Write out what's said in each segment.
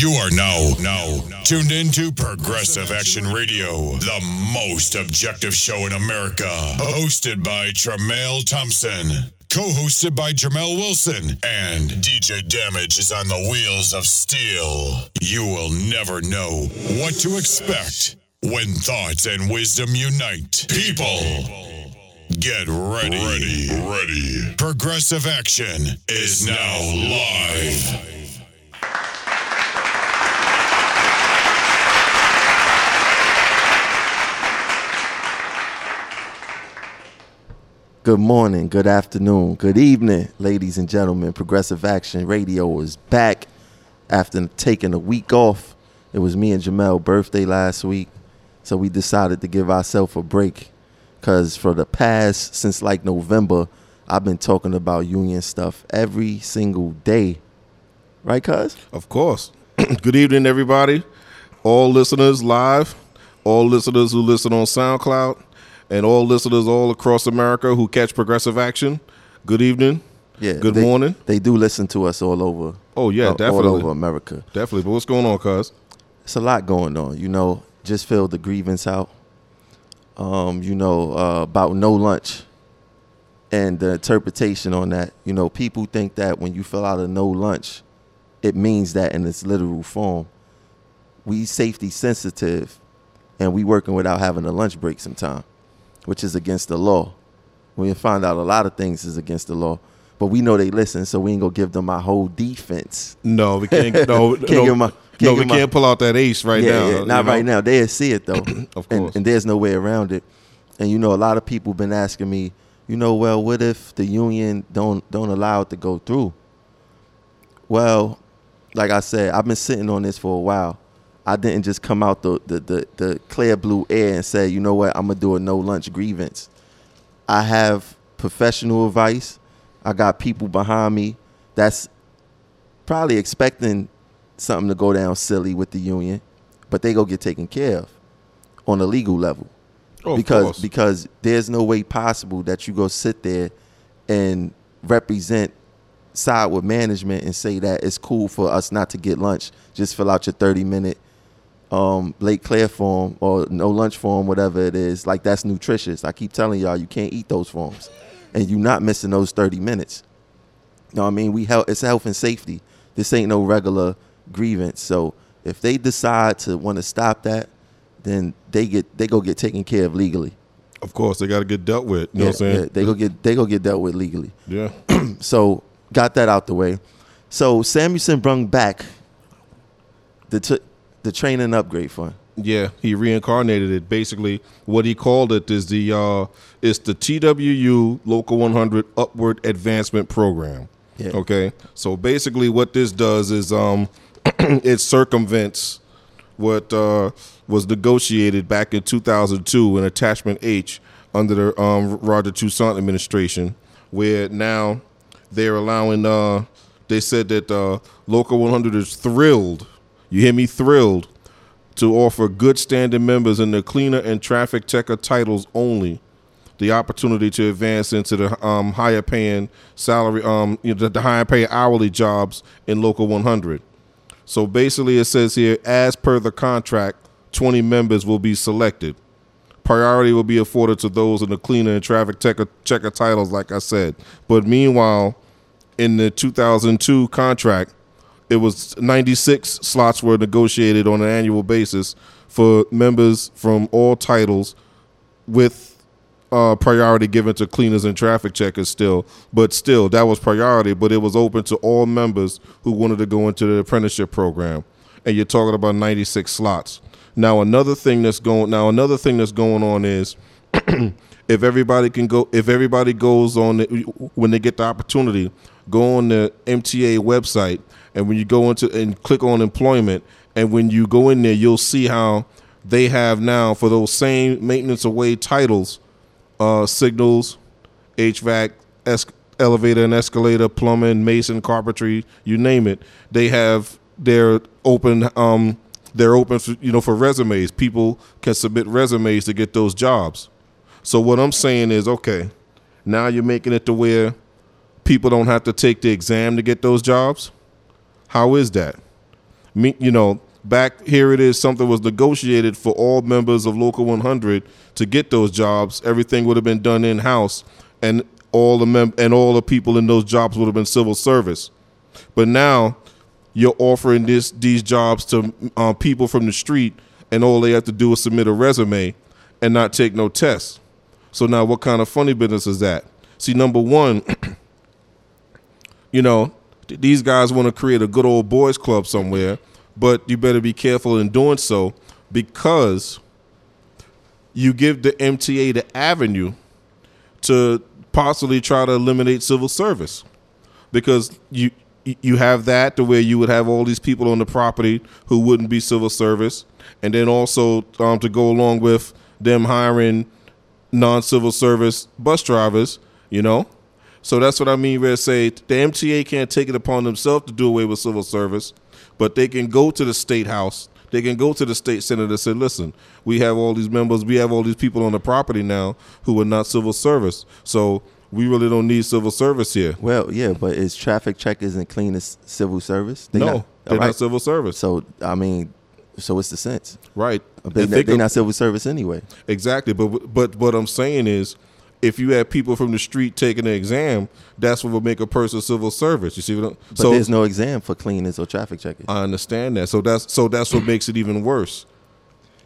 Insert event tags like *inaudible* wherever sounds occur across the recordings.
You are now, now tuned into Progressive Action Radio, the most objective show in America. Hosted by Tremail Thompson. Co-hosted by Jamel Wilson and DJ Damage is on the wheels of steel. You will never know what to expect when thoughts and wisdom unite. People, get ready. Ready. Ready. Progressive Action is now live. Good morning, good afternoon, good evening, ladies and gentlemen. Progressive Action Radio is back after taking a week off. It was me and Jamel' birthday last week, so we decided to give ourselves a break. Cause for the past since like November, I've been talking about union stuff every single day. Right, cuz? Of course. *clears throat* Good evening, everybody. All listeners live, all listeners who listen on SoundCloud, and all listeners all across America who catch Progressive Action. Good evening. Yeah. Good they- morning. They do listen to us all over. Oh, yeah, uh, definitely. All over America. Definitely. But what's going on, cuz? it's a lot going on. You know, just filled the grievance out. Um, you know, uh, about no lunch and the interpretation on that. You know, people think that when you fill out a no lunch, it means that in its literal form. We safety sensitive and we working without having a lunch break sometime, which is against the law. We find out a lot of things is against the law. But we know they listen, so we ain't gonna give them my whole defense. No, we can't. No, *laughs* Can't no, my- can't no, we my- can't pull out that ace right yeah, now. yeah, not know? right now. They'll see it though, *clears throat* Of and, course. and there's no way around it. And you know, a lot of people been asking me, you know, well, what if the union don't don't allow it to go through? Well, like I said, I've been sitting on this for a while. I didn't just come out the the the, the clear blue air and say, you know what, I'm gonna do a no lunch grievance. I have professional advice. I got people behind me that's probably expecting something to go down silly with the union, but they go get taken care of on a legal level. Oh, because because there's no way possible that you go sit there and represent side with management and say that it's cool for us not to get lunch. Just fill out your 30 minute um, late clear form or no lunch form, whatever it is. Like that's nutritious. I keep telling y'all you can't eat those forms, and you're not missing those 30 minutes. You know what I mean? We help. It's health and safety. This ain't no regular grievance. So if they decide to want to stop that, then they get they go get taken care of legally. Of course, they got to get dealt with. You know Yeah, what I'm saying? yeah, they go get they go get dealt with legally. Yeah. *clears throat* So got that out the way. So Samuelsen brung back the t- the training upgrade fund. Yeah, he reincarnated it. Basically, what he called it is the uh, it's the TWU Local 100 Upward Advancement Program. Yeah. Okay, so basically, what this does is um, *clears throat* it circumvents what uh, was negotiated back in 2002 in Attachment H under the um, Roger Toussaint administration, where now they're allowing. Uh, they said that uh, Local 100 is thrilled. You hear me? Thrilled to offer good standing members in the cleaner and traffic checker titles only the opportunity to advance into the um, higher paying salary, um, you know, the, the higher paying hourly jobs in Local 100. So basically, it says here, as per the contract, 20 members will be selected. Priority will be afforded to those in the cleaner and traffic checker, checker titles, like I said. But meanwhile, in the 2002 contract, it was 96 slots were negotiated on an annual basis for members from all titles with uh, priority given to cleaners and traffic checkers still. But still that was priority but it was open to all members who wanted to go into the apprenticeship program. And you're talking about 96 slots. Now another thing that's going now another thing that's going on is *clears throat* if everybody can go if everybody goes on the, when they get the opportunity go on the mta website and when you go into and click on employment and when you go in there you'll see how they have now for those same maintenance away titles uh, signals hvac es- elevator and escalator plumbing mason carpentry you name it. They have their open um they're open for, you know for resumes. People can submit resumes to get those jobs. So what I'm saying is, okay, now you're making it to where people don't have to take the exam to get those jobs. How is that? Me, you know, back here it is. Something was negotiated for all members of Local 100 to get those jobs. Everything would have been done in house, and all the mem- and all the people in those jobs would have been civil service. But now you're offering this these jobs to uh, people from the street, and all they have to do is submit a resume and not take no tests. So now, what kind of funny business is that? See, number one, *clears throat* you know, these guys want to create a good old boys club somewhere, but you better be careful in doing so because you give the MTA the avenue to possibly try to eliminate civil service because you you have that to where you would have all these people on the property who wouldn't be civil service, and then also um, to go along with them hiring non-civil service bus drivers, you know. So that's what I mean. Where I say the MTA can't take it upon themselves to do away with civil service, but they can go to the state house. They can go to the state senate and say, "Listen, we have all these members. We have all these people on the property now who are not civil service. So we really don't need civil service here." Well, yeah, but is traffic check isn't clean as civil service? They no, not- they're right? not civil service. So I mean, so what's the sense? right. They, And think they're not civil service anyway. Exactly, but but what I'm saying is, if you have people from the street taking the exam, that's what will make a person civil service. You see what? I'm, But so there's no exam for cleaners or traffic checkers. I understand that. So that's so that's what makes it even worse.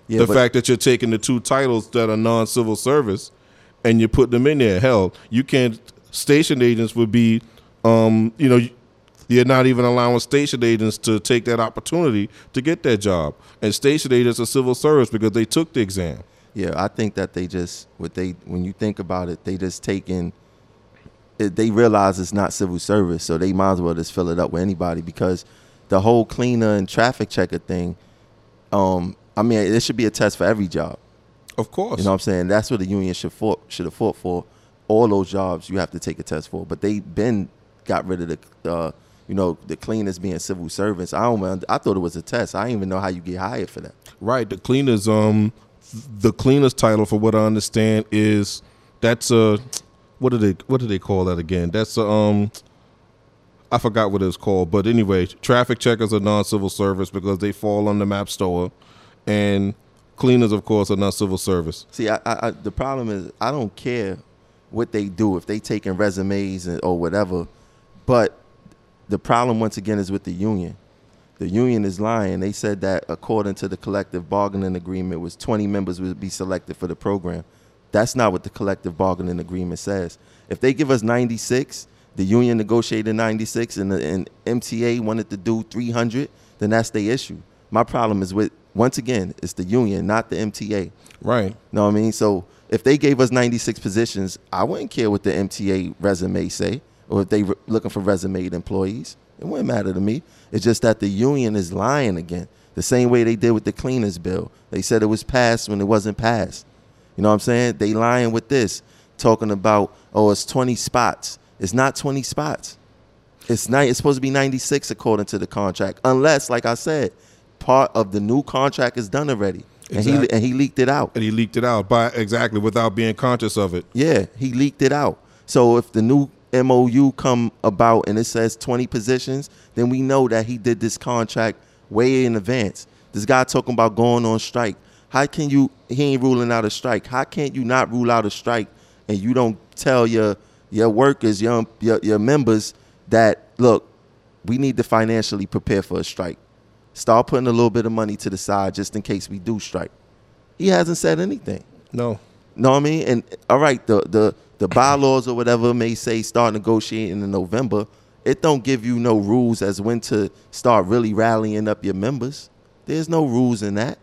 yeah, the fact that you're taking the two titles that are non-civil service, and you put them in there. Hell, you can't. Station agents would be, um, you know. You're not even allowing station agents to take that opportunity to get that job. And station agents are civil service because they took the exam. Yeah, I think that they just what they when you think about it, they just taking. It, they realize it's not civil service, so they might as well just fill it up with anybody because the whole cleaner and traffic checker thing. Um, I mean, it should be a test for every job. Of course. You know what I'm saying? That's what the union should fought should have fought for. All those jobs you have to take a test for, but they been got rid of the, uh, you know, the cleaners being civil servants. I don't. I thought it was a test. I didn't even know how you get hired for that. Right. The cleaners, um, the cleaners title, for what I understand, is that's a what do they what do they call that again? That's a, um, I forgot what it's called, but anyway, traffic checkers are non-civil service because they fall under MaBSTOA, and cleaners, of course, are not civil service. See, I, I, the problem is I don't care what they do if they taking resumes or whatever, but the problem once again is with the union. The union is lying. They said that according to the collective bargaining agreement, was 20 members would be selected for the program. That's not what the collective bargaining agreement says. If they give us 96, the union negotiated 96, and the and MTA wanted to do 300, then that's their issue. My problem is with once again, it's the union, not the MTA. Right. Know what I mean? So if they gave us 96 positions, I wouldn't care what the MTA resume say, or if they re- looking for resume employees. It wouldn't matter to me. It's just that the union is lying again, the same way they did with the cleaners bill. They said it was passed when it wasn't passed. You know what I'm saying? They lying with this, talking about oh it's 20 spots. It's not 20 spots. It's not. It's supposed to be 96 according to the contract, unless, like I said, part of the new contract is done already, and he and he leaked it out. And he leaked it out by exactly without being conscious of it. Yeah, he leaked it out. So if the new MOU come about and it says 20 positions, then we know that he did this contract way in advance. This guy talking about going on strike. How can you he ain't ruling out a strike. How can't you not rule out a strike and you don't tell your your workers, your your, your members that look, we need to financially prepare for a strike. Start putting a little bit of money to the side just in case we do strike. He hasn't said anything. No. Know what I mean? And all right, the the the bylaws or whatever may say start negotiating in November. It don't give you no rules as when to start really rallying up your members. There's no rules in that.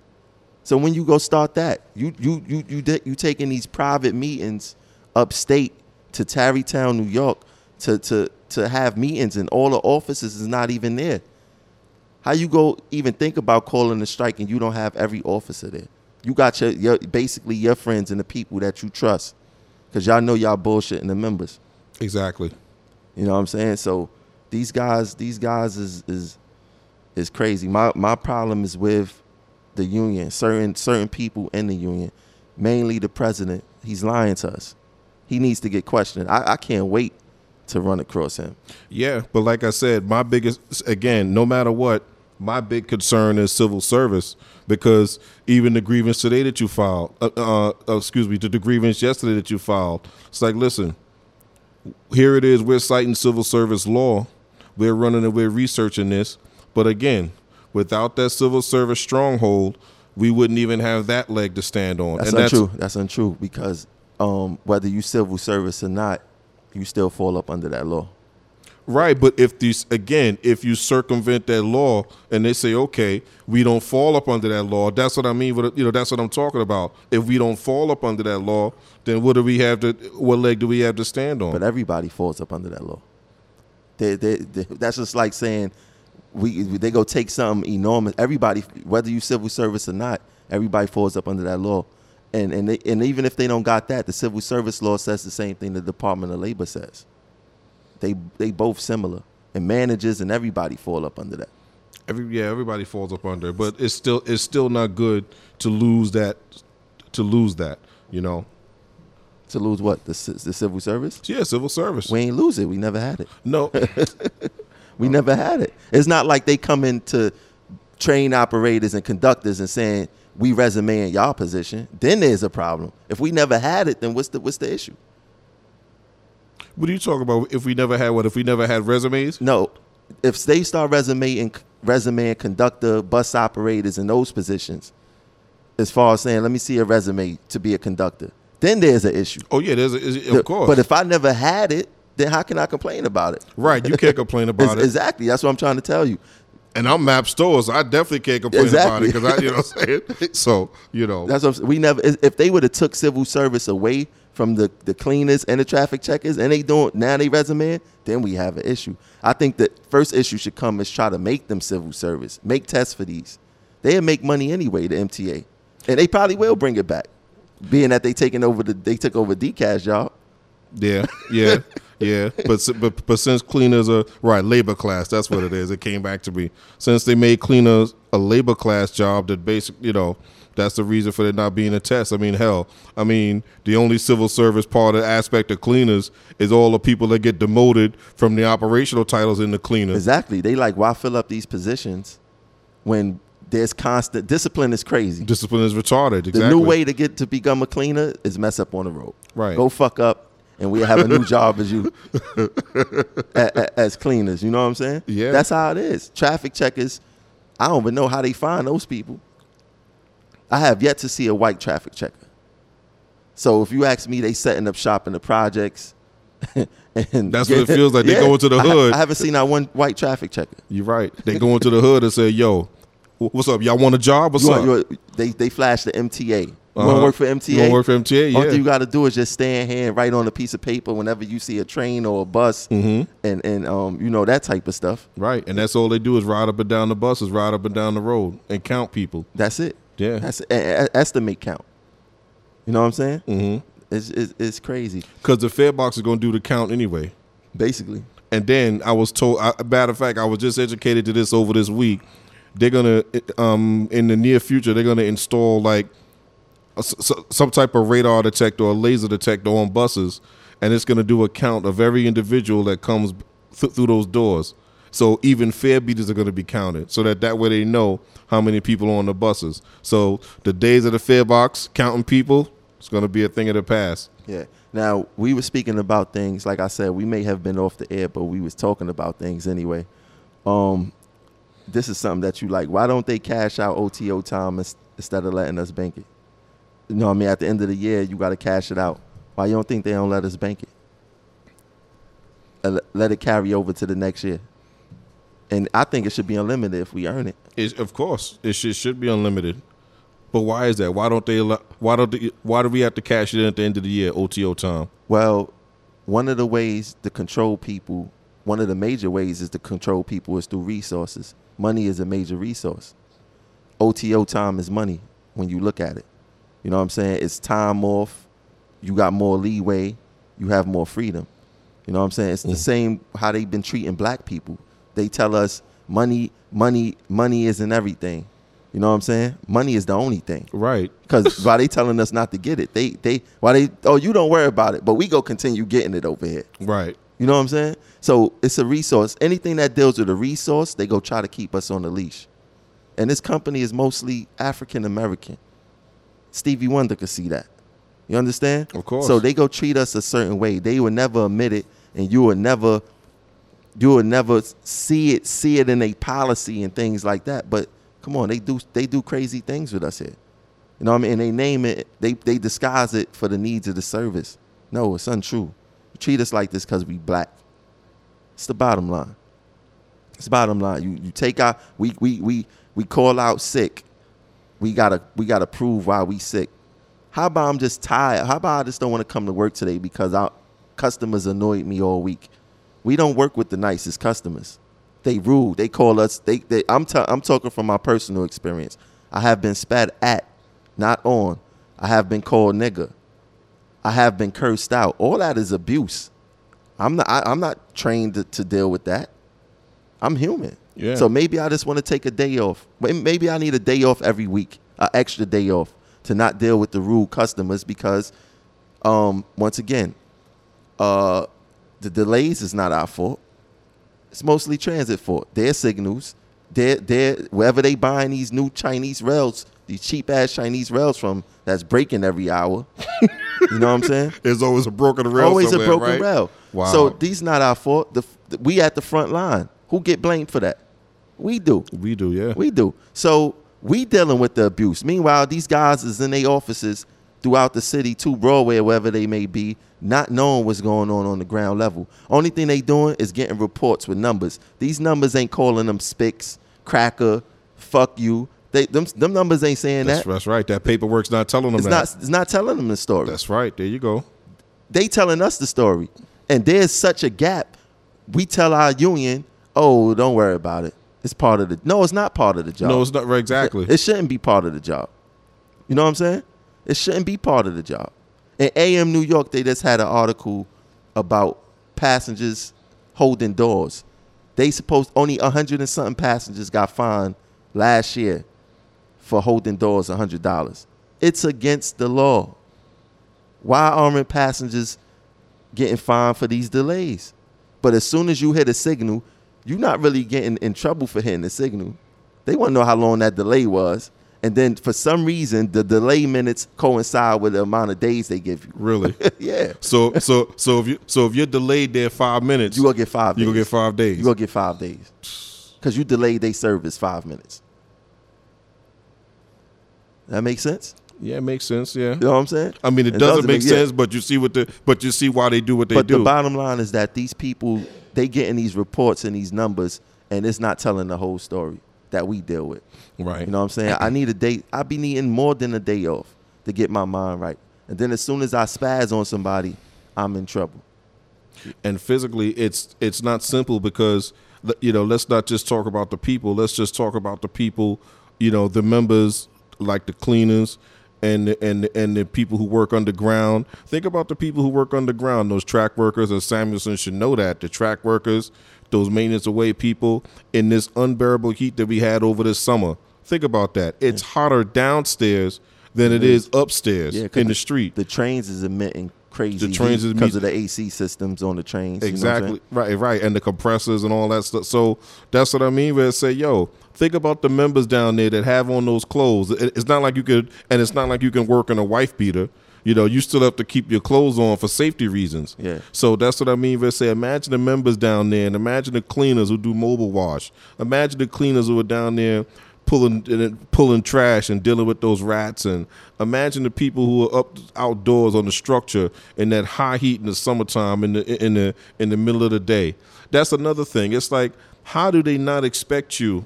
So when you go start that, you you you you di- you taking these private meetings upstate to Tarrytown, New York, to to to have meetings, and all the offices is not even there. How you go even think about calling a strike and you don't have every officer there? You got your, your basically your friends and the people that you trust, because y'all know y'all bullshitting the members. Exactly. You know what I'm saying? So these guys, these guys is is is crazy. My my problem is with the union, certain certain people in the union, mainly the president. He's lying to us. He needs to get questioned. I, I can't wait to run across him. Yeah, but like I said, my biggest again, no matter what, My big concern is civil service because even the grievance today that you filed, uh, uh, uh, excuse me, the, the grievance yesterday that you filed, it's like, listen, here it is. We're citing civil service law. We're running and we're researching this. But again, without that civil service stronghold, we wouldn't even have that leg to stand on. That's and untrue. That's, untrue because um, whether you civil service or not, you still fall up under that law. Right, but if these again, if you circumvent that law and they say, okay, we don't fall up under that law, that's what I mean. With you know, that's what I'm talking about. If we don't fall up under that law, then what do we have to? What leg do we have to stand on? But everybody falls up under that law. They, they, they, that's just like saying we they go take something enormous. Everybody, whether you civil service or not, everybody falls up under that law. And and they, and even if they don't got that, the civil service law says the same thing the Department of Labor says. They they both similar, and managers and everybody fall up under that. Every yeah, everybody falls up under, but it's still it's still not good to lose that to lose that. You know, To lose what the the civil service? yeah, civil service. We ain't lose it. We never had it. no, *laughs* We never had it. It's not like they come into train operators and conductors and saying we resume in y'all position. Then there's a problem. If we never had it, then what's the what's the issue? What are you talking about? If we never had what? If we never had resumes? No, if they start resume and resume and conductor, bus operators in those positions, as far as saying let me see a resume to be a conductor, then there's an issue. Oh yeah, there's a, is- of course. But if I never had it, then how can I complain about it? right, you can't complain *laughs* about it. Exactly. That's what I'm trying to tell you. And I'm map stores, so I definitely can't complain Exactly. about it because I, you know, what I'm saying. *laughs* So you know, That's what we never. If they would have took civil service away from the, the cleaners and the traffic checkers, and they don't now they resume, then we have an issue. I think the first issue should come is try to make them civil service, make tests for these. They'll make money anyway, the MTA, and they probably will bring it back, being that they taking over the they took over DCAS job. Yeah, yeah, *laughs* yeah. But but but since cleaners are right labor class, that's what it is. It came back to me since they made cleaners a labor class job. That basic, you know, that's the reason for it not being a test. I mean, hell, I mean, the only civil service part of aspect of cleaners is all the people that get demoted from the operational titles in the cleaners. Exactly. They like why fill up these positions when there's constant discipline is crazy. Discipline is retarded. Exactly. The new way to get to become a cleaner is mess up on the road. Right. Go fuck up, and we have a new job as you *laughs* as cleaners. You know what I'm saying? Yeah. That's how it is. Traffic checkers. I don't even know how they find those people. I have yet to see a white traffic checker. So if you ask me, they setting up shop in the projects. *laughs* and That's what it feels like. They go into the hood. I haven't seen that one white traffic checker. You're right. They go into the hood and say, "Yo, what's up? Y'all want a job? What's You up?" want, they they flash the MTA. You want Uh-huh. to work for MTA? You wanna work for MTA? Yeah. All Yeah. you got to do is just stand here and write on a piece of paper whenever you see a train or a bus, Mm-hmm. and and um you know that type of stuff. Right, and that's all they do is ride up and down the buses, ride up and down the road, and count people. That's it. Yeah. That's a- a- estimate count. You know what I'm saying? Mm-hmm. It's, it's it's crazy. Because the fare box is going to do the count anyway. Basically, And then I was told, I, matter of fact, I was just educated to this over this week. They're gonna, um, in the near future, they're gonna install like a some type of radar detector or laser detector on buses, and it's gonna do a count of every individual that comes th- through those doors. So even fare beaters are gonna be counted, so that that way they know how many people are on the buses. So the days of the fare box counting people, it's gonna be a thing of the past. yeah. Now we were speaking about things like I said. We may have been off the air, but we was talking about things anyway. Um, this is something that you like. Why don't they cash out OTO time instead of letting us bank it? You know what I mean? At the end of the year, you got to cash it out. Why you don't think they don't let us bank it? Let it carry over to the next year. And I think it should be unlimited if we earn it. It, of course, it should, should be unlimited. But why is that? Why don't they? allow- Why don't? They, why do we have to cash it in at the end of the year? OTO time. Well, one of the ways to control people, one of the major ways is to control people is through resources. Money is a major resource. OTO time is money when you look at it. You know what I'm saying? It's time off. You got more leeway. You have more freedom. You know what I'm saying? It's the mm. same how they've been treating black people. They tell us money, money, money isn't everything. You know what I'm saying? Money is the only thing. Right. Because *laughs* why they telling us not to get it? They they why they oh you don't worry about it, but we go continue getting it over here. Right. You know what I'm saying? So it's a resource. Anything that deals with a resource, they go try to keep us on the leash. And this company is mostly African American. Stevie Wonder could see that. You understand? Of course. So they go treat us a certain way. They will never admit it, and you will never, you would never see it, see it in a policy and things like that. But come on, they do they do crazy things with us here. You know what I mean? And they name it, they they disguise it for the needs of the service. No, it's untrue. You treat us like this because we black. It's the bottom line. It's bottom line. You you take out we we we we call out sick. We gotta we gotta prove why we sick. How about I'm just tired? How about I just don't want to come to work today because our customers annoyed me all week? We don't work with the nicest customers. They rude. They call us. They. they I'm. i I'm talking from my personal experience. I have been spat at, not on. I have been called nigger. I have been cursed out. All that is abuse. I'm not. I, I'm not trained to, to deal with that. I'm human. Yeah. So maybe I just want to take a day off. Maybe I need a day off every week, an extra day off to not deal with the rude customers because, um, once again, uh, the delays is not our fault. It's mostly transit fault. Their signals, their their wherever they buying these new Chinese rails, these cheap ass Chinese rails from, that's breaking every hour. *laughs* you know what I'm saying? There's always a broken rail. Always a broken right? rail. Wow. So these not our fault. The, the- we at the front line. Who get blamed for that? We do. we do, yeah. We do. So we dealing with the abuse. Meanwhile, these guys is in their offices throughout the city, to Broadway, or wherever they may be, not knowing what's going on on the ground level. Only thing they doing is getting reports with numbers. These numbers ain't calling them spics, cracker, fuck you. They them, them numbers ain't saying that's, that. that's right. That paperwork's not telling them It's that. not it's not telling them the story. That's right. There you go. they telling us the story. And there's such a gap. We tell our union, oh, don't worry about it. It's part of the no, it's not part of the job. No, it's not right. Exactly. It shouldn't be part of the job. You know what I'm saying? It shouldn't be part of the job. In AM New York, they just had an article about passengers holding doors. They supposed only a hundred and something passengers got fined last year for holding doors a hundred dollars. It's against the law. Why aren't passengers getting fined for these delays? But as soon as you hit a signal, you're not really getting in trouble for hitting the signal. They want to know how long that delay was. And then for some reason, the delay minutes coincide with the amount of days they give you. Really. *laughs* yeah. So so so if you so if you're delayed there five minutes, You gonna get five you days. gonna get five days. You gonna get five days. Because you delayed their service five minutes. That makes sense? yeah, it makes sense. Yeah. You know what I'm saying? I mean, it, It doesn't, doesn't make make- yeah. sense, but you see what the but you see why they do what they but do. But the bottom line is that these people they getting these reports and these numbers and it's not telling the whole story that we deal with. Right. You know what I'm saying? I need a day. I be needing more than a day off to get my mind right. And then as soon as I spaz on somebody, I'm in trouble. and physically it's it's not simple because you know let's not just talk about the people let's just talk about the people you know the members like the cleaners and the, and the, and the people who work underground think about the people who work underground those track workers and Samuelsen should know that the track workers those maintenance away people in this unbearable heat that we had over this summer think about that it's hotter downstairs than it is upstairs Yeah, in the street The trains is emitting crazy The trains is because of the AC systems on the trains. you know what I'm saying? Exactly. right, right. And the compressors and all that stuff. So that's what I mean where I say, yo, think about the members down there that have on those clothes. It- It's not like you could and it's not like you can work in a wife beater. You know, you still have to keep your clothes on for safety reasons. Yeah. So that's what I mean when I say imagine the members down there and imagine the cleaners who do mobile wash. Imagine the cleaners who are down there pulling pulling trash and dealing with those rats. And imagine the people who are up outdoors on the structure in that high heat in the summertime in the in the in the middle of the day. That's another thing. It's like how do they not expect you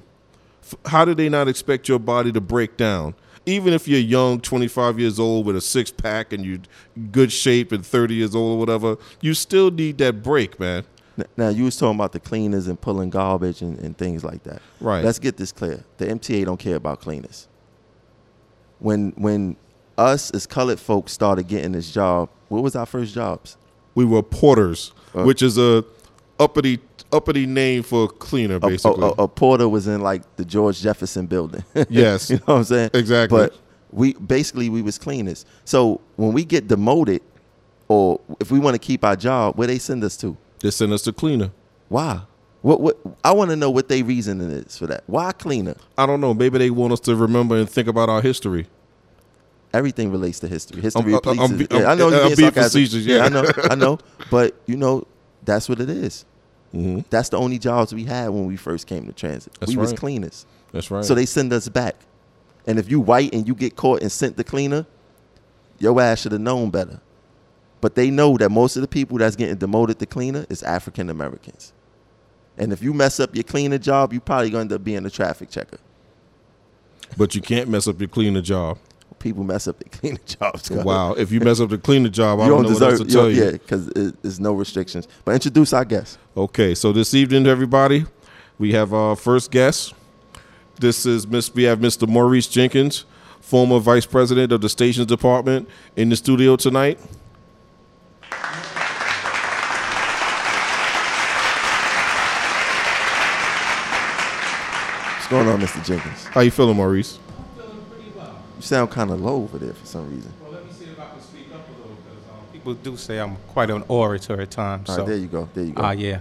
how do they not expect your body to break down? Even if you're young 25 years old with a six pack and you're good shape and 30 years old or whatever you still need that break man Now you was talking about the cleaners and pulling garbage and, and things like that. Right. Let's get this clear. The MTA don't care about cleaners. When when us as colored folks started getting this job, what was our first jobs? we were porters Uh. which is a uppity uppity name for a cleaner basically a, a- a porter was in like the George Jefferson building. *laughs* Yes. you know what I'm saying? Exactly. But we basically we was cleaners. So when we get demoted, or if we want to keep our job, where they send us to? They send us to cleaner Why? What what I want to know what their reasoning is for that. Why cleaner? I don't know. Maybe they want us to remember and think about our history. Everything relates to history. History I'm- I'm- replaces. I'm yeah, I know I'm- you're being being facetious, yeah. I know, I know. *laughs* But you know, that's what it is. Mm-hmm. That's the only jobs we had when we first came to transit. That's we was cleaners. That's right. So they send us back. And if you white and you get caught and sent to cleaner, your ass should have known better. But they know that most of the people that's getting demoted to cleaner is African Americans. And if you mess up your cleaner job, you probably gonna end up being a traffic checker. but you can't mess up your cleaner job. People mess up their *laughs* cleaner jobs. Wow. If you mess up the cleaner job, I don't, don't know what else to tell you. Yeah, because there's no restrictions. But introduce our guest. Okay, so this evening, everybody, we have our first guest. This is Miss. We have Mr. Maurice Jenkins, former vice president of the stations department, in the studio tonight. What's going on, Mr. Jenkins? How you feeling, Maurice? I'm feeling pretty well. You sound kind of low over there for some reason. Well, let me see if I can speak up a little because um, people do say I'm quite an orator at times. All so, right, there you go. There you go. Ah, yeah.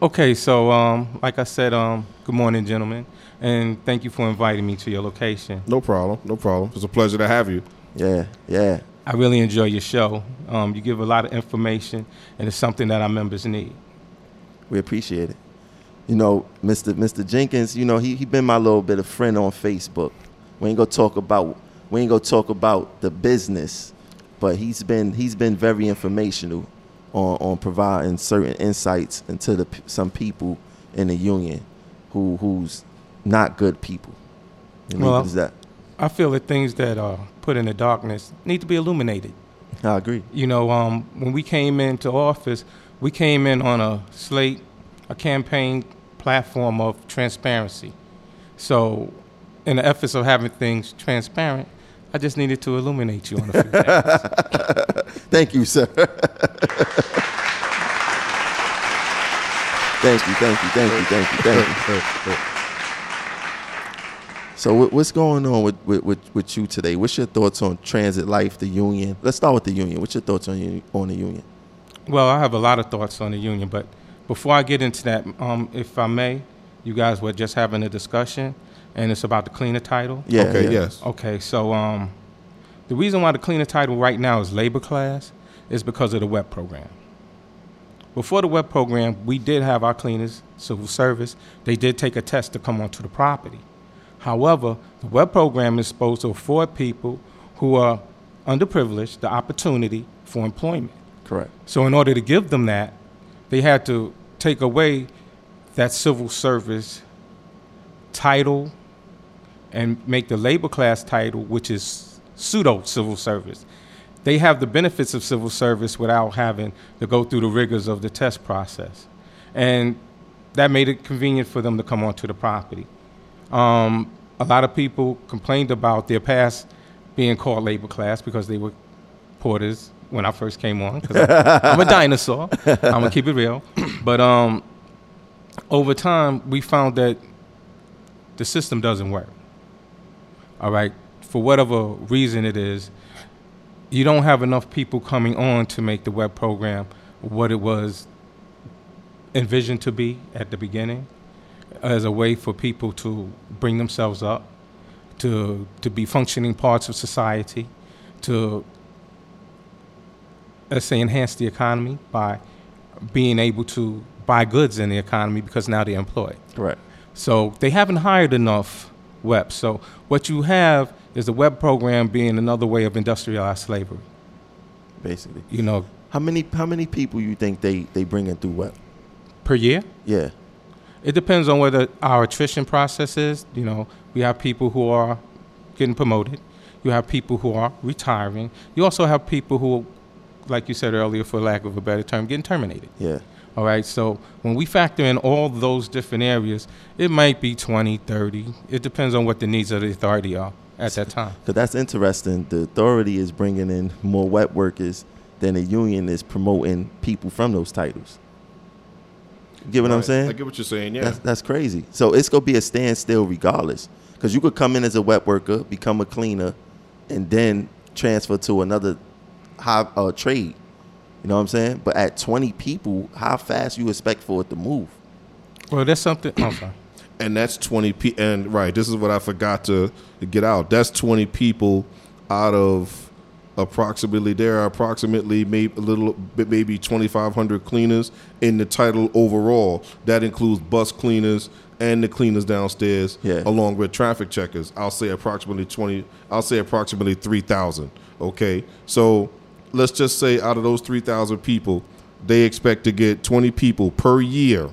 Okay, so um, like I said, um, good morning, gentlemen, and thank you for inviting me to your location. No problem. No problem. It's a pleasure to have you. yeah, yeah. I really enjoy your show. Um, you give a lot of information, and it's something that our members need. We appreciate it. You know, Mr. Mr. Jenkins, you know, he he been my little bit of friend on Facebook. We ain't gonna talk about we ain't gonna talk about the business, but he's been he's been very informational on on providing certain insights into the some people in the union who who's not good people. And Well, is that. I feel that things that are put in the darkness need to be illuminated. I agree. You know, um, when we came into office, we came in on a slate, a campaign platform of transparency. So, in the efforts of having things transparent, I just needed to illuminate you on a few *laughs* things. Thank you, sir. *laughs* thank you, thank you, thank you, thank you, thank you. So what's going on with, with, with, with you today? What's your thoughts on transit life, the union? Let's start with the union. What's your thoughts on uni- on the union? Well, I have a lot of thoughts on the union, but before I get into that, um, if I may, you guys were just having a discussion, and it's about the cleaner title. Yeah. okay. yeah. Yes. Okay, so um, the reason why the cleaner title right now is labor class is because of the WEP program. Before the WEP program, we did have our cleaners, civil service. They did take a test to come onto the property. However, the WEP program is supposed to afford people who are underprivileged the opportunity for employment. Correct. So, in order to give them that, they had to take away that civil service title and make the labor class title, which is pseudo civil service. They have the benefits of civil service without having to go through the rigors of the test process. And that made it convenient for them to come onto the property. Um, a lot of people complained about their past being called labor class because they were porters when I first came on. Because I'm a *laughs* dinosaur. I'm gonna keep it real. *clears throat* But um, over time, we found that the system doesn't work. All right, for whatever reason it is, you don't have enough people coming on to make the WEP program what it was envisioned to be at the beginning as a way for people to bring themselves up, to to be functioning parts of society, to let's say enhance the economy by being able to buy goods in the economy because now they're employed. Correct. So they haven't hired enough WEP. So what you have is the WEP program being another way of industrialized slavery. Basically. You know, How many how many people you think they they bring in through WEP? per year. Yeah. It depends on whether our attrition process is. You know, we have people who are getting promoted. You have people who are retiring. You also have people who, like you said earlier, for lack of a better term, getting terminated. Yeah. All right. So when we factor in all those different areas, it might be 20, 30. It depends on what the needs of the authority are at that time. Because that's interesting. The authority is bringing in more WEP workers than the union is promoting people from those titles. You get what I'm saying? I get what you're saying. Yeah. That's, that's crazy. So it's gonna be a standstill regardless, because you could come in as a WEP worker, become a cleaner, and then transfer to another high uh, trade. You know what I'm saying? But at 20 people, how fast you expect for it to move? Well, that's something. sorry. and that's 20 pe- and right this is what i forgot to, to get out that's 20 people out of approximately there are approximately maybe a little bit maybe 2500 cleaners in the title overall that includes bus cleaners and the cleaners downstairs Yeah. along with traffic checkers i'll say approximately 20 i'll say approximately 3000 okay so let's just say out of those 3000 people they expect to get 20 people per year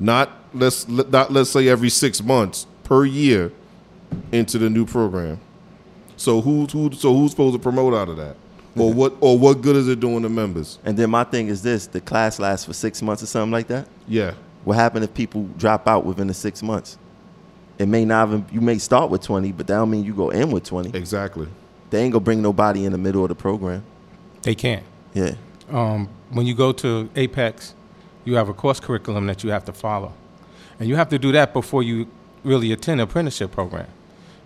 not let's not let's say every six months per year into the new program. So who's who? So who's supposed to promote out of that, or what? Or what good is it doing to members? And then my thing is this: the class lasts for six months or something like that. Yeah, What happened if people drop out within the six months? It may not even. You may start with 20, but that don't mean you go in with 20. exactly. They ain't gonna bring nobody in the middle of the program. They can't. Yeah. um, when you go to Apex, you have a course curriculum that you have to follow. And you have to do that before you really attend an apprenticeship program.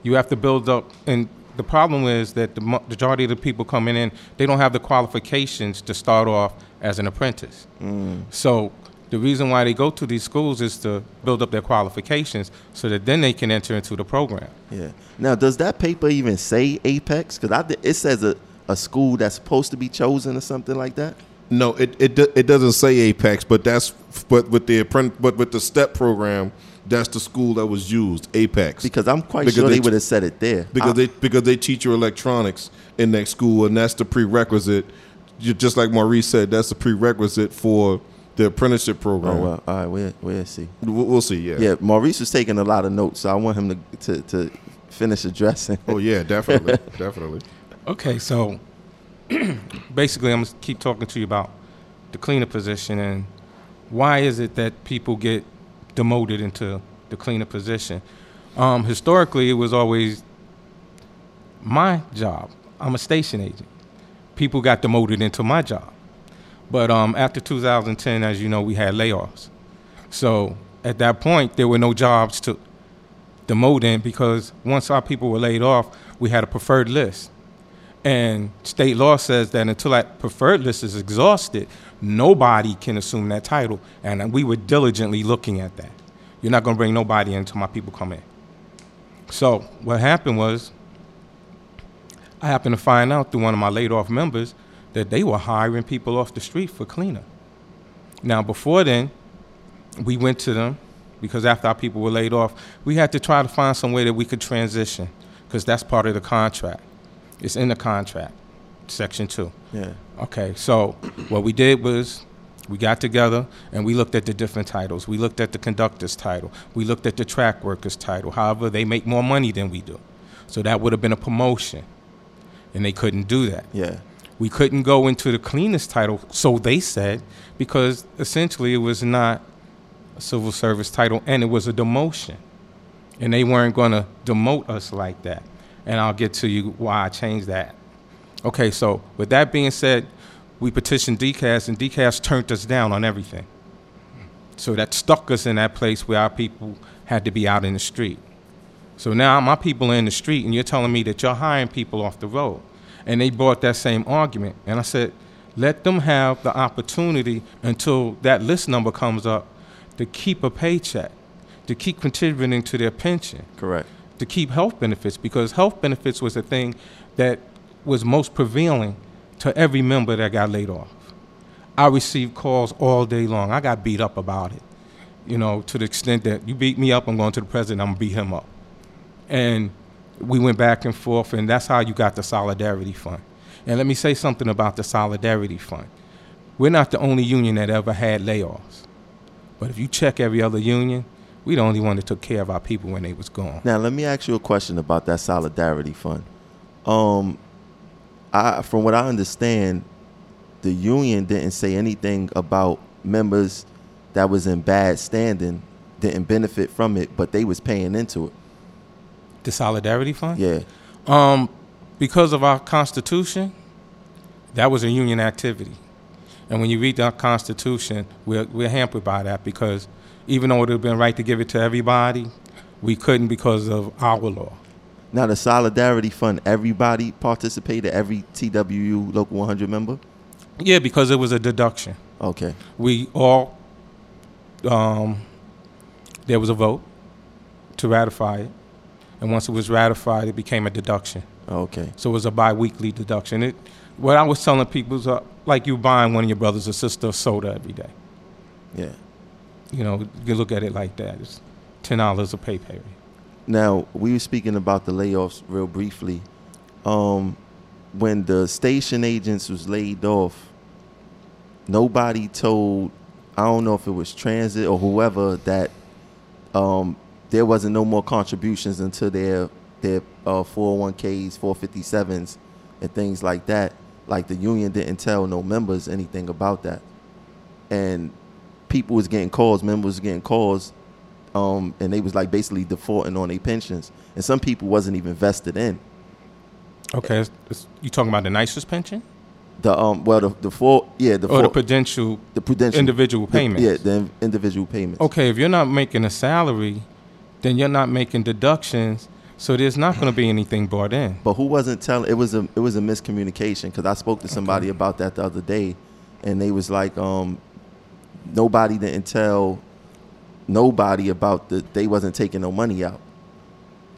You have to build up, and the problem is that the majority of the people coming in, they don't have the qualifications to start off as an apprentice. Mm. So the reason why they go to these schools is to build up their qualifications so that then they can enter into the program. Yeah. Now, does that paper even say Apex? Because I it says a, a school that's supposed to be chosen or something like that. No, it it it doesn't say Apex, but that's but with the apprent but with the STEP program, that's the school that was used, Apex. Because I'm quite Because sure they they, would have said it there. because I- they because they teach you electronics in that school, and that's the prerequisite. Just like Maurice said, that's the prerequisite for the apprenticeship program. Oh program. well. All right. We'll we'll see. We'll, we'll see. Yeah. Yeah. Maurice was taking a lot of notes, so I want him to to, to finish addressing. Oh yeah, *laughs* definitely, definitely. Okay, so *clears throat* basically, I'm gonna keep talking to you about the cleaner position and why is it that people get demoted into the cleaner position. Um, historically, it was always my job. I'm a station agent. People got demoted into my job, but um, after 2010, as you know, we had layoffs. So at that point, there were no jobs to demote in because once our people were laid off, we had a preferred list. And state law says that until that preferred list is exhausted, nobody can assume that title. And we were diligently looking at that. You're not going to bring nobody in until my people come in. So what happened was, I happened to find out through one of my laid off members that they were hiring people off the street for cleaner. Now, before then, we went to them because after our people were laid off, we had to try to find some way that we could transition because that's part of the contract. It's in the contract, section two. Yeah. Okay, so what we did was we got together and we looked at the different titles. We looked at the conductor's title. We looked at the track worker's title. However, they make more money than we do. So that would have been a promotion. And they couldn't do that. Yeah. We couldn't go into the cleanest title, so they said, because essentially it was not a civil service title and it was a demotion. And they weren't going to demote us like that. And I'll get to you why I changed that. Okay, so with that being said, we petitioned DCAS and DCAS turned us down on everything. So that stuck us in that place where our people had to be out in the street. So now my people are in the street, and you're telling me that you're hiring people off the road. And they brought that same argument. And I said, let them have the opportunity until that list number comes up to keep a paycheck, to keep contributing to their pension, Correct. To keep health benefits, because health benefits was the thing that was most prevailing to every member that got laid off. I received calls all day long. I got beat up about it, you know, to the extent that you beat me up, I'm going to the president, I'm going to beat him up. And we went back and forth, and that's how you got the Solidarity Fund. And let me say something about the Solidarity Fund. We're not the only union that ever had layoffs. But if you check every other union, we the only one that took care of our people when they was gone. Now let me ask you a question about that solidarity fund. Um, I from what I understand, the union didn't say anything about members that was in bad standing didn't benefit from it, but they was paying into it. The Solidarity Fund? Yeah. Um, because of our Constitution, that was a union activity. And when you read our Constitution, we're, we're hampered by that because even though it would have been right to give it to everybody, we couldn't because of our law. Now the solidarity fund, everybody participated, every TWU local 100 member. Yeah, because it was a deduction. Okay. We all, um, there was a vote to ratify it, and once it was ratified, it became a deduction. Okay. So it was a bi-weekly deduction. It, what I was telling people is uh, like you buying one of your brothers or sister soda every day. Yeah. You know, you look at it like that. It's ten dollars a pay period. Now we were speaking about the layoffs real briefly. Um, when the station agents was laid off, nobody told. I don't know if it was transit or whoever that um, there wasn't no more contributions until their their uh, 401ks, 457s, and things like that. Like the union didn't tell no members anything about that, and people was getting calls, members was getting calls, um, and they was like basically defaulting on their pensions, and some people wasn't even vested in Okay, it's, it's, you talking about the nicest pension the um well the the four yeah the or the prudential the prudential individual payments? yeah the individual payments Okay, if you're not making a salary, then you're not making deductions, so there's not going to be anything brought in. But who wasn't telling? It was a it was a miscommunication because I spoke to somebody about that the other day, and they was like, um, nobody didn't tell nobody about the they wasn't taking no money out.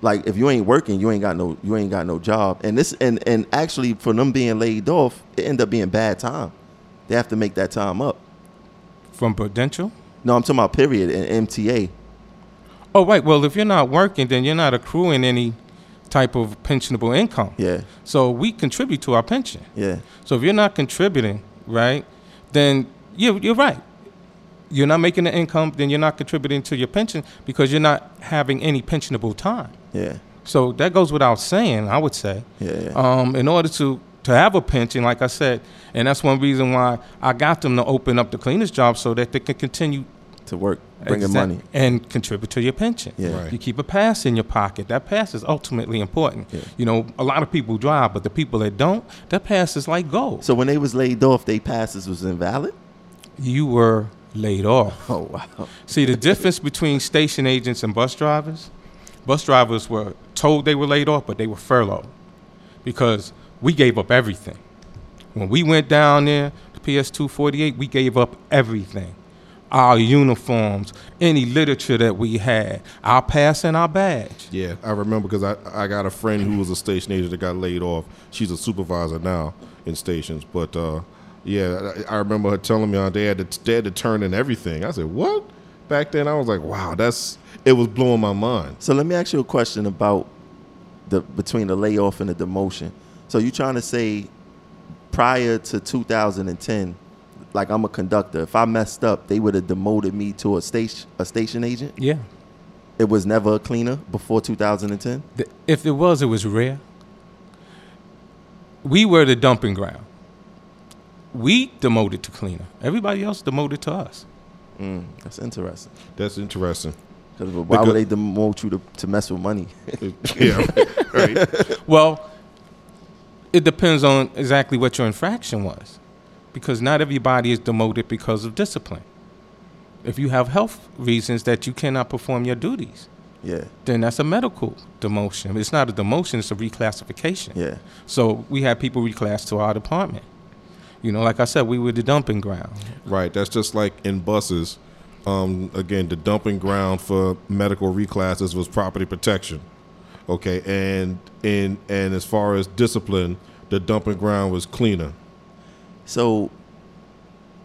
Like if you ain't working, you ain't got no you ain't got no job. And this and and actually for them being laid off, it ended up being bad time. They have to make that time up. From Prudential? No, I'm talking about period and MTA. Oh, right. Well, if you're not working, then you're not accruing any type of pensionable income. Yeah, So we contribute to our pension. yeah, So if you're not contributing, right, then you, you're right. You're not making the income, then you're not contributing to your pension because you're not having any pensionable time. yeah, So that goes without saying, I would say. yeah, yeah. Um, in order to, to have a pension, like I said, and that's one reason why I got them to open up the cleaners job so that they can continue to work, bringing exact- money. and contribute to your pension. Yeah. Right. You keep a pass in your pocket. That pass is ultimately important. Yeah. You know, a lot of people drive, but the people that don't, that pass is like gold. So when they was laid off, they passes was invalid. you were laid off. *laughs* Oh wow. See, the difference between station agents and bus drivers, bus drivers were told they were laid off, but they were furloughed because we gave up everything. When we went down there, the PS 248, we gave up everything. Our uniforms, any literature that we had, our pass and our badge. Yeah, I remember because I, I got a friend who was a station agent that got laid off. She's a supervisor now in stations, but uh, yeah, I, I remember her telling me uh, they had to they had to turn in everything. I said, "What?" Back then, I was like, "Wow, that's it was blowing my mind." So let me ask you a question about the between the layoff and the demotion. So you trying to say prior to 2010, like I'm a conductor, if I messed up, they would have demoted me to a station a station agent. Yeah. It was never a cleaner before 2010. If it was, it was rare. We were the dumping ground. We demoted to cleaner. Everybody else demoted to us. Mm, that's interesting. That's interesting. Because why Because- would they demote you to, to mess with money? *laughs* yeah, right. *laughs* Well, it depends on exactly what your infraction was, because not everybody is demoted because of discipline. If you have health reasons that you cannot perform your duties, yeah, then that's a medical demotion. It's not a demotion; it's a reclassification. yeah. So we had people reclassed to our department. You know, like I said, we were the dumping ground. Right. That's just like in buses. Um, again, the dumping ground for medical reclasses was property protection. Okay, and in and as far as discipline, the dumping ground was cleaner. So,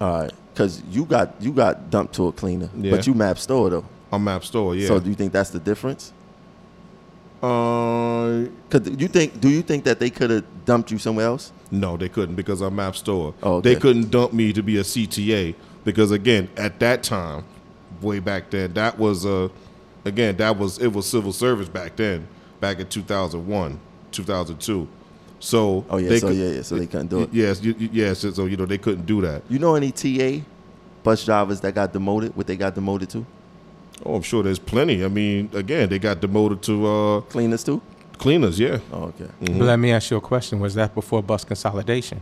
all right, because you got you got dumped to a cleaner, Yeah. but you MaBSTOA though. On MaBSTOA, yeah. So do you think that's the difference? Uh, you think do you think that they could have dumped you somewhere else? no, they couldn't because I'm MaBSTOA. Oh, okay. They couldn't dump me to be a CTA because again, at that time, way back then, that was uh, again that was it was civil service back then, back in 2001, 2002. So Oh yeah, they so could- yeah, yeah, so they couldn't do it. Yes, you- yes. So you know they couldn't do that. You know any TA bus drivers that got demoted? What they got demoted to? Oh, I'm sure there's plenty. I mean, again, they got demoted to uh, Cleaners too? cleaners. Yeah. Oh, okay. Mm-hmm. Let me ask you a question: Was that before bus consolidation?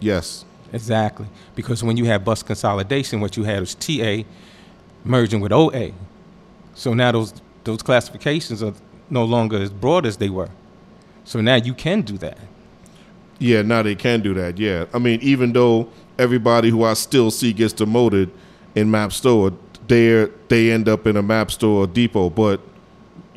Yes. Exactly, because when you had bus consolidation, what you had was TA merging with OA. So now those those classifications are no longer as broad as they were. So now you can do that. Yeah, now they can do that. Yeah, I mean, even though everybody who I still see gets demoted in MaBSTOA, they they end up in a MaBSTOA depot. But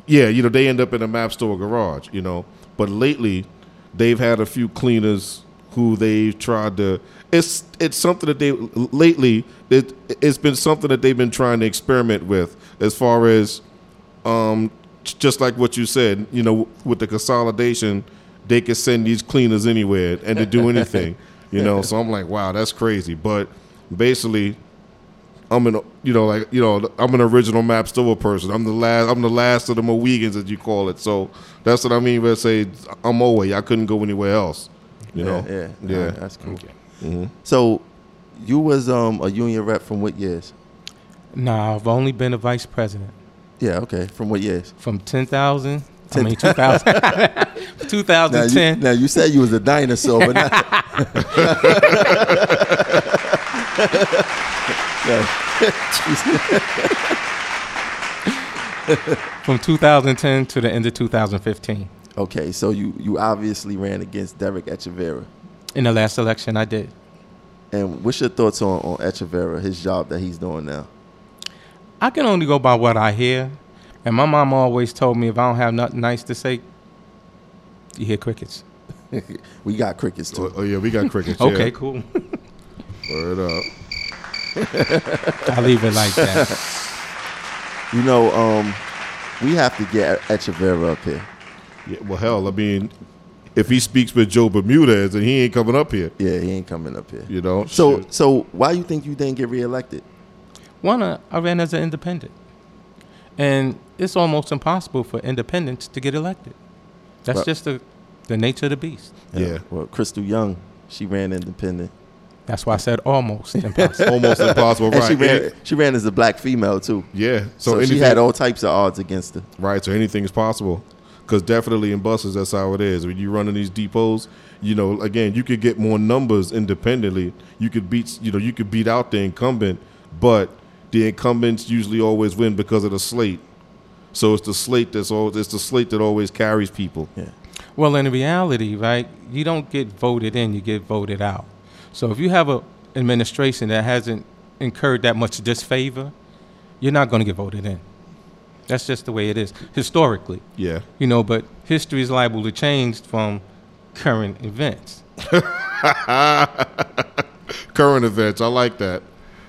yeah, you know, they end up in a MaBSTOA garage. You know, but lately they've had a few cleaners who they've tried to. It's it's something that they lately it it's been something that they've been trying to experiment with as far as um just like what you said. You know, with the consolidation they could send these cleaners anywhere and to do anything, you know. *laughs* So I'm like, wow, that's crazy. But basically, I'm an you know like you know I'm an original MaBSTOA person. I'm the last I'm the last of the Mohegans as you call it. So that's what I mean when I say I'm away. I couldn't go anywhere else. You yeah, know. yeah, Yeah. yeah. That's cool. So, you was um a union rep from what years? Nah, I've only been a vice president Yeah, okay. From what years? from 10,000. I mean, 2000, *laughs* Now you, 2010. now you said you was a dinosaur, but not. *laughs* *laughs* *laughs* From 2010 to the end of 2015. okay, so you you obviously ran against Derek Echeverria. In the last election, I did. And what's your thoughts on on Echeverria, his job that he's doing now? I can only go by what I hear. And my mom always told me if I don't have nothing nice to say, you hear crickets. *laughs* we got crickets too. Oh, oh, yeah, we got crickets. *laughs* Okay, cool. Word up. I'll leave it like that. *laughs* You know, um, we have to get Echeverria up here. Yeah, well, hell, I mean, if he speaks with Joe Bermudez, then he ain't coming up here. Yeah, he ain't coming up here. You know. So Shit. so why you think you didn't get reelected? One, uh, I ran as an independent. And it's almost impossible for independents to get elected. That's Right. just the, the nature of the beast. Yeah. Well, Crystal Young, she ran independent. That's why I said almost impossible. *laughs* almost impossible, And she ran Any- she ran as a black female too. yeah. So, So, she had all types of odds against her. right. So anything is possible. Because definitely in buses, that's how it is. When you run in these depots, you know, again, you could get more numbers independently. You could beat, you know, you could beat out the incumbent, but the incumbents usually always win because of the slate. So it's the slate that's always it's the slate that always carries people. Yeah. Well, in reality, right, you don't get voted in, you get voted out. So if you have an administration that hasn't incurred that much disfavor, you're not going to get voted in. That's just the way it is historically, Yeah. you know. But history is liable to change from current events. *laughs* current events. I like that.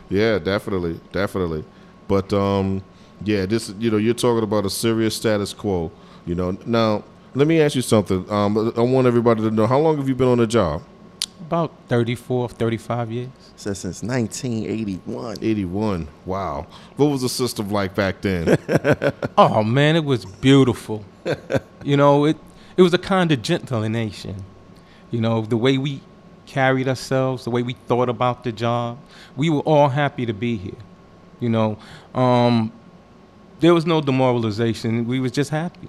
Yeah, definitely, definitely. But um, yeah, this you know you're talking about a serious status quo. You know, now let me ask you something. Um, I want everybody to know how long have you been on the job? About 34, 35 years. Said since 1981. 81. Wow. What was the system like back then? *laughs* Oh man, it was beautiful. you know, it it was a kind of gentle nation. You know, the way we carried ourselves, the way we thought about the job. We were all happy to be here. You know, um, there was no demoralization. We was just happy.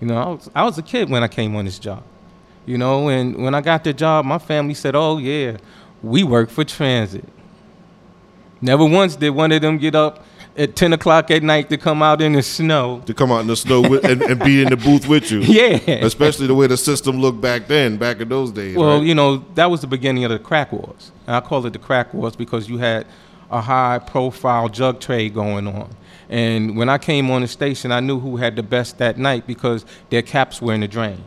You know, I was I was a kid when I came on this job. You know, and when I got the job, my family said, "Oh yeah, we work for transit." Never once did one of them get up at ten o'clock at night to come out in the snow. to come out in the snow with, and, and be in the booth with you. *laughs* Yeah. Especially the way the system looked back then, back in those days. Well, right? you know, that was the beginning of the crack wars. And I call it the crack wars because you had a high profile drug trade going on. And when I came on the station, I knew who had the best that night because their caps were in the drain.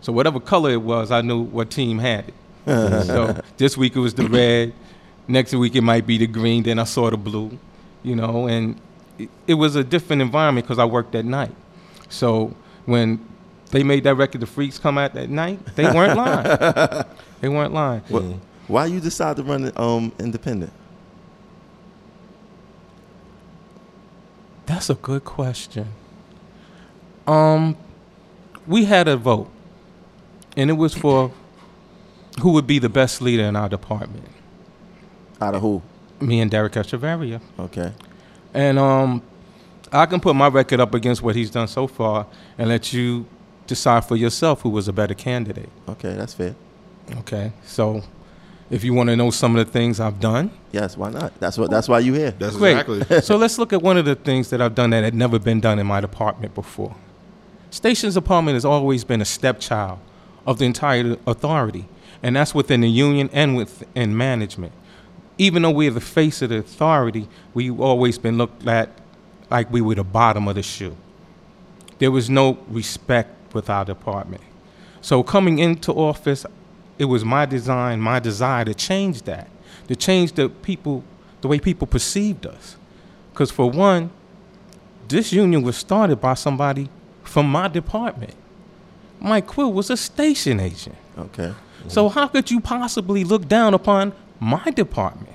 So whatever color it was, I knew what team had it. *laughs* so this week it was the red. Next week it might be the green. Then I saw the blue, you know, and it, it was a different environment because I worked at night. So when they made that record, the freaks come out at night, they *laughs* weren't lying. they weren't lying. What, Why you decide to run um independent? That's a good question. Um, we had a vote, and it was for who would be the best leader in our department. Out of who? Me and Derek Echeverria. Okay. And um, I can put my record up against what he's done so far and let you decide for yourself who was a better candidate. Okay, that's fair. Okay, so if you want to know some of the things I've done, Yes, why not? That's what. That's why you're here. That's Great. exactly. *laughs* so let's look at one of the things that I've done that had never been done in my department before. Stations Department has always been a stepchild of the entire authority. and that's within the union and within management. Even though we're the face of the authority, we've always been looked at like we were the bottom of the shoe. There was no respect with our department. So coming into office, it was my design, my desire to change that, to change the people, the way people perceived us. Because for one, this union was started by somebody from my department. Mike Quill was a station agent. Okay. So how could you possibly look down upon my department?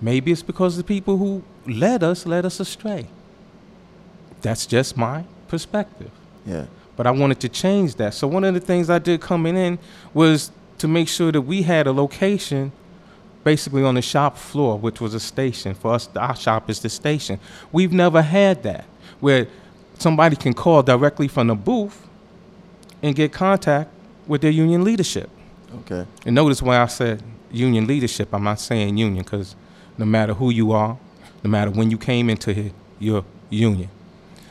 Maybe it's because the people who led us led us astray. That's just my perspective. Yeah. But I wanted to change that. So one of the things I did coming in was to make sure that we had a location basically on the shop floor, which was a station. For us, our shop is the station. We've never had that where somebody can call directly from the booth and get contact with their union leadership. Okay. And notice why I said union leadership. I'm not saying union because no matter who you are, no matter when you came into here, you're union.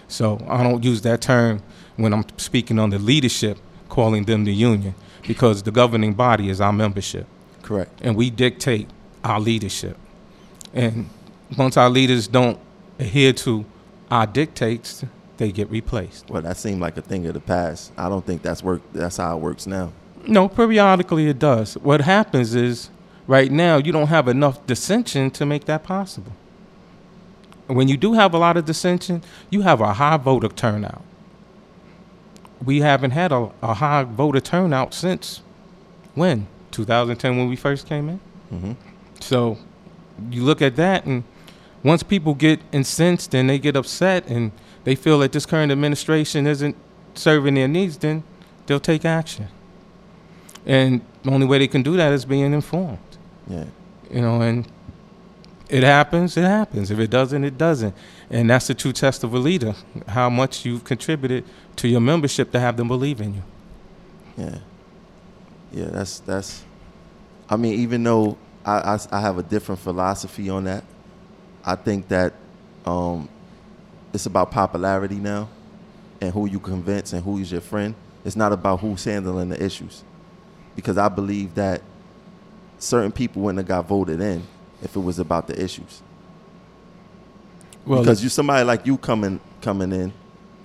So I don't use that term when I'm speaking on the leadership, calling them the union, because the governing body is our membership, Correct. and we dictate our leadership. And once our leaders don't adhere to our dictates, they get replaced. Well, that seemed like a thing of the past. I don't think that's work. That's how it works now. No, periodically it does. What happens is, right now, you don't have enough dissension to make that possible. When you do have a lot of dissension, you have a high voter turnout. We haven't had a, a high voter turnout since when? 2010 when we first came in? Mhm. So you look at that, and once people get incensed and they get upset and they feel that this current administration isn't serving their needs, then they'll take action. And the only way they can do that is being informed. Yeah. You know, and it happens, it happens. If it doesn't, it doesn't. And that's the true test of a leader, how much you've contributed to your membership to have them believe in you. Yeah. Yeah, that's that's. I mean, even though I, I, I have a different philosophy on that, I think that um, it's about popularity now, and who you convince and who's your friend. It's not about who's handling the issues, because I believe that certain people wouldn't have got voted in if it was about the issues. Well, because you somebody like you coming coming in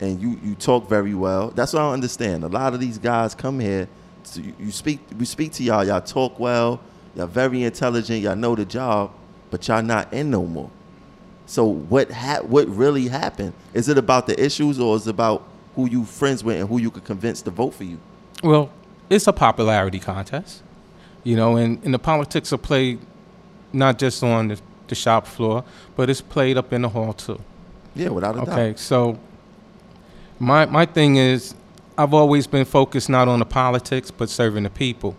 and you you talk very well. That's what i understand. A lot of these guys come here to, you, you speak we speak to y'all. Y'all talk well. Y'all very intelligent. Y'all know the job but y'all not in no more so what ha- what really happened is it about the issues or is it about who you friends with and who you could convince to vote for you Well, it's a popularity contest, you know, and, and the politics are played not just on the, the shop floor, but it's played up in the hall too. yeah without a Okay, doubt Okay, so my my thing is, I've always been focused not on the politics, but serving the people.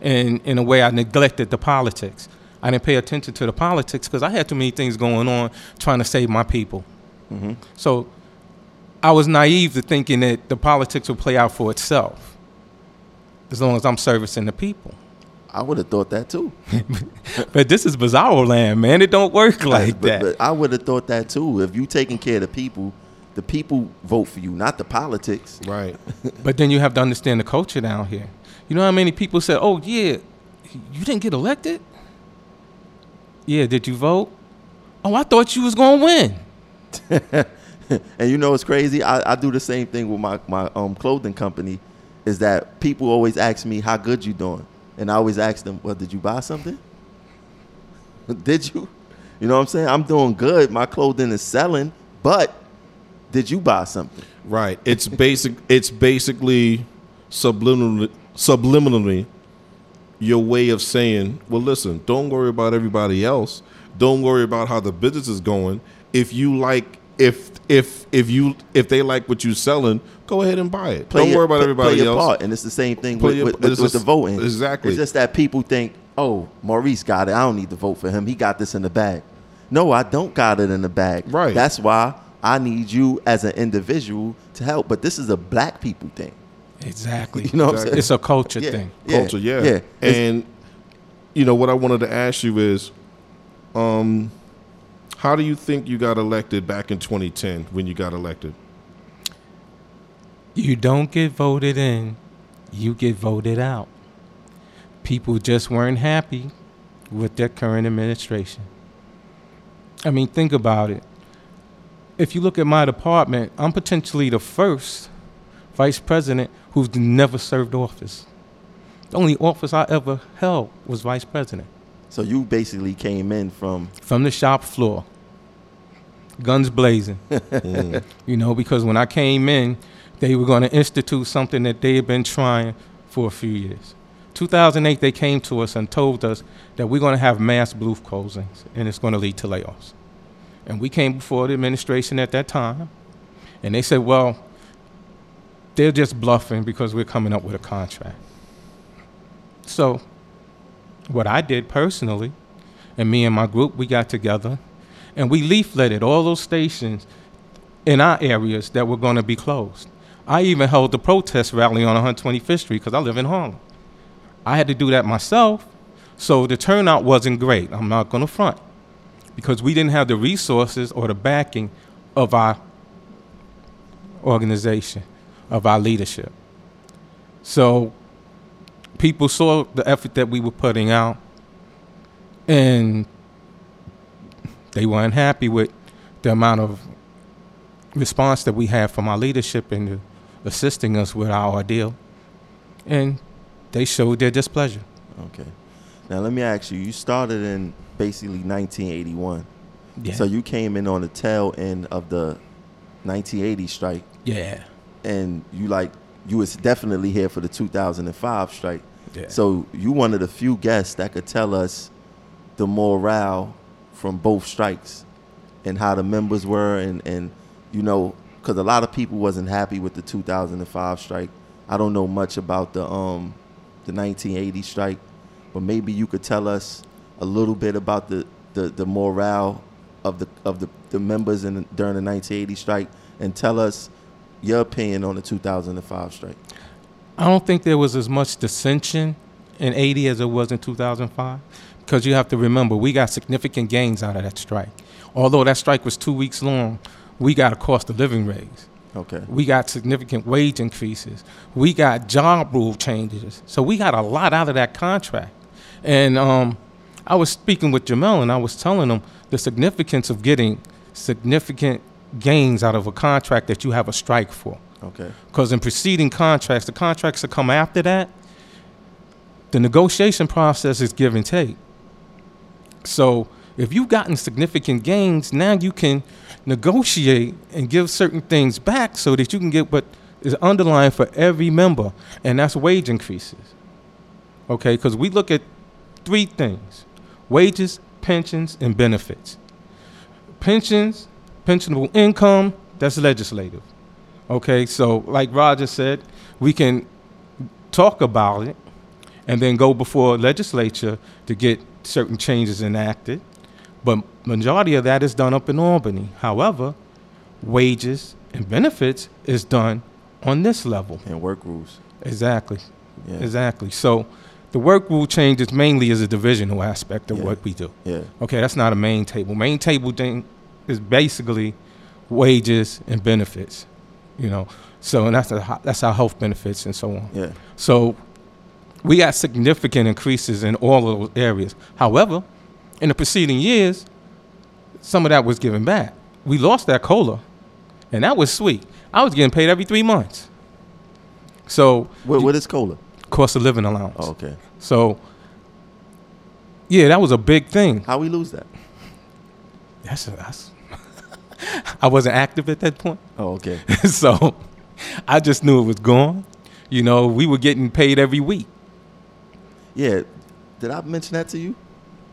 And in a way, I neglected the politics. I didn't pay attention to the politics because I had too many things going on trying to save my people. Mhm. So I was naive to thinking that the politics would play out for itself as long as I'm servicing the people. i would have thought that too *laughs* But this is bizarro land, man. It don't work like but, that. but i would have thought that too if you're taking care of the people the people vote for you not the politics Right. *laughs* But then you have to understand the culture down here. You know how many people say, "Oh yeah, you didn't get elected." Yeah, did you vote? Oh, I thought you was gonna win. *laughs* And you know what's crazy? I, I do the same thing with my, my um, clothing company. Is that people always ask me how good you doing, and I always ask them, "Well, did you buy something? *laughs* did you? You know what I'm saying? I'm doing good. My clothing is selling, but did you buy something? Right. It's basic. It's basically subliminally, subliminally your way of saying, "Well, listen, don't worry about everybody else. Don't worry about how the business is going. If you like, if if if you if they like what you're selling, go ahead and buy it. Play don't your- worry about play- everybody play your else. Part. And it's the same thing Play with, your- with, with, the voting. exactly. It's just that people think, "Oh, Maurice got it. I don't need to vote for him. He got this in the bag." No, I don't got it in the bag. Right. That's why I need you as an individual to help. But this is a black people thing. Exactly. *laughs* You know what I'm saying? It's a culture Yeah. thing. culture, yeah. yeah. It's- And you know what I wanted to ask you is, um, how do you think you got elected back in 2010 when you got elected? You don't get voted in, you get voted out. people just weren't happy with their current administration. I mean, think about it. If you look at my department, I'm potentially the first vice president who's never served office. The only office I ever held was vice president. So you basically came in from From the shop floor, guns blazing. *laughs* Mm. You know, because when I came in, they were going to institute something that they had been trying for a few years. 2008, they came to us and told us that we're going to have mass booth closings and it's going to lead to layoffs. And we came before the administration at that time, and they said, well, they're just bluffing because we're coming up with a contract. So, what I did personally, and me and my group, we got together and we leafleted all those stations in our areas that were going to be closed. I even held the protest rally on 125th Street because I live in Harlem. I had to do that myself, so the turnout wasn't great. I'm not going to front because we didn't have the resources or the backing of our organization, of our leadership. So people saw the effort that we were putting out, and they weren't happy with the amount of response that we had from our leadership in assisting us with our ordeal, and they showed their displeasure. okay. Now let me ask you. You started in basically 1981. Yeah. So you came in on the tail end of the 1980 strike, yeah. And you like you was definitely here for the 2005 strike. Yeah. So you one of the few guests that could tell us the morale from both strikes and how the members were and and you know because a lot of people wasn't happy with the 2005 strike. I don't know much about the um the 1980 strike, but maybe you could tell us a little bit about the the, the morale of the of the, the members in during the 1980 strike and tell us your opinion on the 2005 strike. I don't think there was as much dissension in 80 as it was in 2005 because you have to remember we got significant gains out of that strike. Although that strike was two weeks long, we got a cost of living raise. Okay. We got significant wage increases. We got job rule changes. So we got a lot out of that contract. And um, I was speaking with Jamel and I was telling him the significance of getting significant gains out of a contract that you have a strike for. Okay. Because in preceding contracts, the contracts that come after that, the negotiation process is give and take. So if you've gotten significant gains, now you can negotiate and give certain things back so that you can get what is underlying for every member, and that's wage increases. Okay, because we look at three things wages, pensions, and benefits. Pensions, pensionable income, that's legislative. Okay, so like Roger said, we can talk about it and then go before legislature to get certain changes enacted. But majority of that is done up in Albany. However, wages and benefits is done on this level. And work rules. Exactly. Yeah. Exactly. So the work rule changes mainly is a divisional aspect of Yeah. what we do. Yeah. Okay, that's not a main table. Main table thing is basically wages and benefits. You know, so and that's a, that's our health benefits and so on. Yeah. So we got significant increases in all of those areas. However, in the preceding years, some of that was given back. We lost that cola, and that was sweet. I was getting paid every three months. So What, what is cola? cost of living allowance. Oh, okay. So yeah, that was a big thing. How we lose that? That's, that's I wasn't active at that point. Oh, okay. *laughs* so I just knew it was gone. You know, we were getting paid every week. Yeah. Did I mention that to you?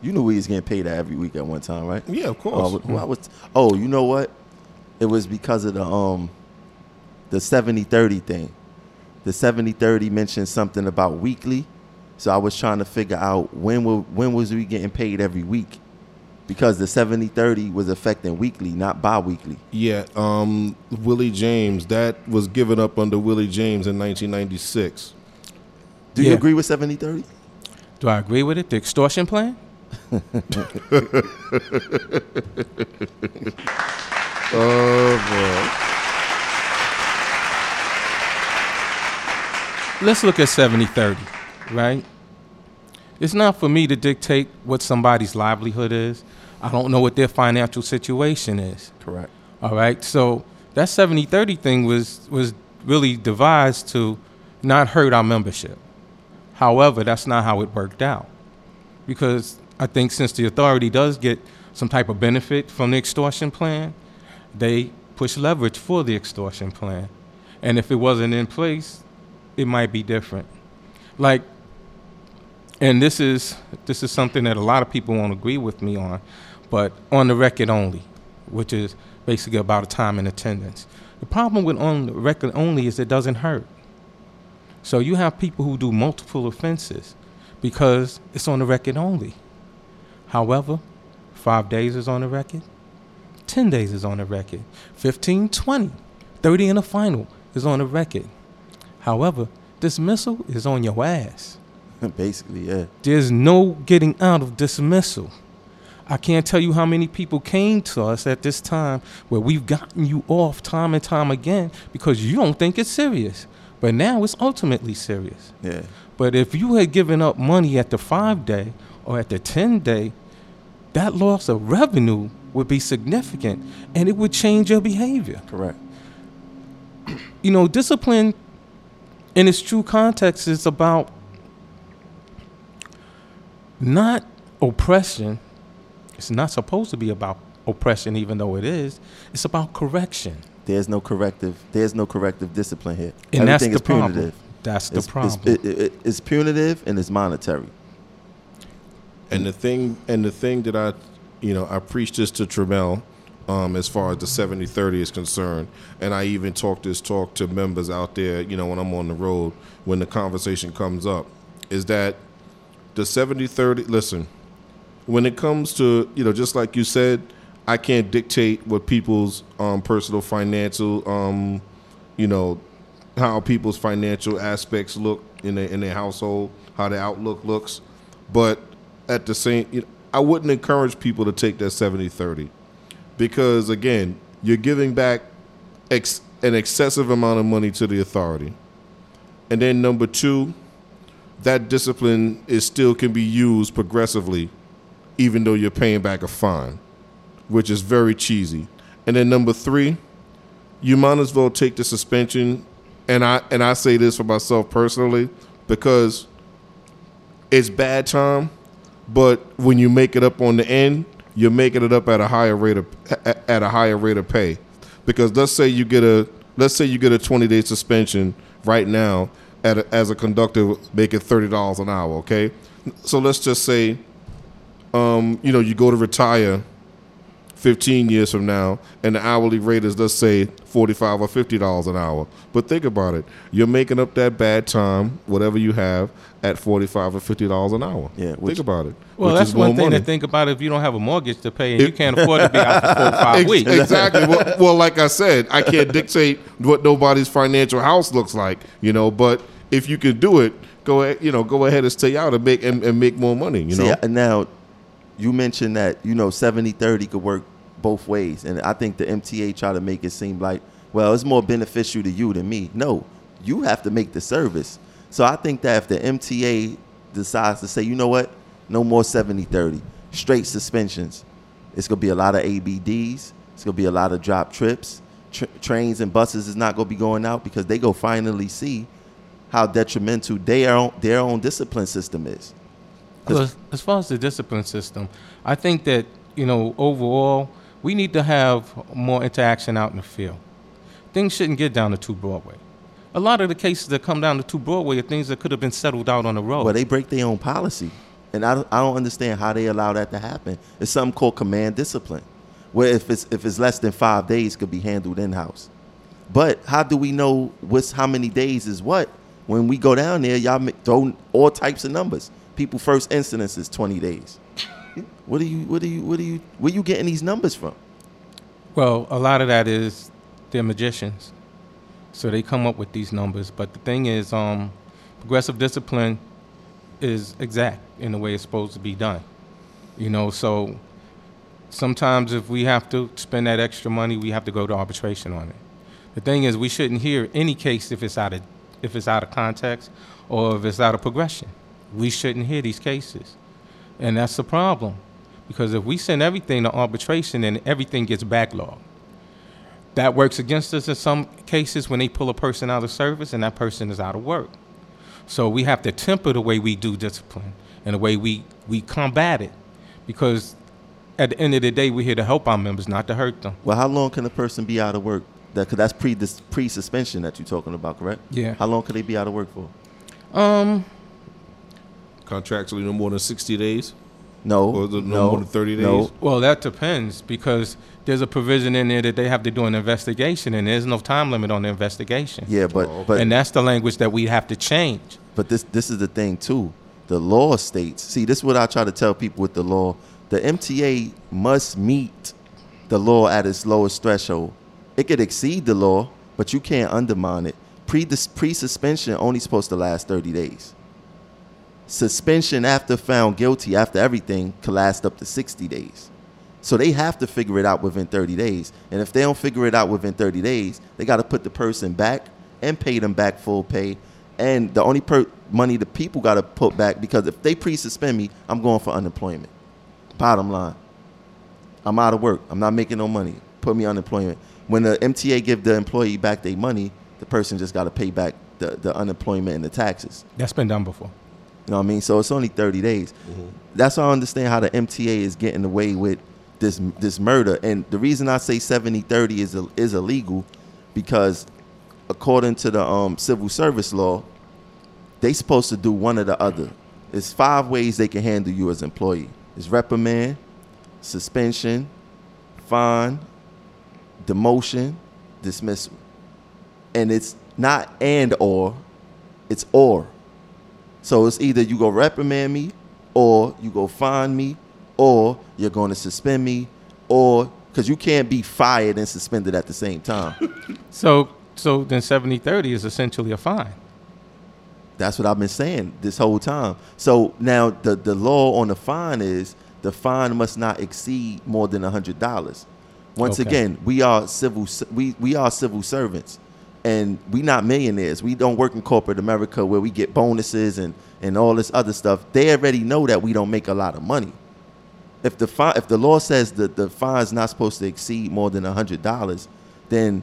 You knew we was getting paid every week at one time, right? Yeah, of Oh, course. who I was, oh, you know what? It was because of the um the 70-30 thing. The 70-30 mentioned something about weekly. So I was trying to figure out when were, when was we getting paid every week? Because the 70-30 was affecting weekly, not bi-weekly. Yeah, um, Willie James. That was given up under Willie James in 1996. Do you agree with 70-30? Do I agree with it? The extortion plan? *laughs* Oh boy. Let's look at 70 30, right? It's not for me to dictate what somebody's livelihood is. I don't know what their financial situation is. Correct. All right. So that 70 30 thing was, was really devised to not hurt our membership. However, that's not how it worked out. Because I think since the authority does get some type of benefit from the extortion plan, they push leverage for the extortion plan. And if it wasn't in place, it might be different. Like, and this is this is something that a lot of people won't agree with me on, but on the record only, which is basically about a time in attendance. The problem with on the record only is it doesn't hurt. So you have people who do multiple offenses because it's on the record only. However, five days is on the record, 10 days is on the record, 15, 20, 30 in the final is on the record. However, dismissal is on your ass. *laughs* Basically, yeah. There's no getting out of dismissal. I can't tell you how many people came to us at this time where we've gotten you off time and time again because you don't think it's serious. But now it's ultimately serious. Yeah. But if you had given up money at the five day or at the 10 day, that loss of revenue would be significant and it would change your behavior. Correct. *clears throat* You know, discipline in its true context is about not oppression. It's not supposed to be about oppression, even though it is. It's about correction. There's no corrective. There's no corrective discipline here. And that's the is problem. punitive. That's the It's, it's, problem. it- it- it's punitive and it's monetary. And the thing, and the thing that I, you know, I preached this to Tremel, um, as far as the 70-30 is concerned, and I even talk this talk to members out there, you know, when I'm on the road, when the conversation comes up, is that the 70-30, listen, when it comes to, you know, just like you said, I can't dictate what people's um, personal financial, um, you know, how people's financial aspects look in their, in their household, how their outlook looks. But at the same, you know, I wouldn't encourage people to take that 70 30 because, again, you're giving back ex- an excessive amount of money to the authority. And then, number two, that discipline is still can be used progressively, even though you're paying back a fine, which is very cheesy. And then, number three, you might as well take the suspension and I and I say this for myself personally because it's bad time, but when you make it up on the end, you're making it up at a higher rate of at a higher rate of pay. Because let's say you get a let's say you get a 20 day suspension right now a, as a conductor making thirty dollars an hour. Okay, so let's just say, um, you know, you go to retire 15 years from now and the hourly rate is let's say 45 or 50 dollars an hour. But think about it. You're making up that bad time whatever you have at 45 or 50 dollars an hour. Yeah, think about it. Well, that's one thing money. to think about if you don't have a mortgage to pay and you can't afford to be out for four or *laughs* five Ex- weeks. exactly. *laughs* Well, well like i said i can't dictate what nobody's financial house looks like you know but if you can do it go ahead you know go ahead and stay out and make and, and make more money you See, know? I- now, you mentioned that, you know, 70 30 could work both ways. And I think the MTA try to make it seem like, well, it's more beneficial to you than me. No, you have to make the service. So I think that if the MTA decides to say, you know what, no more 70 30, straight suspensions, it's going to be a lot of ABDs, it's going to be a lot of drop trips. Tr- trains and buses is not going to be going out because they go finally see how detrimental their own, their own discipline system is. Well, as, far as the discipline system, I think that you know overall we need to have more interaction out in the field. Things shouldn't get down to two Broadway. A lot of the cases that come down to two Broadway are things that could have been settled out on the road. Well, they break their own policy, and I don't, I don't understand how they allow that to happen. It's something called command discipline, where if it's if it's less than five days, could be handled in house. But how do we know what's how many days is what? When we go down there, y'all throw all types of numbers. People first incidence is twenty days. What are you? What are you? What are you? Where you getting these numbers from? Well, a lot of that is they're magicians. So they come up with these numbers. But the thing is, um, progressive discipline is exact in the way it's supposed to be done. You know, so sometimes if we have to spend that extra money, we have to go to arbitration on it. The thing is, we shouldn't hear any case if it's out of if it's out of context or if it's out of progression. We shouldn't hear these cases. And that's the problem. Because if we send everything to arbitration and everything gets backlogged, that works against us in some cases when they pull a person out of service and that person is out of work. So we have to temper the way we do discipline and the way we, we combat it. Because at the end of the day, we're here to help our members, not to hurt them. Well, how long can a person be out of work? That cause that's pre pre suspension that you're talking about, correct? Yeah. How long can they be out of work for? Um, Contractually, no more than sixty days. No. Or the- no no, more than 30 No. days? well, that depends because there's a provision in there that they have to do an investigation, and there's no time limit on the investigation. Yeah, but Oh, but and that's the language that we have to change. But this this is the thing too. The law states. See, this is what I try to tell people with the law. The MTA must meet the law at its lowest threshold. It could exceed the law, but you can't undermine it. Pre pre suspension only supposed to last thirty days. Suspension after found guilty, after everything, could last up to sixty days. So they have to figure it out within 30 days. And if they don't figure it out within 30 days, they got to put the person back and pay them back full pay. And the only per- money the people got to put back because if they pre-suspend me, I'm going for unemployment. Bottom line, I'm out of work. I'm not making no money. Put me unemployment. When the MTA give the employee back their money, the person just got to pay back the, the unemployment and the taxes. That's been done before. You know what I mean? So it's only 30 days. That's how I understand how the MTA is getting away with this this murder. And the reason I say 70-30 is is illegal because according to the um, civil service law, they supposed to do one or the other. It's five ways they can handle you as employee. It's reprimand, suspension, fine, demotion, dismissal. And it's not and or, it's or. So it's either you go reprimand me, or you go fine me, or you're going to suspend me, or because you can't be fired and suspended at the same time. *laughs* So, so then 70-30 is essentially a fine. That's what I've been saying this whole time. So now the, the law on the fine is the fine must not exceed more than hundred dollars. Once Okay. again, we are civil we, we are civil servants, and we not millionaires. We don't work in corporate America where we get bonuses and, and all this other stuff. They already know that we don't make a lot of money. If the fine, if the law says that the fine's not supposed to exceed more than hundred dollars, then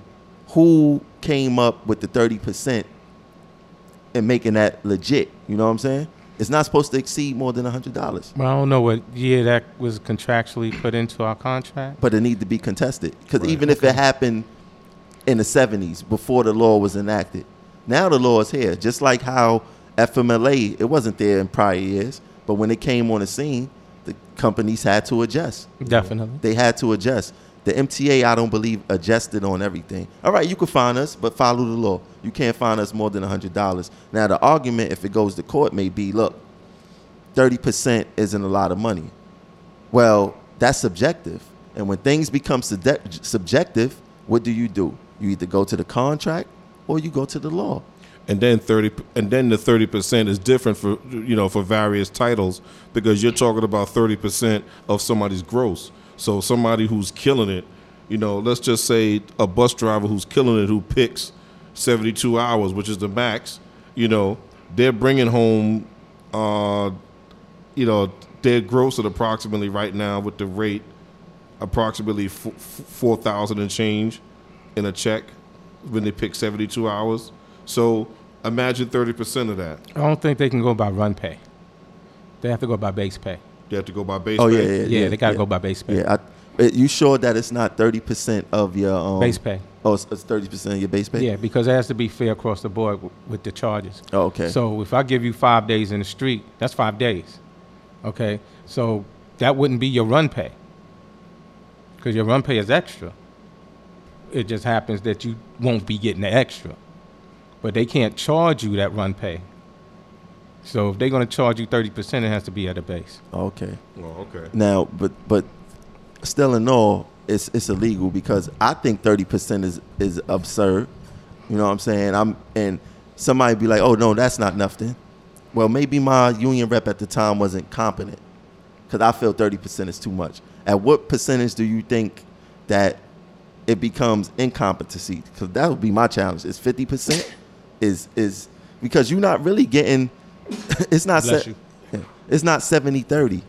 who came up with the thirty percent and making that legit. You know what I'm saying? It's not supposed to exceed more than hundred dollars, Well, I don't know what year that was contractually put into our contract. but it need to be contested. Because even if it happened in the '70s before the law was enacted, now the law is here. Just like how FMLA, it wasn't there in prior years, but when it came on the scene, the companies had to adjust. Definitely. They had to adjust. The MTA, I don't believe, adjusted on everything. All right, you can fine us, but follow the law. You can't fine us more than $100. Now, the argument, if it goes to court, may be look, 30% isn't a lot of money. Well, that's subjective. And when things become subjective, what do you do? You either go to the contract or you go to the law. and then 30 and then the 30% is different for you know for various titles because you're talking about 30% of somebody's gross so somebody who's killing it you know let's just say a bus driver who's killing it who picks 72 hours which is the max you know they're bringing home uh you know their gross at approximately right now with the rate approximately f- f- 4000 and change in a check when they pick 72 hours. So imagine 30% of that. I don't think they can go by run pay. They have to go by base pay. They have to go by base Oh, pay. yeah, yeah. Yeah, they got to go by base pay. Yeah, I, you sure that it's not 30% of your um, Base pay. Oh, it's, it's 30% of your base pay? Yeah, because it has to be fair across the board w- with the charges. Oh, okay. So if I give you five days in the street, that's five days. Okay, so that wouldn't be your run pay because your run pay is extra. It just happens that you won't be getting the extra, but they can't charge you that run pay. So if they're going to charge you thirty percent, it has to be at a base. Okay. Oh, okay. Now, but but still in all, it's it's illegal because I think thirty percent is is absurd. You know what I'm saying? I'm and somebody be like, oh no, that's not nothing. Well, maybe my union rep at the time wasn't competent because I feel thirty percent is too much. At what percentage do you think that it becomes incompetency? Because that would be my challenge. Is fifty percent? Is is because you're not really getting *laughs* it's not se- it's not 70 30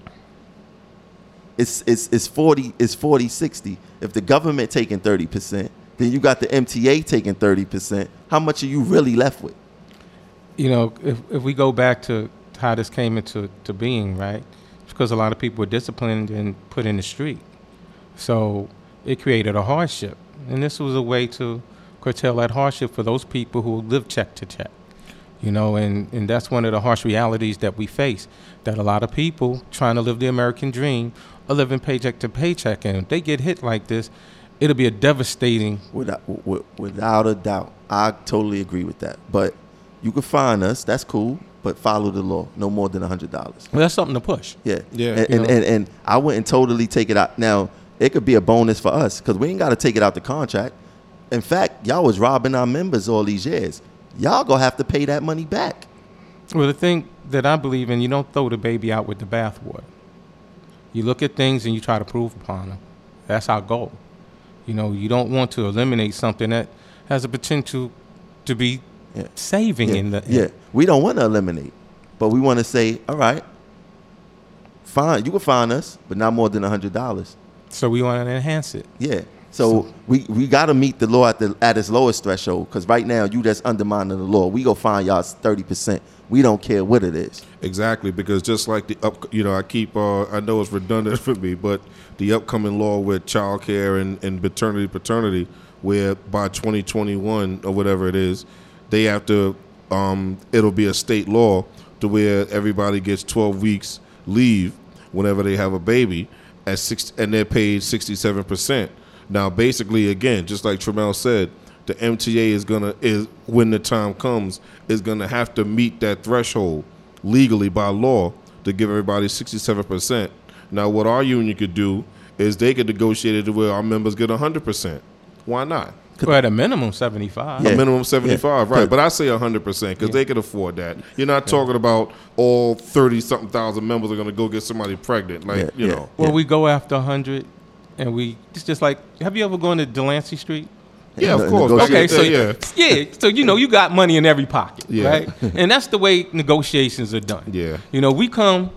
it's it's it's 40 it's 40 60 if the government taking 30% then you got the MTA taking 30% how much are you really left with you know, if, if we go back to how this came into to being, right? It's because a lot of people were disciplined and put in the street. So it created a hardship. And this was a way to curtail that hardship for those people who live check to check. You know, and, and that's one of the harsh realities that we face. That a lot of people trying to live the American dream are living paycheck to paycheck. And if they get hit like this, it'll be a devastating without without a doubt I totally agree with that but you can fine us that's cool but follow the law no more than $100 well, that's something to push. Yeah. Yeah. And, and, and, and I wouldn't totally take it out. Now, it could be a bonus for us because we ain't got to take it out the contract. In fact, y'all was robbing our members all these years. Y'all gonna have to pay that money back. Well, the thing that I believe in, you don't throw the baby out with the bathwater. You look at things and you try to prove upon them. That's our goal. You know, you don't want to eliminate something that has a potential to be Yeah. saving Yeah. in the yeah. We don't want to eliminate, but we want to say, all right, fine, you can fine us, but not more than hundred dollars. So we want to enhance it. Yeah. So, we, we got to meet the law at the at its lowest threshold because right now you just undermining the law. We go find y'all thirty percent. We don't care what it is. Exactly, because just like the up, you know, I keep, uh, I know it's redundant *laughs* for me, but the upcoming law with child care and, and maternity paternity, where by 2021 or whatever it is, they have to, um, it'll be a state law to where everybody gets 12 weeks leave whenever they have a baby at six, and they're paid 67 percent. Now, basically, again, just like Tremel said, the MTA is gonna is when the time comes is gonna have to meet that threshold legally by law to give everybody 67%. Now, what our union could do is they could negotiate it to where our members get 100%. Why not? Well, at a minimum, 75. Yeah. A minimum 75, right. But I say 100% because they could afford that. You're not talking about all 30 something thousand members are going to go get somebody pregnant. Like, Yeah, you yeah. know. Well, Yeah. we go after 100 and we, it's just like, have you ever gone to Delancey Street? Yeah, of course. negotiate. Back in Okay, so yeah. yeah, so you know you got money in every pocket, Yeah. right? *laughs* And that's the way negotiations are done. Yeah. You know, we come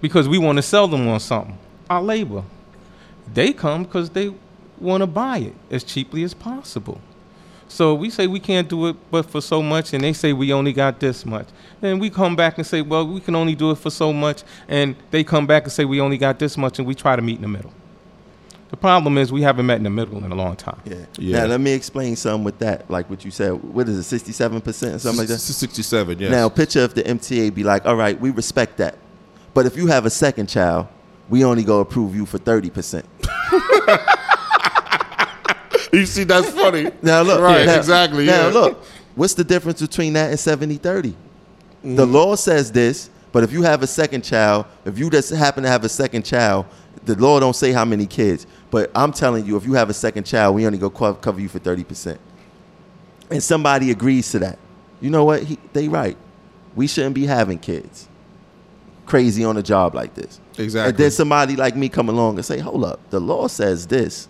because we want to sell them on something, our labor. They come because they want to buy it as cheaply as possible. So we say we can't do it but for so much, and they say we only got this much. Then we come back and say, well, we can only do it for so much, and they come back and say we only got this much, and we try to meet in the middle. The problem is we haven't met in the middle in a long time. Yeah. Yeah. Now let me explain something with that. Like what you said. What is it? Sixty-seven percent or something like that. 67, yes. Now picture if the MTA be like, all right, we respect that, but if you have a second child, we only go approve you for thirty percent. *laughs* *laughs* you see, that's funny. *laughs* Now look, Right, now- exactly, Now yeah. look, what's the difference between that and 70-30? Mm. The law says this, but if you have a second child, if you just happen to have a second child, the law don't say how many kids. But I'm telling you, if you have a second child, we only go co- cover you for thirty percent. And somebody agrees to that. You know what? He, they right. We shouldn't be having kids. Crazy on a job like this. And Exactly. then somebody like me come along and say, "Hold up, the law says this."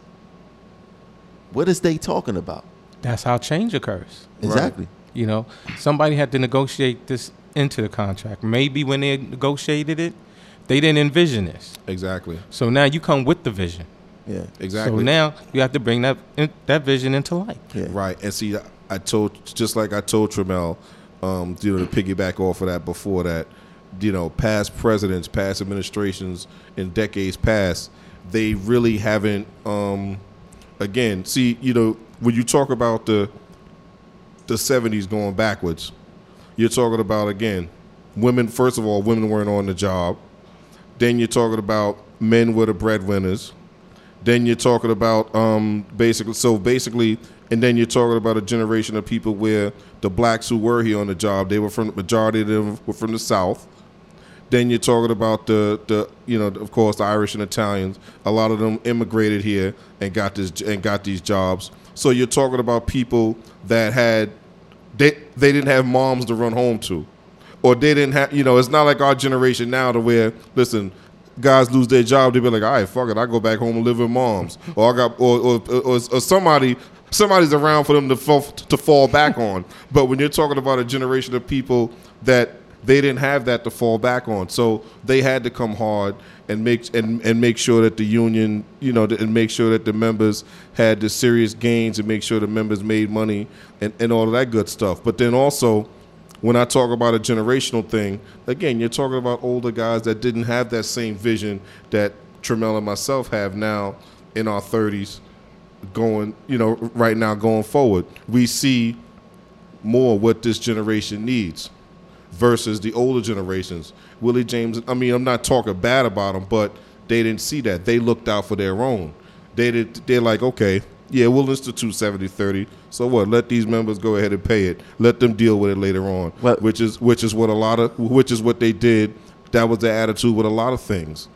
What is they talking about? That's how change occurs. Exactly. You know, somebody had to negotiate this into the contract. Maybe when they negotiated it, they didn't envision this. Exactly. So now you come with the vision. Yeah. Exactly. So now you have to bring that in, that vision into life. Yeah. Right, and see, I- I told just like I told Tremel, um, you know, to piggyback off of that before that, you know, past presidents, past administrations, in decades past, they really haven't. Um, again, see, you know, when you talk about the the '70s going backwards, you're talking about again, women. First of all, women weren't on the job. Then you're talking about men were the breadwinners. Then you're talking about um, basically, so basically, and then you're talking about a generation of people where the blacks who were here on the job, they were from the majority of them were from the South. Then you're talking about the the you know of course the Irish and Italians. A lot of them immigrated here and got this and got these jobs. So you're talking about people that had they they didn't have moms to run home to, or they didn't have you know it's not like our generation now to where listen guys lose their job they be like all right fuck it I go back home and live with moms *laughs* or I got or or, or, or somebody somebody's around for them to fall, to fall back on. But when you're talking about a generation of people that they didn't have that to fall back on. So they had to come hard and make and, and make sure that the union, you know, and make sure that the members had the serious gains and make sure the members made money and, and all of that good stuff. But then also when I talk about a generational thing, again, you're talking about older guys that didn't have that same vision that Tramel and myself have now in our 30s going, you know, right now going forward. We see more what this generation needs versus the older generations. Willie James, I mean, I'm not talking bad about them, but they didn't see that. They looked out for their own. They did, they're like, okay, yeah, we'll institute 70 30. So what? Let these members go ahead and pay it. Let them deal with it later on. Well- which is which is what a lot of which is what they did. That was their attitude with a lot of things.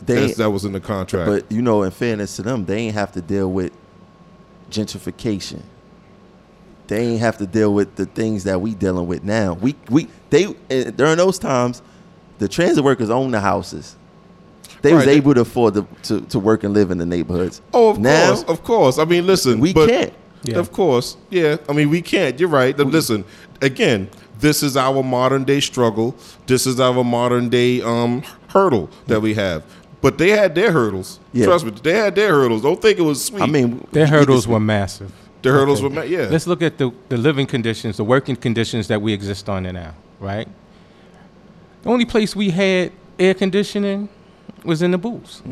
They that was in the contract. But you know, in fairness to them, they ain't have to deal with gentrification. They ain't have to deal with the things that we dealing with now. We we they eh, during those times, the transit workers own the houses. They was able to afford to, to, to work and live in the neighborhoods. Oh, of now, course, of course. I mean, listen, We but- can't. Yeah. Of course, yeah. I mean, we can't. You're right. Listen, again, this is our modern day struggle. This is our modern day um, hurdle that we have. But they had their hurdles. Yeah. Trust me, they had their hurdles. Don't think it was sweet. I mean, Their hurdles were massive. The hurdles were, met. yeah. Let's look at the, the living conditions, the working conditions that we exist under now, right? The only place we had air conditioning was in the booths.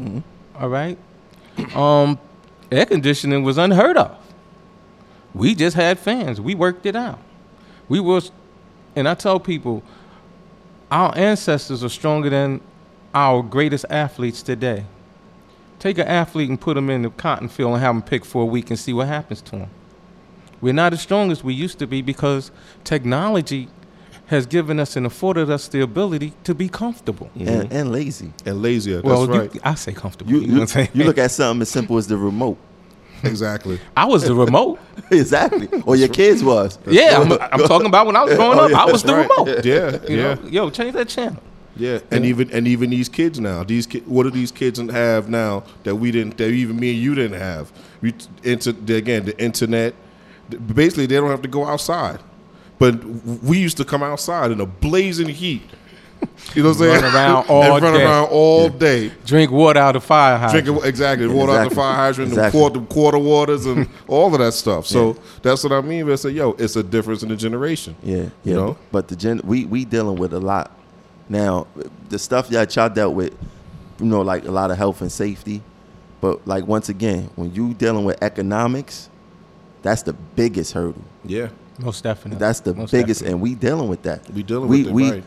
all right? Um, air conditioning was unheard of. We just had fans. We worked it out. We was, and I tell people, our ancestors are stronger than our greatest athletes today. Take an athlete and put them in the cotton field and have them pick for a week and see what happens to him. We're not as strong as we used to be because technology has given us and afforded us the ability to be comfortable. and, mm-hmm. and lazy. and lazier. That's Well, right. you, I say comfortable. You, You, know you, what I'm saying? you look at something as simple as the remote. exactly. *laughs* I was the remote. *laughs* exactly. Or your kids was. yeah, I'm, I'm talking about when I was *laughs* oh, growing Oh, up. I was the Right. remote. Yeah, You yeah. know, yo, change that channel. Yeah, and even and even these kids now, these ki- what do these kids have now that we didn't, that even me and you didn't have? We into the, again the internet. Basically, they don't have to go outside, but we used to come outside in a blazing heat. You know what I'm saying? Run around *laughs* and all run day. around all day. Drink water out of fire hydrant. Drinking exactly water out of the fire hydrant, Exactly. the, quarter, quarter waters, and *laughs* all of that stuff. So that's what I mean. When I say, yo, it's a difference in the generation. Yeah, yeah. You know? But the gen we we dealing with a lot. Now, the stuff that y'all dealt with, you know, like a lot of health and safety. But like once again, when you dealing with economics, that's the biggest hurdle. Yeah, Most definitely. That's the Most biggest, definitely. and we dealing with that. We dealing we, with it, we, right.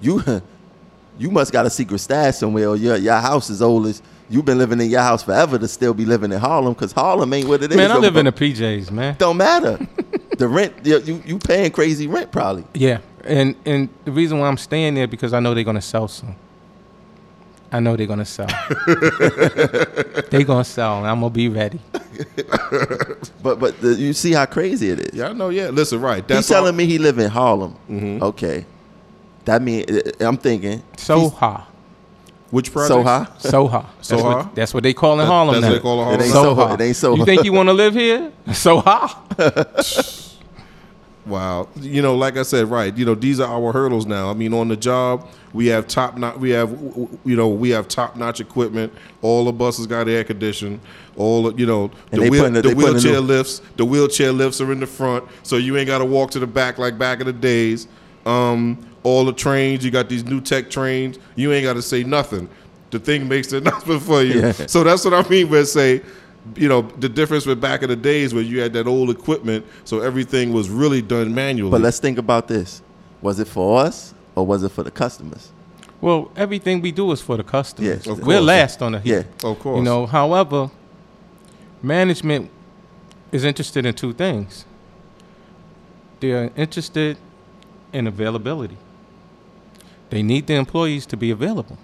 You, *laughs* you must got a secret stash somewhere, or your your house is old as you've been living in your house forever to still be living in Harlem, because Harlem ain't what it is. Man, I live in the PJs, man. Don't matter. *laughs* the rent, you, you you paying crazy rent probably. Yeah, and and the reason why I'm staying there because I know they're gonna sell soon. I know they're gonna sell. *laughs* they're gonna sell, and I'm gonna be ready. *laughs* But but the, you see how crazy it is. yeah, I know. Yeah, listen, right. He's That's all- telling me he live in Harlem. Mm-hmm. Okay, that mean uh, I'm thinking Soha, which project? Soha. Soha. *laughs* That's Soha? What, that's what they call in Harlem That's now. what they call in It ain't now? Soho. It ain't Soho. You think you want to live here? Soha. Wow. You know, like I said, right. You know, these are our hurdles now. I mean, on the job, we have top notch. We have, you know, we have top notch equipment. All the buses got air conditioning. All the- you know, the, wheel, the- the they putting a wheelchair lifts. The wheelchair lifts are in the front, so you ain't got to walk to the back like back in the days. Um, all the trains, you got these new tech trains. You ain't got to say nothing. The thing makes *laughs* the announcement for you. Yeah. So that's what I mean when I say, you know, the difference with back in the days where you had that old equipment, so everything was really done manually. But let's think about this: was it for us or was it for the customers? well, everything we do is for the customers. Yes, of We're last on the heat. Yeah. Of course. You know, however, management is interested in two things. They're interested in availability. They need the employees to be available.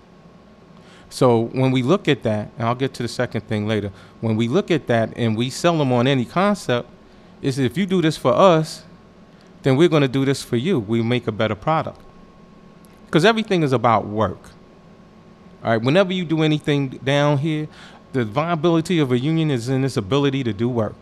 So when we look at that, and I'll get to the second thing later, when we look at that and we sell them on any concept, is if you do this for us, then we're going to do this for you. We make a better product. Because everything is about work. All right, whenever you do anything down here, the viability of a union is in its ability to do work.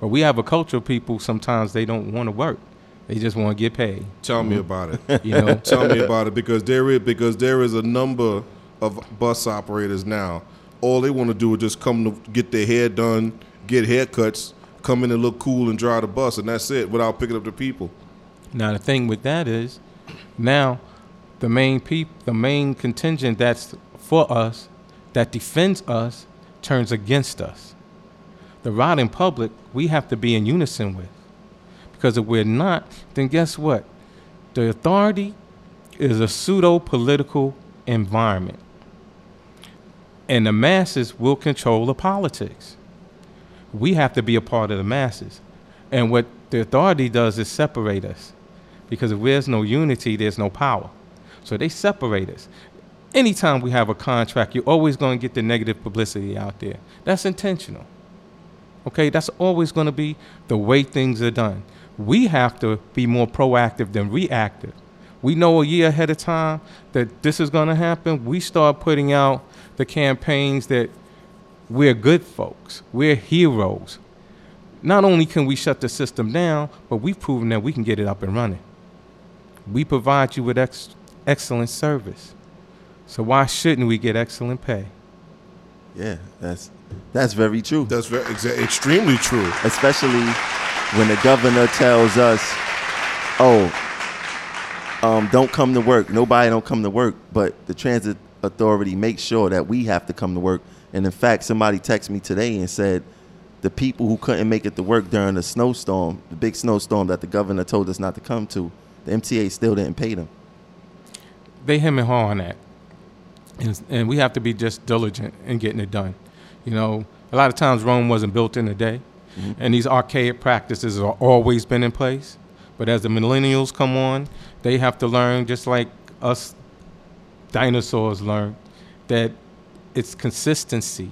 But we have a culture of people sometimes they don't want to work. They just want to get paid. Tell me about it. You know, *laughs* Tell me about it because there is because there is a number of bus operators now. All they want to do is just come to get their hair done, get haircuts, come in and look cool and drive the bus, and that's it without picking up the people. Now the thing with that is, now the main peop, the main contingent that's for us, that defends us, turns against us. The riding public, we have to be in unison with, because if we're not, then guess what? The authority is a pseudo political environment, and the masses will control the politics. We have to be a part of the masses, and what the authority does is separate us because if there's no unity, there's no power. So they separate us. Anytime we have a contract, you're always going to get the negative publicity out there. That's intentional. Okay, that's always going to be the way things are done. We have to be more proactive than reactive. We know a year ahead of time that this is going to happen. We start putting out the campaigns that we're good folks, we're heroes. Not only can we shut the system down, but we've proven that we can get it up and running we provide you with ex- excellent service. So why shouldn't we get excellent pay? Yeah, that's that's very true. That's very exa- extremely true. especially when the governor tells us, "Oh, um, don't come to work. Nobody don't come to work." But the transit authority makes sure that we have to come to work. And in fact, somebody texted me today and said the people who couldn't make it to work during the snowstorm, the big snowstorm that the governor told us not to come to, the MTA still didn't pay them. They hem and haw on that, and, and we have to be just diligent in getting it done. You know, a lot of times Rome wasn't built in a day, mm-hmm. and these archaic practices have always been in place. But as the millennials come on, they have to learn, just like us dinosaurs learned, that it's consistency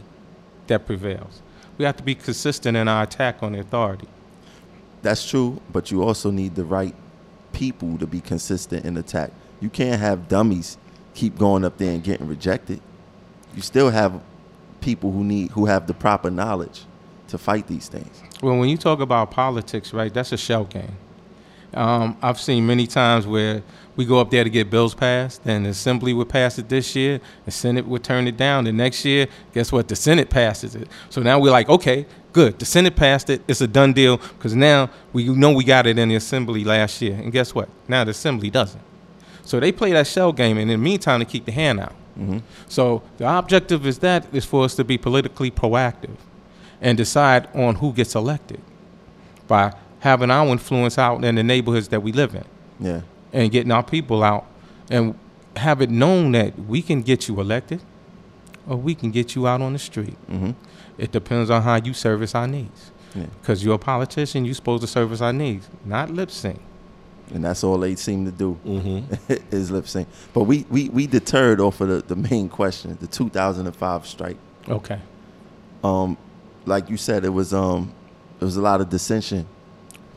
that prevails. We have to be consistent in our attack on the authority. That's true, but you also need the right people to be consistent in attack. You can't have dummies keep going up there and getting rejected. You still have people who need who have the proper knowledge to fight these things. Well, when you talk about politics, right, that's a shell game. Um, I've seen many times where we go up there to get bills passed, and the Assembly would pass it this year, the Senate would turn it down. The next year, guess what? The Senate passes it. So now we're like, okay, good. The Senate passed it. It's a done deal because now we know we got it in the Assembly last year. And guess what? Now the Assembly doesn't. So they play that shell game, and in the meantime, to keep the hand out. Mm-hmm. So the objective is that is for us to be politically proactive and decide on who gets elected by having our influence out in the neighborhoods that we live in Yeah. And getting our people out and have it known that we can get you elected or we can get you out on the street. hmm It depends on how you service our needs. Yeah. Because you're a politician, you're supposed to service our needs, not lip sync. And that's all they seem to do Mm-hmm. *laughs* is lip sync. But we, we, we deterred off of the, the main question, the 2005 strike. Okay. Um, like you said, it was um, it was a lot of dissension.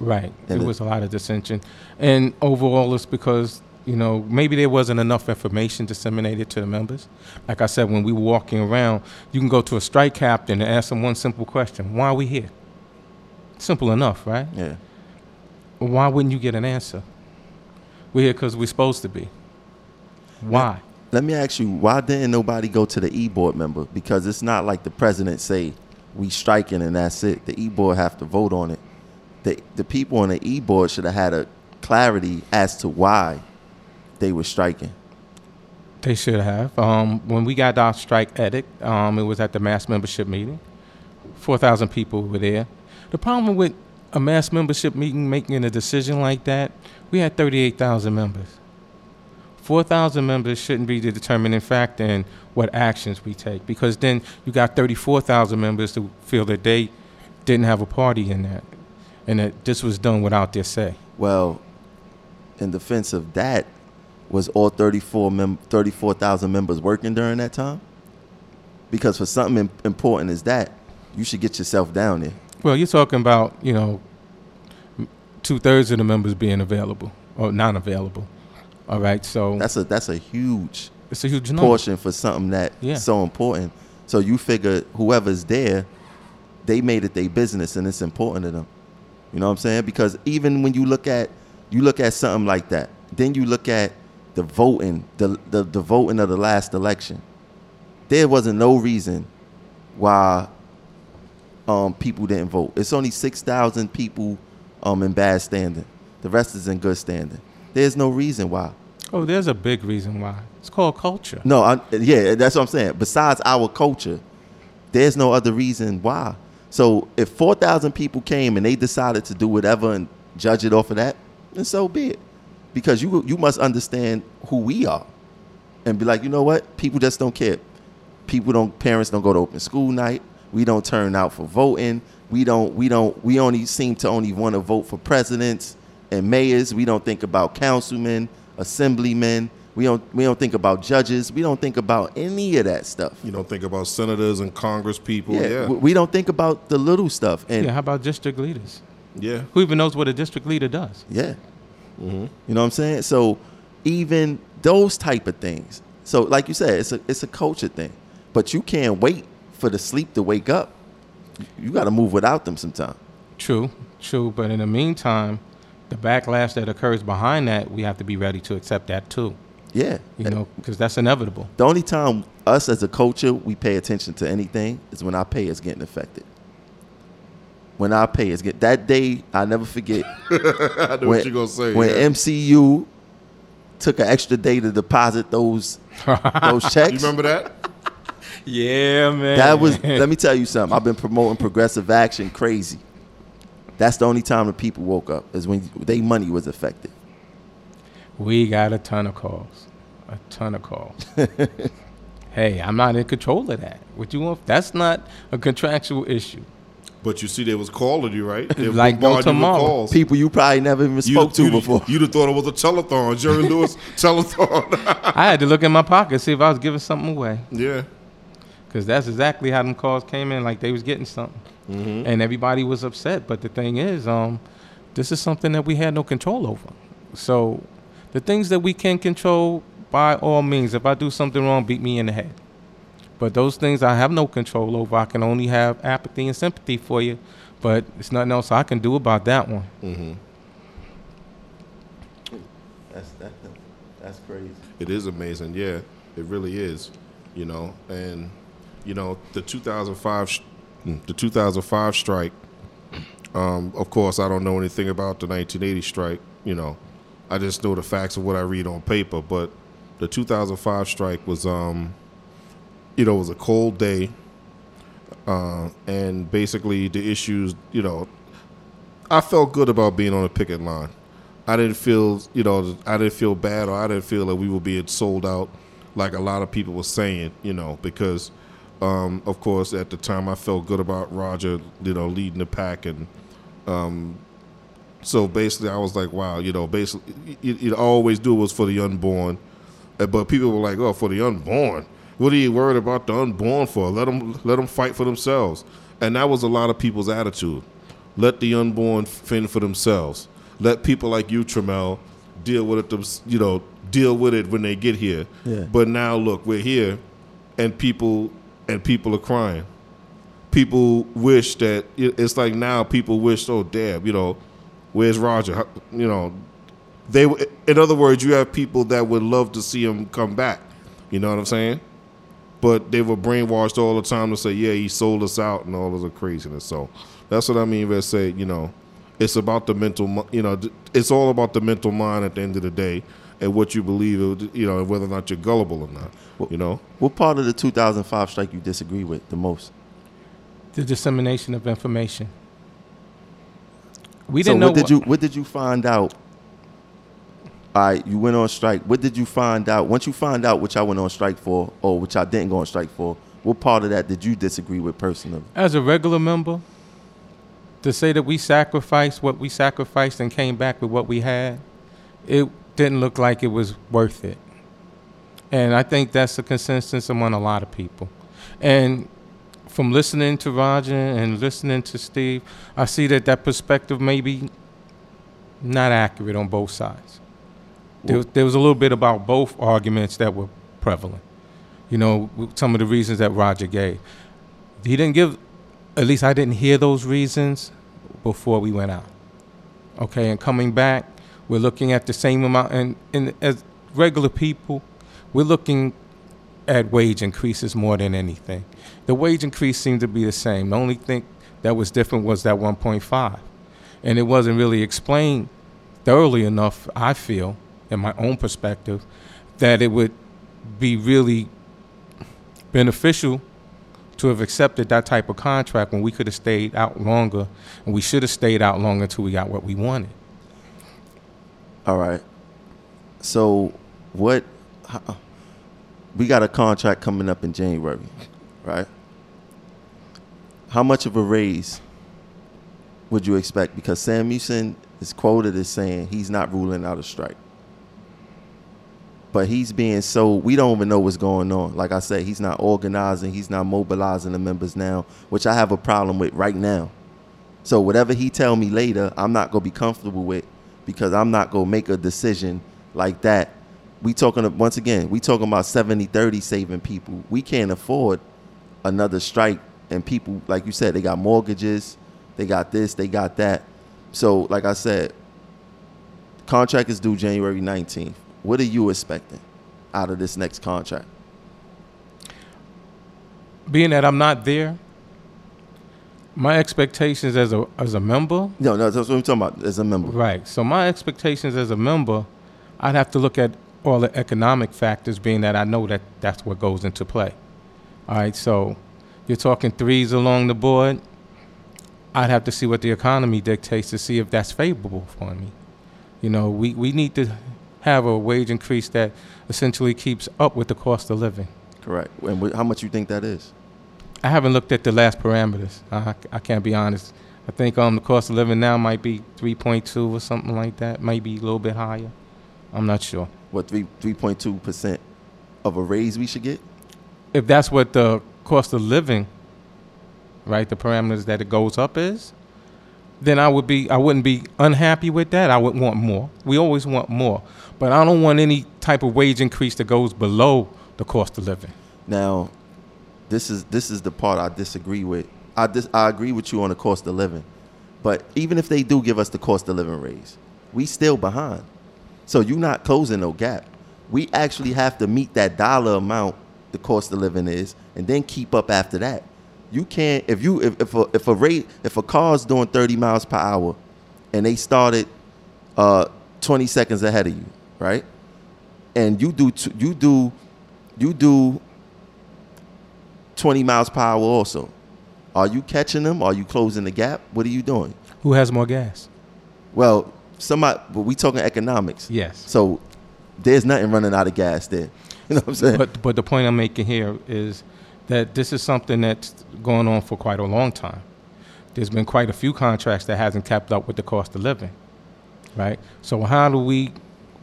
Right. And There it- was a lot of dissension. And overall, it's because, you know, maybe there wasn't enough information disseminated to the members. Like I said, when we were walking around, you can go to a strike captain and ask them one simple question Why are we here? Simple enough, right? Yeah. Why wouldn't you get an answer? We're here because we're supposed to be. Why? Let me ask you, why didn't nobody go to the e-board member? Because it's not like the president say we striking and that's it. The e-board have to vote on it. The the people on the e-board should have had a clarity as to why they were striking. They should have. Um, when we got our strike edict, um, it was at the mass membership meeting. 4,000 people were there. The problem with a mass membership meeting making a decision like that, we had 38,000 members. 4,000 members shouldn't be the determining factor in what actions we take because then you got 34,000 members to feel that they didn't have a party in that and that this was done without their say. Well, in defense of that, was all 34 mem- 34,000 members working during that time? Because for something im- important as that, you should get yourself down there. Well, you're talking about, you know, two thirds of the members being available or non available. All right. So That's a that's a huge it's a huge number. portion for something that Yeah. so important. So you figure whoever's there, they made it their business and it's important to them. You know what I'm saying? Because even when you look at You look at something like that. Then you look at the voting, the the, the voting of the last election. There wasn't no reason why um, people didn't vote. It's only six thousand people um, in bad standing. The rest is in good standing. There's no reason why. Oh, there's a big reason why. It's called culture. No, I, yeah, that's what I'm saying. Besides our culture, there's no other reason why. So if 4,000 people came and they decided to do whatever and judge it off of that, then so be it. Because you you must understand who we are, and be like, you know what? People just don't care. People don't. Parents don't go to open school night. We don't turn out for voting. We don't. We don't. We only seem to only want to vote for presidents and mayors. We don't think about councilmen, assemblymen. We don't. We don't think about judges. We don't think about any of that stuff. You don't think about senators and Congress people. Yeah, Yeah. we- we don't think about the little stuff. And Yeah, how about district leaders? Yeah. Who even knows what a district leader does? Yeah. Mm-hmm. You know what I'm saying? So even those type of things. So like you said, it's a it's a culture thing. But you can't wait for the sleep to wake up. You got to move without them sometime. True, true. But in the meantime, the backlash that occurs behind that, we have to be ready to accept that too. Yeah. You know, because that's inevitable. The only time us as a culture we pay attention to anything is when our pay is getting affected. When our pay is get that day, I never forget. *laughs* I know what you're gonna say. When yeah. MCU took an extra day to deposit those *laughs* those checks. you remember that? Yeah, man. That was. *laughs* let me tell you something. I've been promoting progressive action crazy. That's the only time the people woke up is when their money was affected. We got a ton of calls. A ton of calls. *laughs* hey, I'm not in control of that. What you want? That's not a contractual issue. But you see, they was calling you, right? They Like no bombarding you tomorrow. calls. People you probably never even spoke to you'd, before. You'd have thought it was a telethon, Jerry Lewis *laughs* telethon. I had to look in my pocket see if I was giving something away. yeah. Because that's exactly how them calls came in, like they was getting something. And everybody was upset. But the thing is, um, this is something that we had no control over. So the things that we can control, by all means, if I do something wrong, beat me in the head. But those things I have no control over. I can only have apathy and sympathy for you. But it's nothing else I can do about that one. That's that, that's crazy. It is amazing, yeah. It really is, you know. And you know, the 2005 sh- the 2005 strike um, of course, I don't know anything about the 1980 strike, you know. I just know the facts of what I read on paper, but the 2005 strike was um you know, it was a cold day. Uh, and basically the issues, you know, I felt good about being on the picket line. I didn't feel, you know, I didn't feel bad or I didn't feel that we were being sold out like a lot of people were saying, you know, because, um, of course, at the time I felt good about Roger, you know, leading the pack. And um, so basically I was like, wow, you know, basically, you, always do was for the unborn. But people were like, oh, for the unborn. What are you worried about the unborn for? Let them, let them fight for themselves. And that was a lot of people's attitude. Let the unborn fend for themselves. Let people like you, Tremel, deal with it. them- You know, deal with it when they get here. Yeah. But now look, we're here, and people and people are crying. People wish that it's like now people wish, oh damn, you know, where's Roger? You know, they. In other words, you have people that would love to see him come back. You know what I'm saying? But they were brainwashed all the time to say, yeah, he sold us out and all this other craziness. So that's what I mean when I say, you know, it's about the mental, you know, it's all about the mental mind at the end of the day and what you believe, uh, you know, and whether or not you're gullible or not, you know? What part of the 2005 strike you disagree with the most? The dissemination of information. We so didn't know what did you what did you find out? All right, you went on strike. What did you find out? Once you find out what y'all went on strike for, or which I didn't go on strike for, what part of that did you disagree with personally? as a regular member, to say that we sacrificed what we sacrificed and came back with what we had, it didn't look like it was worth it. And I think that's a consensus among a lot of people. And from listening to Roger and listening to Steve, I see that that perspective may be not accurate on both sides. There, was- there was a little bit about both arguments that were prevalent. You know, some of the reasons that Roger gave. He didn't give, at least I didn't hear those reasons before we went out. Okay, and coming back We're looking at the same amount, and, and as regular people, we're looking at wage increases more than anything. The wage increase seemed to be the same. The only thing that was different was that 1.5, and it wasn't really explained thoroughly enough. I feel, in my own perspective, that it would be really beneficial to have accepted that type of contract when we could have stayed out longer, and we should have stayed out longer until we got what we wanted. All right. So, what? how- We got a contract coming up in January, right? How much of a raise would you expect? Because Samuelsen is quoted as saying he's not ruling out a strike. But he's being so we don't even know what's going on. Like I said, he's not organizing, he's not mobilizing the members now, which I have a problem with right now. So whatever he tell me later, I'm not gonna be comfortable with because I'm not gonna make a decision like that. We talking once again, we talking about 70-30 saving people. We can't afford another strike and people, like you said, they got mortgages, they got this, they got that. So like I said, contract is due January 19th. What are you expecting out of this next contract? Being that I'm not there, my expectations as a as a member No, no, that's what I'm talking about as a member. Right. So my expectations as a member, I'd have to look at all the economic factors, being that I know that that's what goes into play. All right. So you're talking threes along the board. I'd have to see what the economy dictates to see if that's favorable for me. You know, we, we need to have a wage increase that essentially keeps up with the cost of living. Correct. And wh- how much you think that is? I haven't looked at the last parameters. I, I can't be honest. I think um the cost of living now might be 3.2 or something like that. Maybe a little bit higher. I'm not sure. What three three point two percent of a raise we should get? If that's what the cost of living, right, the parameters that it goes up is, then I would be I wouldn't be unhappy with that. I would want more. We always want more, but I don't want any type of wage increase that goes below the cost of living. Now, this is this is the part I disagree with. I dis- I agree with you on the cost of living, but even if they do give us the cost of living raise, we still behind. So you're not closing no gap. We actually have to meet that dollar amount the cost of living is, and then keep up after that. You can't if you if, if a if a rate if a car's doing 30 miles per hour, and they started uh 20 seconds ahead of you, right? And you do t- you do you do 20 miles per hour also. Are you catching them? Are you closing the gap? What are you doing? Who has more gas? Well, somebody, but we talking economics. Yes. So there's nothing running out of gas there. You know what I'm saying? But but the point I'm making here is that this is something that's going on for quite a long time. There's been quite a few contracts that hasn't kept up with the cost of living, right? So how do we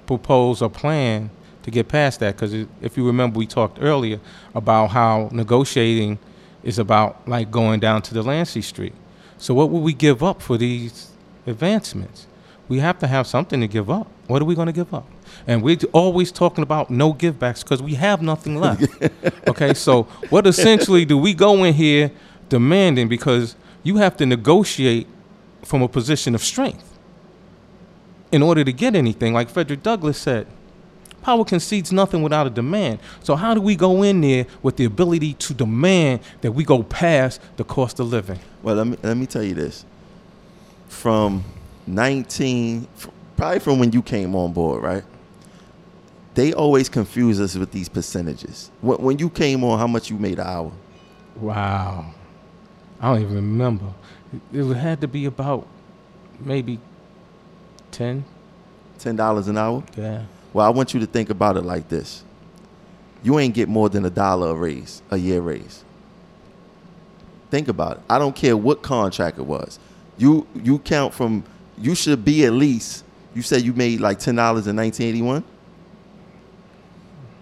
propose a plan to get past that? Because if you remember, we talked earlier about how negotiating is about like going down to Delancey Street. So what will we give up for these advancements? We have to have something to give up. What are we going to give up? And we're always talking about no givebacks because we have nothing left. *laughs* okay, so what essentially do we go in here demanding? Because you have to negotiate from a position of strength in order to get anything. Like Frederick Douglass said, power concedes nothing without a demand. So how do we go in there with the ability to demand that we go past the cost of living? Well, let me let me tell you this. From 19, probably from when you came on board, right? They always confuse us with these percentages. When, when you came on, how much you made an hour? Wow. I don't even remember. It had to be about maybe 10. Ten dollars an hour. Yeah. Well, I want you to think about it like this: you ain't get more than a dollar a raise, a year raise. Think about it. I don't care what contract it was. You you count from. You should be at least. You said you made like ten dollars in 1981.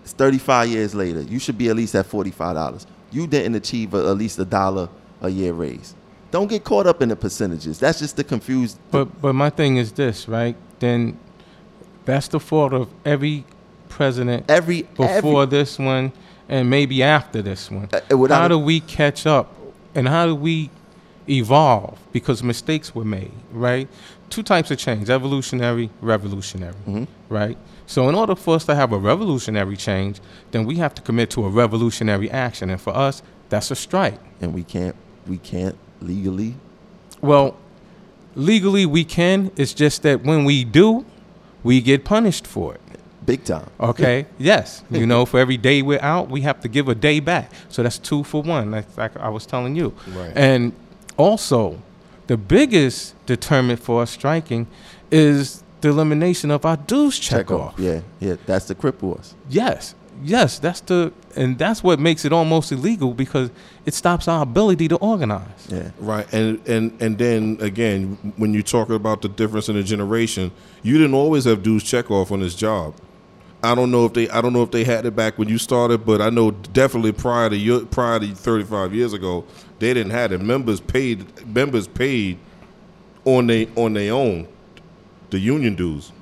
It's 35 years later. You should be at least at 45 dollars. You didn't achieve a, at least a dollar a year raise. Don't get caught up in the percentages. That's just the confused. But but my thing is this, right? Then that's the fault of every president every before every, this one and maybe after this one. Uh, uh, how do we catch up and how do we evolve because mistakes were made, right? Two types of change evolutionary, revolutionary, right? So, in order for us to have a revolutionary change, then we have to commit to a revolutionary action. And for us, that's a strike. and we can't we can't legally. Well, legally we can, it's just that when we do, we get punished for it. Big time. Okay. *laughs* yes. You know, for every day we're out, we have to give a day back. So that's two for one. Like, like I was telling you. Right. And also, the biggest determinant for us striking is the elimination of our dues check, off. Yeah, yeah. That's the cripple us. Yes. Yes, that's the and that's what makes it almost illegal because it stops our ability to organize. Yeah. Right, and and and then again, when you talk about the difference in the generation, you didn't always have dues check off on this job. I don't know if they I don't know if they had it back when you started, but I know definitely prior to your, prior to 35 years ago, they didn't have it. Members paid members paid on they on their own the union dues.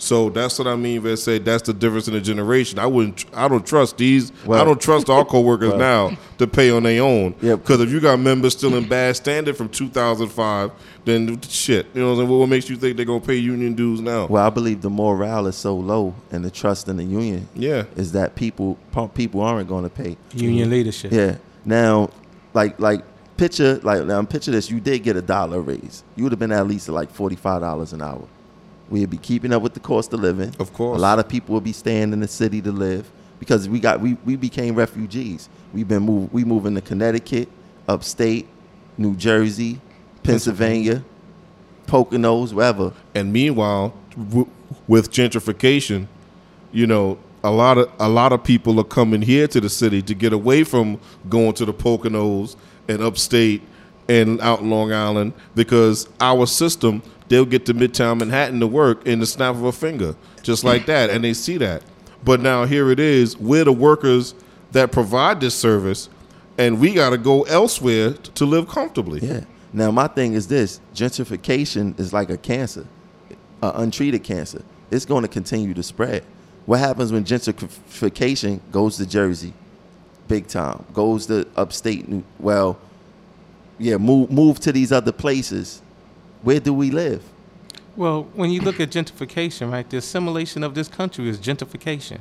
So that's what I mean when I say that's the difference in the generation. I wouldn't I don't trust these I don't trust our *laughs* coworkers now to pay on their own. Yeah. Because if you got members still in bad standing from 2005, then shit. You know what I'm saying? What makes you think they're gonna pay union dues now? Well, I believe the morale is so low and the trust in the union Yeah. is that people people aren't going to pay. Union leadership. Yeah. Now, like like picture like now picture this. You did get a dollar raise. You would have been at least at like forty five dollars an hour. We'd be keeping up with the cost of living. Of course. A lot of people will be staying in the city to live because we got we, we became refugees. We've been moved we moving to Connecticut, upstate, New Jersey, Pennsylvania, Poconos, wherever. And meanwhile, w- with gentrification, you know, a lot of a lot of people are coming here to the city to get away from going to the Poconos and upstate and out Long Island because our system they'll get to Midtown Manhattan to work in the snap of a finger, just like that, and they see that. But now here it is, we're the workers that provide this service, and we got to go elsewhere to live comfortably. Yeah. Now my thing is this: gentrification is like a cancer, an untreated cancer. It's going to continue to spread. What happens when gentrification goes to Jersey, big time, goes to upstate? New, well, yeah, move move to these other places. Where do we live? Well, when you look at gentrification, right, the assimilation of this country is gentrification.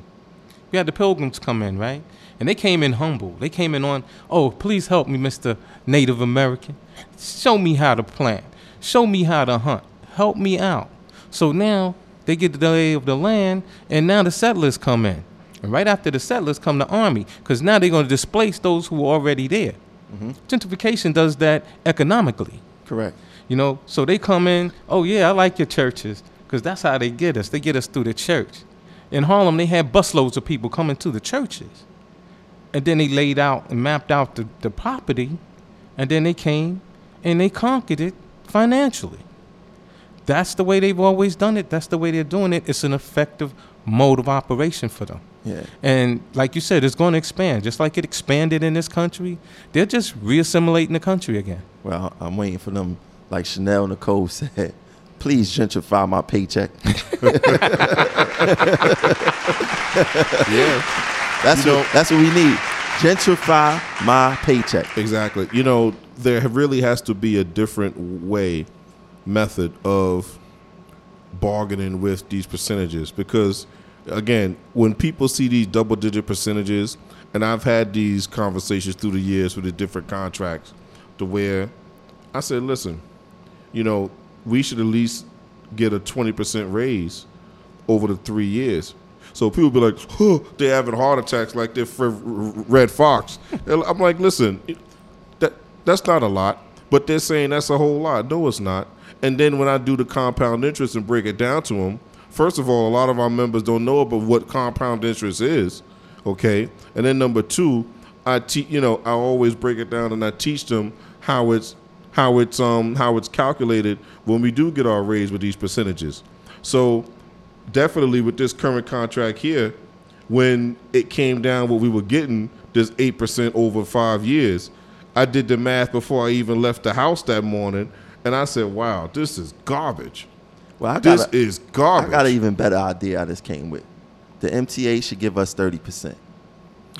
You had the pilgrims come in, right? And they came in humble. They came in on, oh, please help me, Mr. Native American. Show me how to plant. Show me how to hunt. Help me out. So now they get the lay of the land, and now the settlers come in. And right after the settlers come the army, because now they're going to displace those who are already there. Mm-hmm. Gentrification does that economically. Correct. You know, so they come in, oh yeah, I like your churches, because that's how they get us. They get us through the church. In Harlem, they had busloads of people coming to the churches. And then they laid out and mapped out the, the property, and then they came and they conquered it financially. That's the way they've always done it. That's the way they're doing it. It's an effective mode of operation for them. Yeah. And like you said, it's going to expand. Just like it expanded in this country, they're just reassimilating the country again. Well, I'm waiting for them, like Chanel Nicole said. *laughs* Please gentrify my paycheck. *laughs* Yeah. That's You know- what that's what we need. Gentrify my paycheck. Exactly. You know, there really has to be a different way, method of bargaining with these percentages because, again, when people see these double digit percentages, and I've had these conversations through the years with the different contracts, to where I said, listen, you know, we should at least get a 20% raise over the three years. So people be like, oh, they're having heart attacks like they're Redd Foxx. I'm like, listen, that that's not a lot, but they're saying that's a whole lot. No, it's not. And then when I do the compound interest and break it down to them, first of all, a lot of our members don't know about what compound interest is. Okay, and then number two, I teach. You know, I always break it down and I teach them how it's how it's um how it's calculated when we do get our raise with these percentages. So definitely with this current contract here, when it came down what we were getting, this eight percent over five years, I did the math before I even left the house that morning, and I said, "Wow, this is garbage. Well, I This got a, is garbage. I got an even better idea I just came with. The MTA should give us 30%.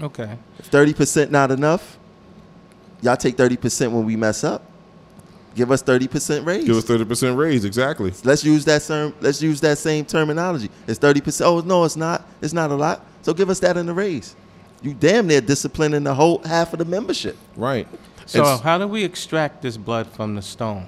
Okay. If 30% not enough, y'all take 30% when we mess up. Give us thirty percent raise. Give us thirty percent raise. Exactly. let's use that term. Let's use that same terminology. It's thirty percent. Oh no, it's not. It's not a lot. So give us that in the raise. You damn near disciplining the whole half of the membership. Right. So And s- how do we extract this blood from the stone?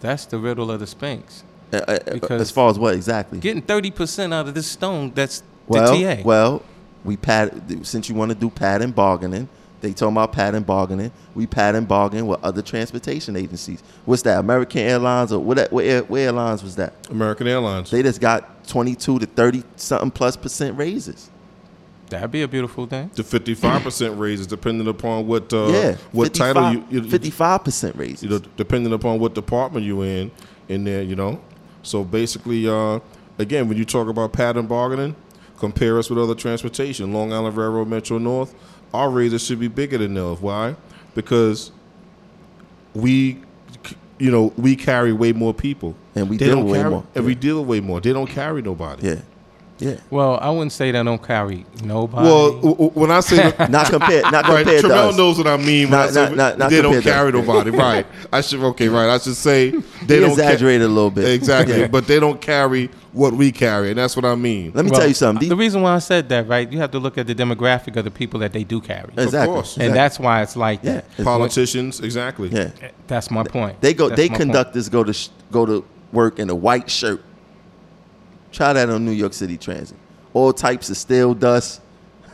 That's the riddle of the Sphinx. Uh, uh, uh, Because- as far as what exactly? Getting thirty percent out of this stone, that's well, the TA. well, we pat. Since you want to do pattern bargaining, they talking about pattern bargaining. We pattern bargain with other transportation agencies. What's that? American Airlines or what? What, air, what airlines was that? American Airlines. They just got twenty-two to thirty something plus percent raises. That'd be a beautiful thing. to fifty five percent raises, depending upon what uh, yeah, what title you, you fifty-five percent raises. you know, depending upon what department you're in in there, you know. So basically, uh, again, when you talk about pattern bargaining, compare us with other transportation. Long Island Railroad, Metro North, our raises should be bigger than theirs. Why? Because we, you know, we carry way more people, And we they deal way carry, more. and we deal with way more. They don't carry nobody. yeah, yeah. Well, I wouldn't say they don't carry nobody. Well, w- w- when I say the, *laughs* Not *laughs* compared. Not Right, compared to Tramel us. knows what I mean. When Not- I say not- not- not they don't carry us. nobody. *laughs* Right. I should okay. Right. I should say they They don't ca- exaggerated a little bit. exactly, Yeah. but they don't carry what we carry, and that's what I mean. Let me Well, tell you something. The The- reason why I said that, right? You have to look at the demographic of the people that they do carry, exactly. course. and that's why it's like yeah. that. It's- Politicians, exactly. yeah. That's my point. They go. That's They my point. conductors go to sh- go to work in a white shirt. Try that on New York City Transit. All types of steel dust,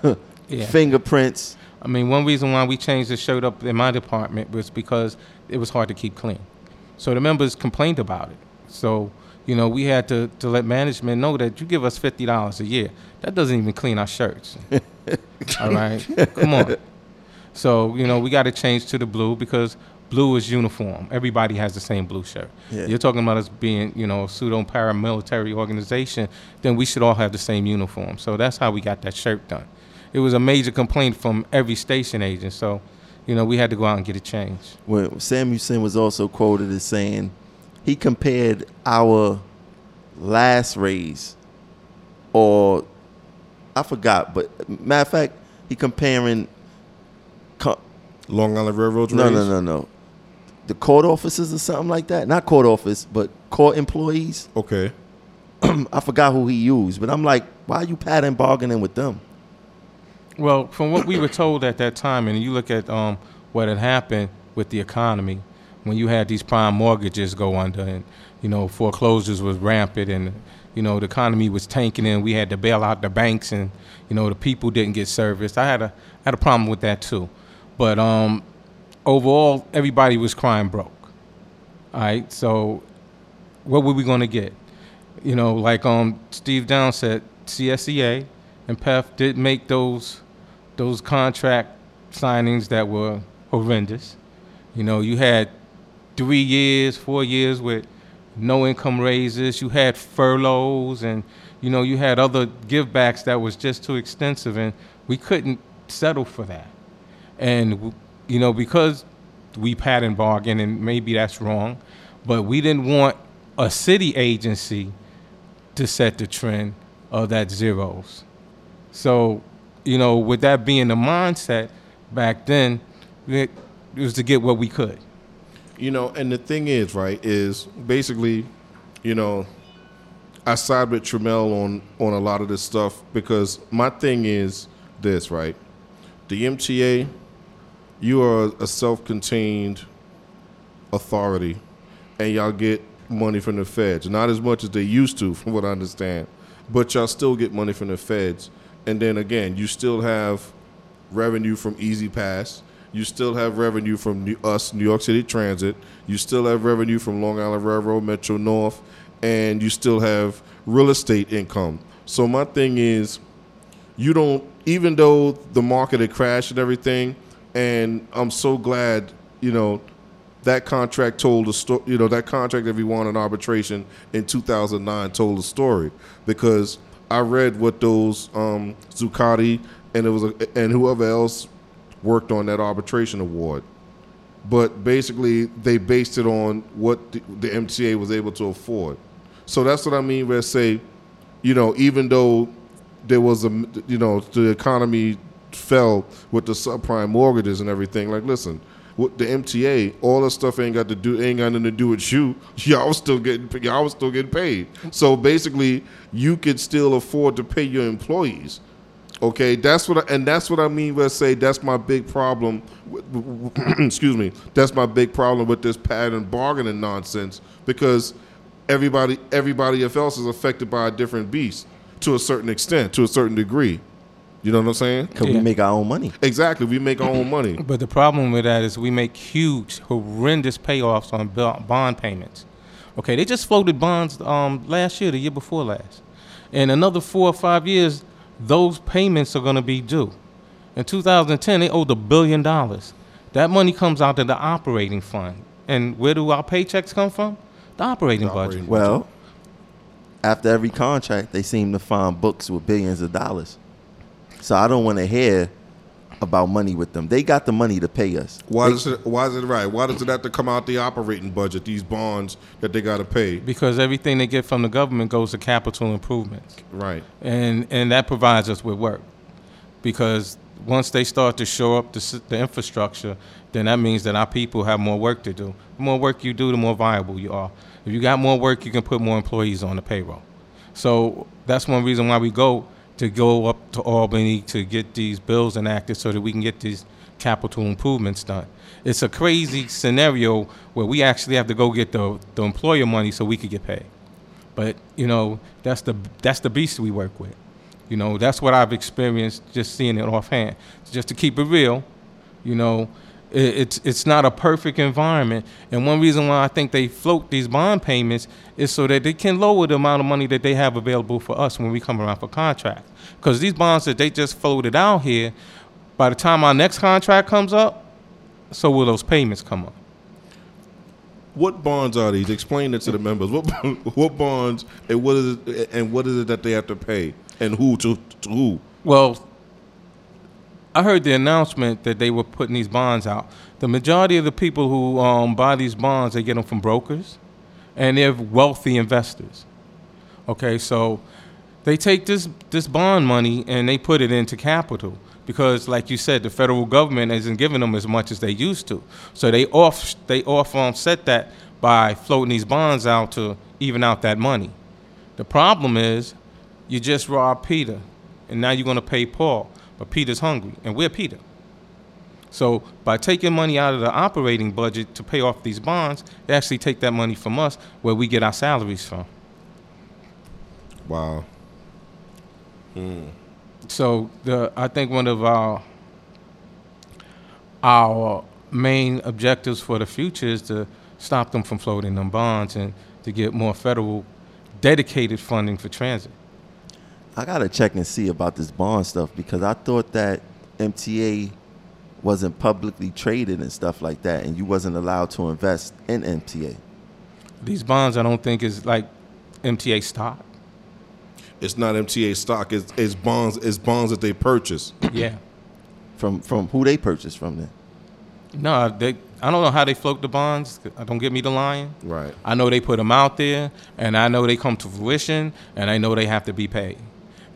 *laughs* Yeah. fingerprints. I mean, one reason why we changed the shirt up in my department was because it was hard to keep clean. So the members complained about it. So, you know, we had to, to let management know that you give us $50 a year. That doesn't even clean our shirts. *laughs* All right? Come on. So, you know, we got to change to the blue because blue is uniform. Everybody has the same blue shirt. Yeah. You're talking about us being, you know, a pseudo paramilitary organization, then we should all have the same uniform. So that's how we got that shirt done. It was a major complaint from every station agent. So, you know, we had to go out and get it changed. When Samuelsen was also quoted as saying, he compared our last raise, or I forgot, but matter of fact, he comparing. Co- Long Island Railroad. no, raise. no, no, no. The court officers or something like that. Not court office, but court employees. Okay. *clears throat* I forgot who he used, but I'm like, why are you pattern bargaining with them? Well, from what we were told at that time, and you look at um, what had happened with the economy, when you had these prime mortgages go under, and you know foreclosures was rampant, and you know the economy was tanking, and we had to bail out the banks, and you know the people didn't get serviced. I had a I had a problem with that too, but um, overall, everybody was crying broke. All right, so what were we going to get? You know, like um, Steve Down said, CSEA and PEF did make those those contract signings that were horrendous. You know, you had three years, four years with no income raises. You had furloughs, and you know, you had other givebacks that was just too extensive, and we couldn't settle for that. And you know, because we pattern bargain, and maybe that's wrong, but we didn't want a city agency to set the trend of that zeros. So, you know, with that being the mindset back then, it, was to get what we could. You know, and the thing is, right, is basically, you know, I side with Trammell on on a lot of this stuff because my thing is this, right? The MTA, you are a self-contained authority, and y'all get money from the feds. Not as much as they used to, from what I understand, but y'all still get money from the feds. And then again, you still have revenue from E-ZPass. You still have revenue from New- us, New York City Transit. You still have revenue from Long Island Railroad, Metro North, and you still have real estate income. So my thing is, you don't even though the market had crashed and everything, and I'm so glad, you know, that contract told a story. You know, that contract that we won in arbitration in 2009 told a story because I read what those um, Zuccotti and it was a, and whoever else worked on that arbitration award. But basically, they based it on what the, the MTA was able to afford. So that's what I mean Where I say, you know, even though there was a, you know, the economy fell with the subprime mortgages and everything. Like, listen, with the MTA, all that stuff ain't got to do ain't got nothing to do with you. *laughs* Y'all still getting y'all still getting paid. So basically, you could still afford to pay your employees. Okay, that's what I, and that's what I mean when I say that's my big problem. *clears throat* Excuse me, that's my big problem with this pattern bargaining nonsense because everybody everybody else is affected by a different beast to a certain extent, to a certain degree. You know what I'm saying? Because Yeah. we make our own money. Exactly. We make our own money. *clears throat* But the problem with that is we make huge, horrendous payoffs on bond payments. Okay, they just floated bonds um, last year, the year before last. In another four or five years, those payments are going to be due. In 2010, they owed a billion dollars. That money comes out of the operating fund. And where do our paychecks come from? The operating The budget. Well, after every contract, they seem to find books with billions of dollars. So I don't want to hear about money with them. They got the money to pay us. Why They- does it? Why is it right? Why does it have to come out the operating budget? These bonds that they got to pay. Because everything they get from the government goes to capital improvements. Right. and and that provides us with work because once they start to show up the, the infrastructure then that means that our people have more work to do the more work you do the more viable you are if you got more work you can put more employees on the payroll so that's one reason why we go to go up to albany to get these bills enacted so that we can get these capital improvements done it's a crazy scenario where we actually have to go get the, the employer money so we could get paid but you know, that's the that's the beast we work with. You know, that's what I've experienced just seeing it offhand. Just to keep it real, you know, it's it's not a perfect environment. And one reason why I think they float these bond payments is so that they can lower the amount of money that they have available for us when we come around for contracts. Because these bonds that they just floated out here, by the time our next contract comes up, so will those payments come up. What bonds are these? Explain it to the members. What *laughs* what bonds and what is it, and what is it that they have to pay and who to, to who? Well, I heard the announcement that they were putting these bonds out. The majority of the people who um, buy these bonds, they get them from brokers, and they're wealthy investors. Okay, so they take this this bond money and they put it into capital because, like you said, the federal government isn't giving them as much as they used to. So they off they off offset that by floating these bonds out to even out that money. The problem is, you just robbed Peter, and now you're going to pay Paul. But Peter's hungry, and we're Peter. So by taking money out of the operating budget to pay off these bonds, they actually take that money from us, where we get our salaries from. Wow. Hmm. So the I think one of our our main objectives for the future is to stop them from floating them bonds and to get more federal dedicated funding for transit. I gotta check and see about this bond stuff because I thought that MTA wasn't publicly traded and stuff like that, and you wasn't allowed to invest in MTA. These bonds I don't think is like MTA stock. It's not MTA stock. It's, it's bonds. It's bonds that they purchase. *coughs* Yeah. From from who they purchased from then. No, they. I don't know how they float the bonds. Uh, don't get me the lying. Right. I know they put them out there, and I know they come to fruition, and I know they have to be paid.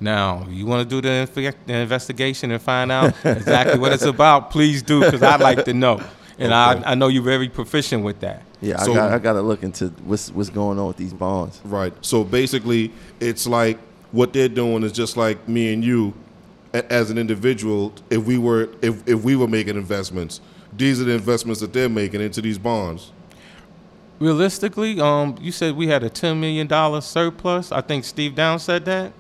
Now, you want to do the, inve- the investigation and find out exactly what it's *laughs* about? Please do, because I'd like to know. And Okay. I, I know you're very proficient with that. Yeah, So- I got I gotta look into what's what's going on with these bonds. Right. So basically, it's like what they're doing is just like me and you, as an individual. If we were if if we were making investments, these are the investments that they're making into these bonds. Realistically, um, you said we had a ten million dollar surplus. I think Steve Down said that.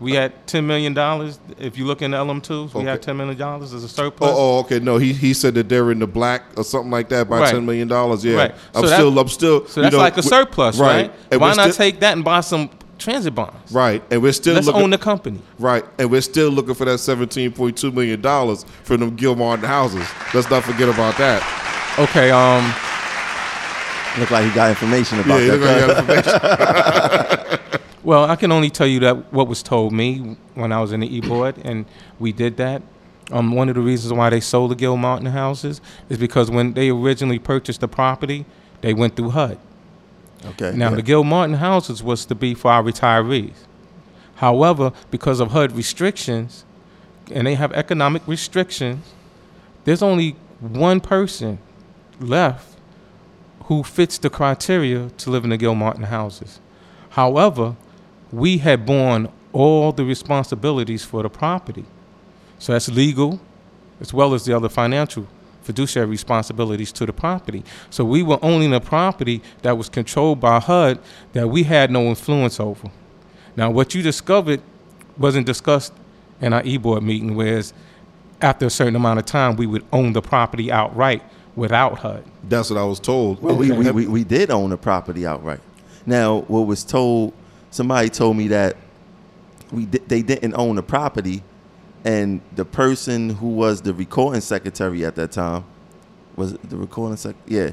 We had ten million dollars. If you look in the LM2s, we Okay. had ten million dollars as a surplus. Oh, oh, okay. No, he he said that they're in the black or something like that by Right. ten million dollars. Yeah, Right. I'm So that- still I'm still. So you that's know, like a surplus, right? And Why not still- take that and buy some transit bonds? Right, and we're still Let's looking, own the company. right, and we're still looking for that seventeen point two million dollars for them Gilmartin houses. Let's not forget about that. Okay. Um. Look like he got information about Yeah, that. look like you got information. *laughs* Well, I can only tell you that what was told me when I was in the e-board, and we did that. Um, one of the reasons why they sold the Gilmartin houses is because when they originally purchased the property, they went through HUD. Okay. Now, yeah. the Gilmartin houses was to be for our retirees. However, because of HUD restrictions, and they have economic restrictions, there's only one person left who fits the criteria to live in the Gilmartin houses. However, we had borne all the responsibilities for the property. So that's legal as well as the other financial fiduciary responsibilities to the property. So we were owning a property that was controlled by HUD that we had no influence over. Now, what you discovered wasn't discussed in our e-board meeting, whereas after a certain amount of time, we would own the property outright without HUD. That's what I was told. Well, we, we, we, we did own the property outright. Now, what was told, somebody told me that we di- they didn't own the property, and the person who was the recording secretary at that time was the recording sec. Yeah.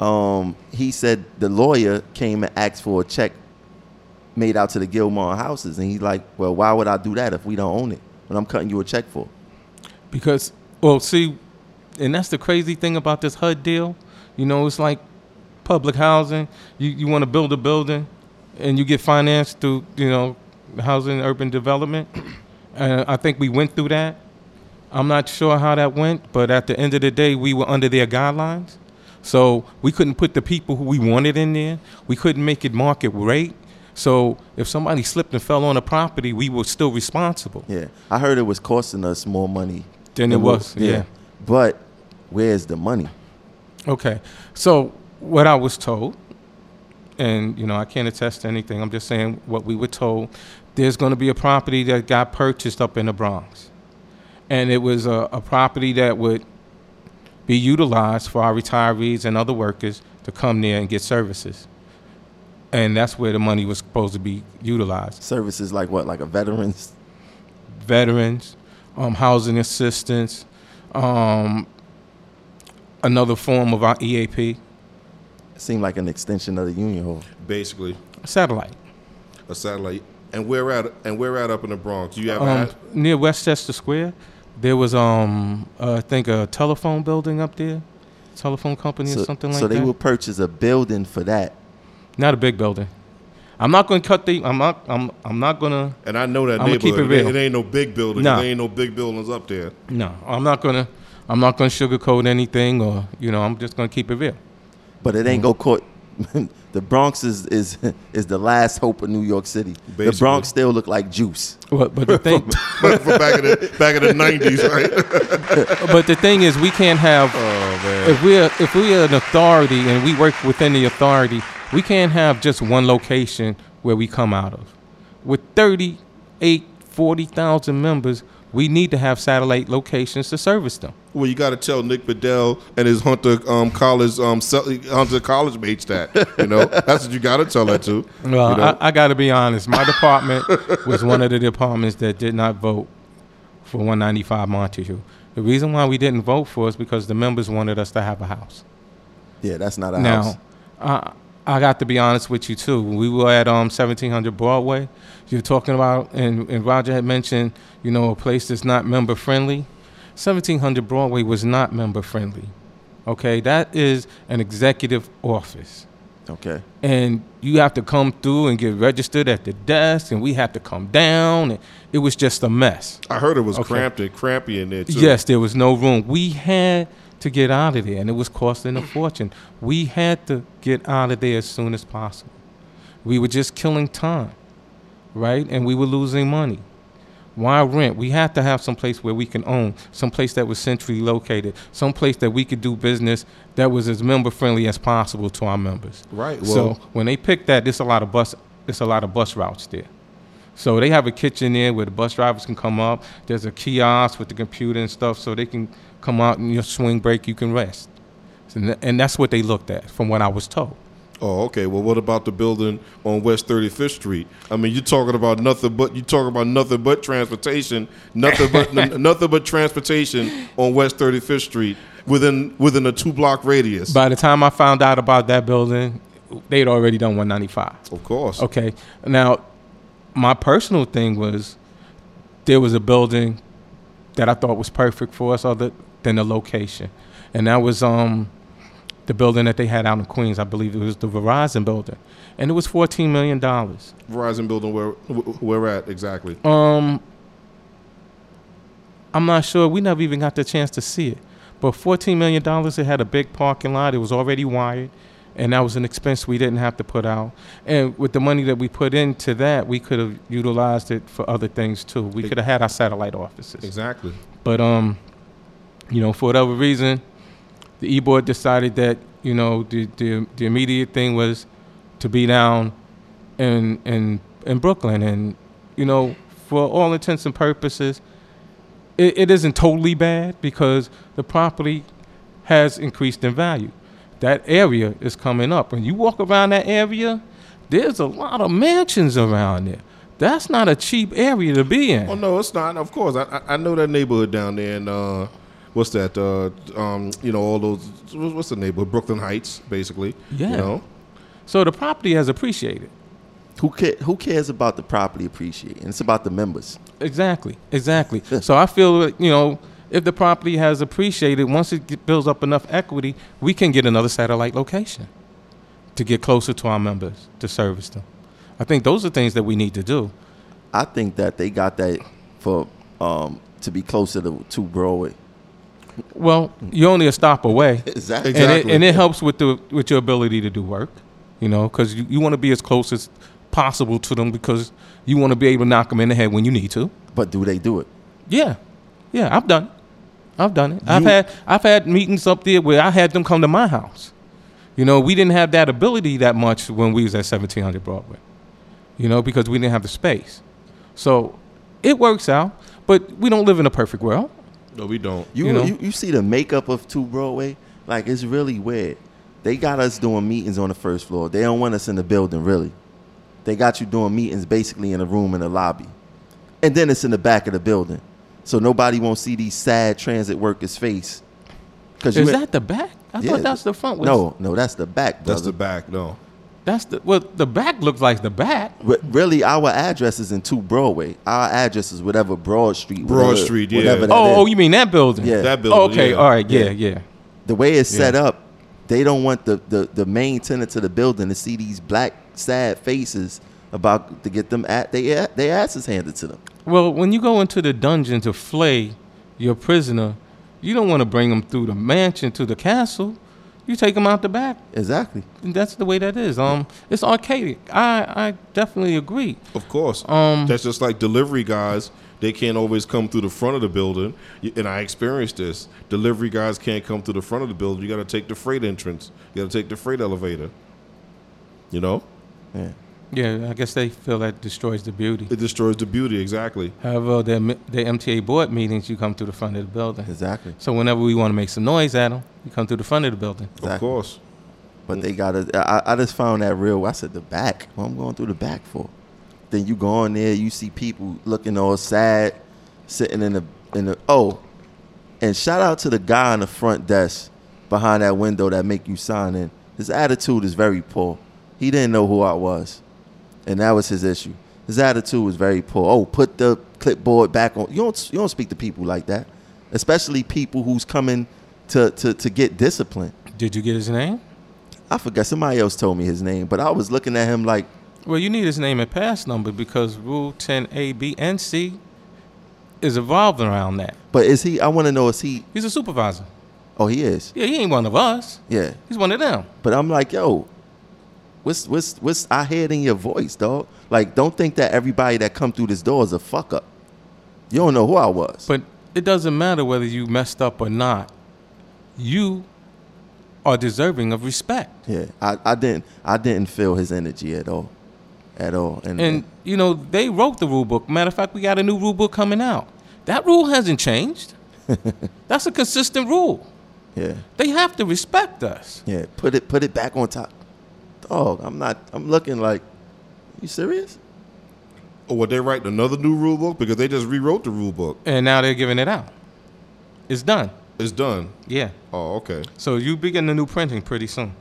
Um, he said the lawyer came and asked for a check made out to the Gilmore houses, and he's like, "Well, why would I do that if we don't own it? When I'm cutting you a check for?" Because, well, see, and that's the crazy thing about this HUD deal. You know, it's like public housing. You you want to build a building, and you get financed through you know housing and urban development. And I think we went through that. I'm not sure how that went, but at the end of the day, we were under their guidelines. So we couldn't put the people who we wanted in there. We couldn't make it market rate. So if somebody slipped and fell on a property, we were still responsible. Yeah, I heard it was costing us more money Than it was, yeah. But where's the money? Okay. So what I was told, and you know I can't attest to anything. I'm just saying what we were told. There's going to be a property that got purchased up in the Bronx, and it was a, a property that would be utilized for our retirees and other workers to come there and get services. And that's where the money was supposed to be utilized. Services like what? Like a veterans? Veterans, um, housing assistance, um, another form of our EAP, Seemed like an extension of the Union Hall. Basically, a satellite. a satellite. And we're at? And we're at up in the Bronx? You have um, near Westchester Square. There was, um, uh, I think, a telephone building up there, telephone company So, or something like that. so they that. will purchase a building for that. Not a big building. I'm not going to cut the. I'm not. I'm. I'm not going to. And I know that I'ma keep neighborhood. it It, real. it ain't no big building. Nah. There ain't no big buildings up there. No, I'm not going to. I'm not going to sugarcoat anything, or you know, I'm just going to keep it real. But it Mm. ain't go court. *laughs* the Bronx is, is *laughs* is the last hope of New York City. The Bronx still look like juice. But, but the thing, *laughs* But from back in the back in the nineties, right? but the thing is, we can't have. Oh man. if we're if we're an authority and we work within the authority, we can't have just one location where we come out of. With 38, 40,000 members, we need to have satellite locations to service them. Well, you got to tell Nick Bedell and his Hunter um, College um, Hunter College mates that. You know, *laughs* that's what you got to tell that to. Well, you know? I, I got to be honest. My department was one of the departments that did not vote for 195 Montague. The reason why we didn't vote for is because the members wanted us to have a house. Yeah, that's not a house. Now, I, I got to be honest with you too. We were at um 1700 Broadway. You're talking about, and, and Roger had mentioned, you know, a place that's not member friendly. 1700 Broadway was not member friendly. Okay, that is an executive office. Okay. And you have to come through and get registered at the desk, and we have to come down. And it was just a mess. I heard it was Okay. cramped and crampy in there too. Yes, there was no room. We had to get out of there, and it was costing a fortune. We had to get out of there as soon as possible. We were just killing time, right? And we were losing money. Why rent? We had to have some place where we can own, some place that was centrally located, some place that we could do business that was as member friendly as possible to our members. Right. so Well, when they picked that, there's a lot of bus, there's a lot of bus routes there. So they have a kitchen there where the bus drivers can come up. There's a kiosk with the computer and stuff, so they can come out and your swing break, you can rest. And that's what they looked at, from what I was told. Oh, okay. Well, what about the building on West 35th Street? I mean, you're talking about nothing but you talking about nothing but transportation, nothing but n- *laughs* nothing but transportation on West 35th Street within within a two block radius. By the time I found out about that building, they'd already done 195. of course. Okay. Now, my personal thing was there was a building that I thought was perfect for us, other than the location, and that was um the building that they had out in Queens. I believe it was the Verizon building, and it was 14 million dollars. Verizon building where wh- where at exactly? Um, I'm not sure. We never even got the chance to see it, But $14 million, it had a big parking lot. It was already wired. And that was an expense we didn't have to put out. And with the money that we put into that, we could have utilized it for other things too. We could have had our satellite offices. Exactly. But um, you know, for whatever reason, the e board decided that you know the, the the immediate thing was to be down in in in Brooklyn, and you know, for all intents and purposes, it, it isn't totally bad because the property has increased in value. That area is coming up. When you walk around that area, there's a lot of mansions around there. That's not a cheap area to be in. Oh no, it's not. Of course, I I- know that neighborhood down there, and uh, what's that? Uh, um, you know, all those. what's- What's the neighborhood? Brooklyn Heights, basically. Yeah. You know. So the property has appreciated. Who ca- Who cares about the property appreciating? It's about the members. Exactly, exactly. *laughs* so I feel that, you know, if the property has appreciated, once it builds up enough equity, we can get another satellite location to get closer to our members to service them. I think those are things that we need to do. I think that they got that for um, to be closer to, to Broadway. Well, you're only a stop away, *laughs* Exactly. And it, and it helps with the with your ability to do work. You know, because you, you want to be as close as possible to them because you want to be able to knock them in the head when you need to. But do they do it? Yeah, yeah, I've done it. I've done it. I've had I've had meetings up there where I had them come to my house. You know, we didn't have that ability that much when we was at 1700 Broadway. You know, because we didn't have the space. So it works out, but we don't live in a perfect world. No, we don't. You You know? you, you see the makeup of Two Broadway? Like it's really weird. They got us doing meetings on the first floor. They don't want us in the building, really. They got you doing meetings basically in a room in the lobby, and then it's in the back of the building, so nobody won't see these sad transit workers' face. Because Is that the back? I Yeah. thought that's the front. Was, no, no, that's the back. That's the back. No. That's the well. The back looks like the back. Re- really, our address is in Two Broadway. Our address is whatever Broad Street. Broad whatever- Street, yeah. whatever that Oh, is. oh, you mean that building? Yeah. That building. Oh, okay, yeah. all right, yeah, Yeah. yeah. the way it's set up, they don't want the, the, the main tenant of the building to see these black sad faces about to get them at they they asses handed to them. Well, when you go into the dungeon to flay your prisoner, you don't want to bring them through the mansion to the castle. You take them out the back. Exactly. And that's the way that is. Um, it's archaic. I I definitely agree. Of course. Um, That's just like delivery guys. They can't always come through the front of the building. And I experienced this. Delivery guys can't come through the front of the building. You got to take the freight entrance. You got to take the freight elevator. You know? Yeah. Yeah, I guess they feel that destroys the beauty. It destroys the beauty, exactly. However, the the MTA board meetings, you come through the front of the building. Exactly. So whenever we want to make some noise at them, you come through the front of the building. Of course. But they got to I, I just found that real. I said the back. What I'm going through the back for? Then you go in there, you see people looking all sad, sitting in the in the oh, and shout out to the guy on the front desk behind that window that make you sign in. His attitude is very poor. He didn't know who I was, and that was his issue. His attitude was very poor. Oh, put the clipboard back on. You don't you don't speak to people like that, especially people who's coming to to to get disciplined. Did you get his name? I forgot somebody else told me his name, but I was looking at him like, Well, you need his name and pass number because Rule 10A, B, and C is evolving around that. but is he? I want to know is he? He's a supervisor. Oh, he is. Yeah, he ain't one of us. Yeah, He's one of them. but I'm like, yo, what's what's what's I hear it in your voice, dog? Like, don't think that everybody that come through this door is a fuck up. You don't know who I was. But it doesn't matter whether you messed up or not. You are deserving of respect. yeah, I, I didn't I didn't feel his energy at all, at all. And, And you know, they wrote the rule book. Matter of fact, we got a new rule book coming out. That rule hasn't changed. *laughs* That's a consistent rule. yeah, They have to respect us. yeah, put it put it back on top. Dog, I'm not. I'm looking like, you serious? Oh, or were they writing another new rule book? Because they just rewrote the rule book. And now they're giving it out. It's done. It's done. Yeah. Oh, okay. So you begin the new printing pretty soon.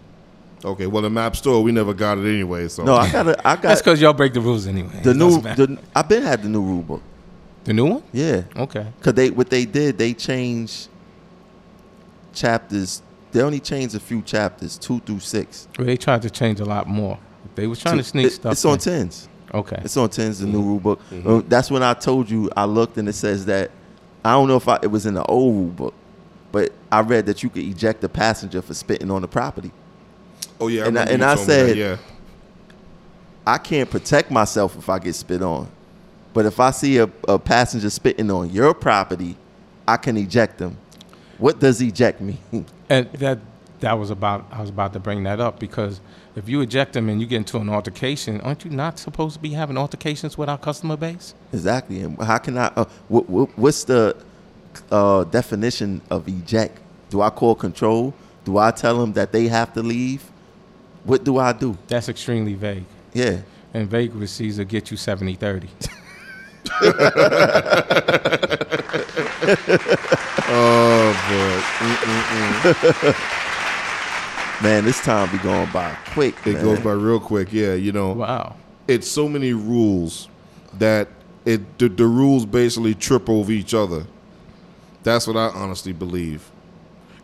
Okay. Well, the map store, we never got it anyway. So No, I gotta. I *laughs* got That's because y'all break the rules anyway. the new. The, I've been had the new rule book. the new one? Yeah. Okay. Cause they what they did, they changed chapters. They only changed a few chapters, two through six. Well, they tried to change a lot more. They was trying to So sneak it- stuff. It's on tens. Okay. It's on tens. The Mm-hmm. new rule book. Uh, That's when I told you I looked and it says that I don't know if I, it was in the old rule book, but I read that you could eject a passenger for spitting on the property. Oh yeah, And I- remember and I told me that, said- yeah. I can't protect myself if I get spit on. But if I see a, a passenger spitting on your property, I can eject them. What does eject mean? *laughs* And that that was about I was about to bring that up because if you eject them and you get into an altercation, aren't you not supposed to be having altercations with our customer base? exactly. And how can I? Uh, what, what, what's the uh, definition of eject? Do I call control? Do I tell them that they have to leave? What do I do? That's extremely vague. Yeah. And vague receipts will get you 70 30. *laughs* Oh boy. Man, this time be going by quick. it man. goes by real quick. Yeah, you know, Wow. it's so many rules that it the, the rules basically trip over each other. That's what I honestly believe.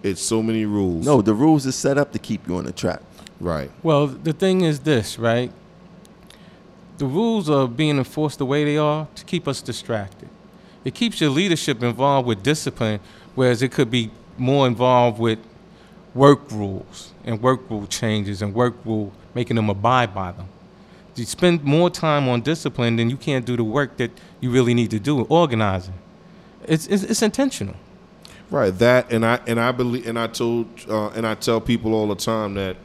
It's so many rules. No, the rules is set up to keep you on the track. right. Well, the thing is this, right? The rules are being enforced the way they are to keep us distracted. It keeps your leadership involved with discipline, whereas it could be more involved with work rules and work rule changes and work rule making them abide by them. You spend more time on discipline than you can't do the work that you really need to do, organizing. It's, it's, it's intentional. Right. That and I and I believe and I told uh, and I tell people all the time that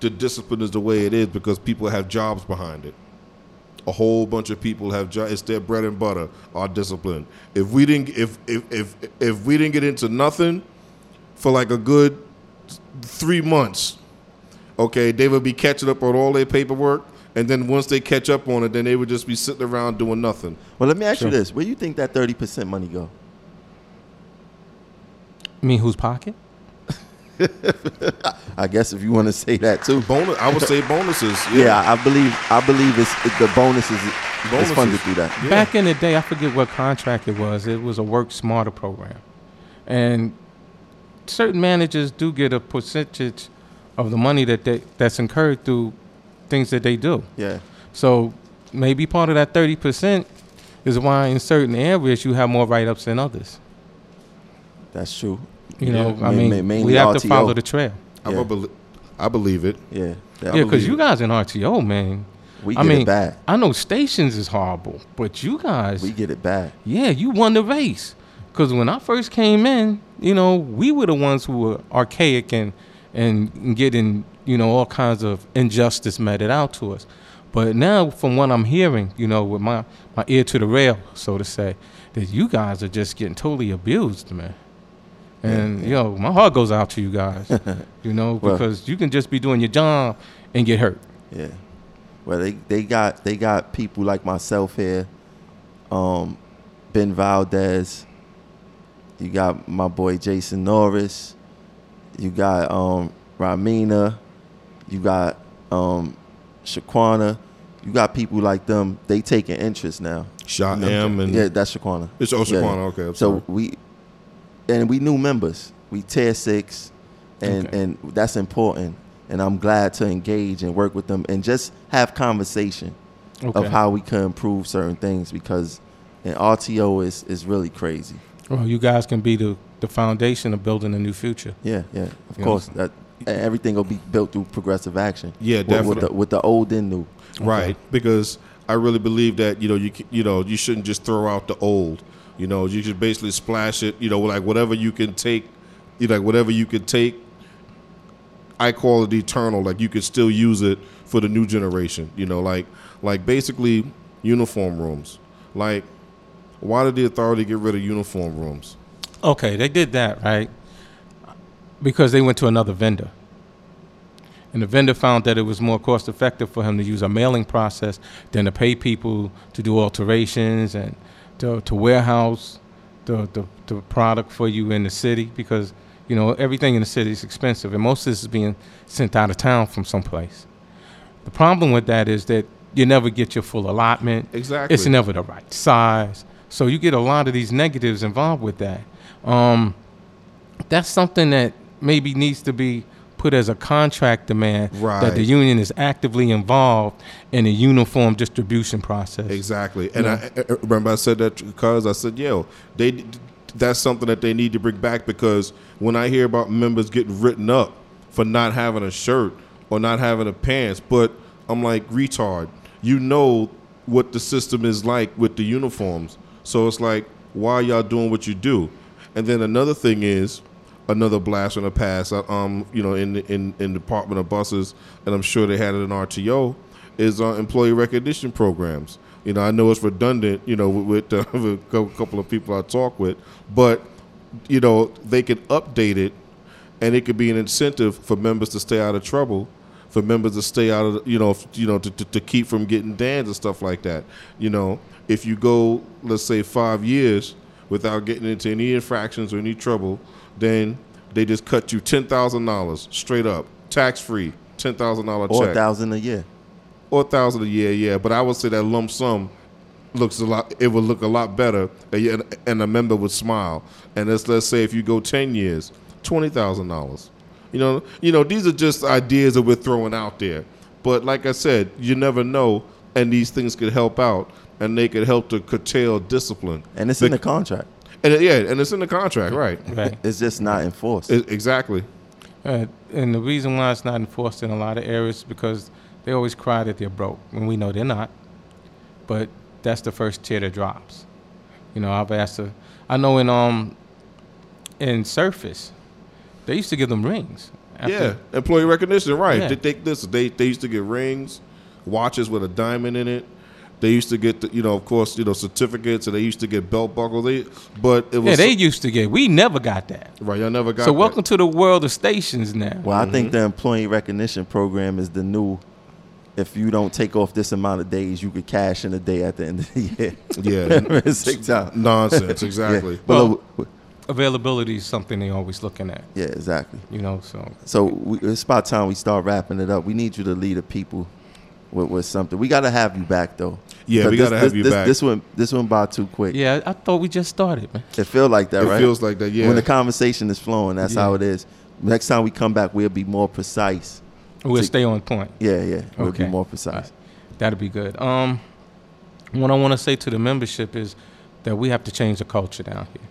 the discipline is the way it is because people have jobs behind it. A whole bunch of people have jobs. It's their bread and butter. Our discipline. If we didn't, if if if if we didn't get into nothing for like a good three months, okay, they would be catching up on all their paperwork, and then once they catch up on it, then they would just be sitting around doing nothing. Well, let me ask Sure. you this: Where do you think that thirty percent money go? I mean, whose pocket? *laughs* I guess if you want to say that too. Bonus. I would say bonuses. Yeah, I believe I believe it's it, the bonuses is, is Bonuses. funded through that. Yeah. Back in the day, I forget what contract it was. It was a work smarter program, and certain managers do get a percentage of the money that they that's incurred through things that they do. Yeah, So maybe part of that thirty percent is why in certain areas you have more write-ups than others. that's true. You know, Yeah, I ma- mean, ma- mainly we have to follow the trail. I, Yeah. would belie- I believe it. Yeah, Yeah, believe because you guys in RTO, man. we I get mean, it bad. I know stations is horrible, but you guys, We get it bad. Yeah, you won the race. Because when I first came in, you know, we were the ones who were archaic and and getting, you know, all kinds of injustice meted out to us. But now, from what I'm hearing, you know, with my, my ear to the rail, so to say, that you guys are just getting totally abused, man. And, yo, my heart goes out to you guys, *laughs* you know, Well- because you can just be doing your job and get hurt. Yeah. Well, they, they got they got people like myself here, um, Ben Valdez. You got my boy Jason Norris. You got um, Ramina. You got um, Shaquana. You got people like them. They taking interest now. Shot You know, M and yeah, that's Shaquana. It's oh, Yeah. Shaquana, okay, I'm so sorry. we and we new members. We tier six, and Okay. and that's important. And I'm glad to engage and work with them and just have conversation Okay. of how we can improve certain things because and RTO is is really crazy. Well, you guys can be the, the foundation of building a new future. Yeah, yeah, of Yeah. course. That and everything will be built through progressive action. Yeah, With- with, definitely. the, with the old and new. right because I really believe that you know you you know you shouldn't just throw out the old. You know you just basically splash it. You know like whatever you can take, you know, like whatever you can take. I call it eternal. Like you could still use it for the new generation. You know, like like basically uniform rooms. Like why did the authority get rid of uniform rooms? Okay, they did that, right? Because they went to another vendor. And the vendor found that it was more cost effective for him to use a mailing process than to pay people to do alterations and to, to warehouse the, the, the product for you in the city because, you know, everything in the city is expensive and most of this is being sent out of town from someplace. The problem with that is that you never get your full allotment. Exactly. It's never the right size. So you get a lot of these negatives involved with that. Um, that's something that maybe needs to be put as a contract demand that Right. the union is actively involved in a uniform distribution process. Exactly. And Yeah. I, I remember I said that because I said, yo, they that's something that they need to bring back because when I hear about members getting written up for not having a shirt or not having a pants, but I'm like retard. You know what the system is like with the uniforms, so it's like why y'all doing what you do? And then another thing is another blast from the past. Um, you know, in in in Department of Buses, and I'm sure they had it in RTO, is uh, employee recognition programs. You know, I know it's redundant. You know, with, with, uh, *laughs* with a couple of people I talk with, but you know, they can update it, and it could be an incentive for members to stay out of trouble, for members to stay out of, you know, you know, to, to, to keep from getting dans and stuff like that. You know, if you go, let's say, five years without getting into any infractions or any trouble, then they just cut you ten thousand dollars straight up, tax free, ten thousand dollar Or check a thousand a year. or a thousand a year, yeah. But I would say that lump sum looks a lot. It would look a lot better, and, and a member would smile. And let's let's say if you go ten years, twenty thousand dollars. You know, you know these are just ideas that we're throwing out there. But like I said, you never know, and these things could help out, and they could help to curtail discipline. And it's in the contract. And it- yeah, and it's in the contract, right? Right. It's just not enforced. E- exactly. Uh, and the reason why it's not enforced in a lot of areas is because they always cry that they're broke, and we know they're not. But that's the first tier that drops. You know, I've asked. To, I know in um in Surface, they used to give them rings. after- yeah, employee recognition, right? Yeah. They, they, listen, they they used to get rings, watches with a diamond in it. They used to get, the, you know, of course, you know, certificates, and they used to get belt buckles. They, but it was Yeah, they used to get. We never got that. right. Y'all never got. So that. welcome to the world of stations now. Well, I Mm-hmm. think the employee recognition program is the new. If you don't take off this amount of days, you could cash in a day at the end of the *laughs* year. Yeah, *laughs* It's sick time. nonsense. *laughs* Exactly. Yeah. But Well- look, Availability is something they're always looking at. yeah, exactly. You know, so So we, it's about time we start wrapping it up. We need you to lead the people with, with something. We got to have you back though. Yeah, we gotta this- have you this, back. This one, this one by too quick. yeah, I thought we just started, man. It feel like that, It right? It feels like that. Yeah. When the conversation is flowing, that's Yeah. how it is. Next time we come back, we'll be more precise. We'll To- stay on point. Yeah, yeah, we'll Okay. be more precise. right. That'd be good. Um, what I want to say to the membership is that we have to change the culture down here.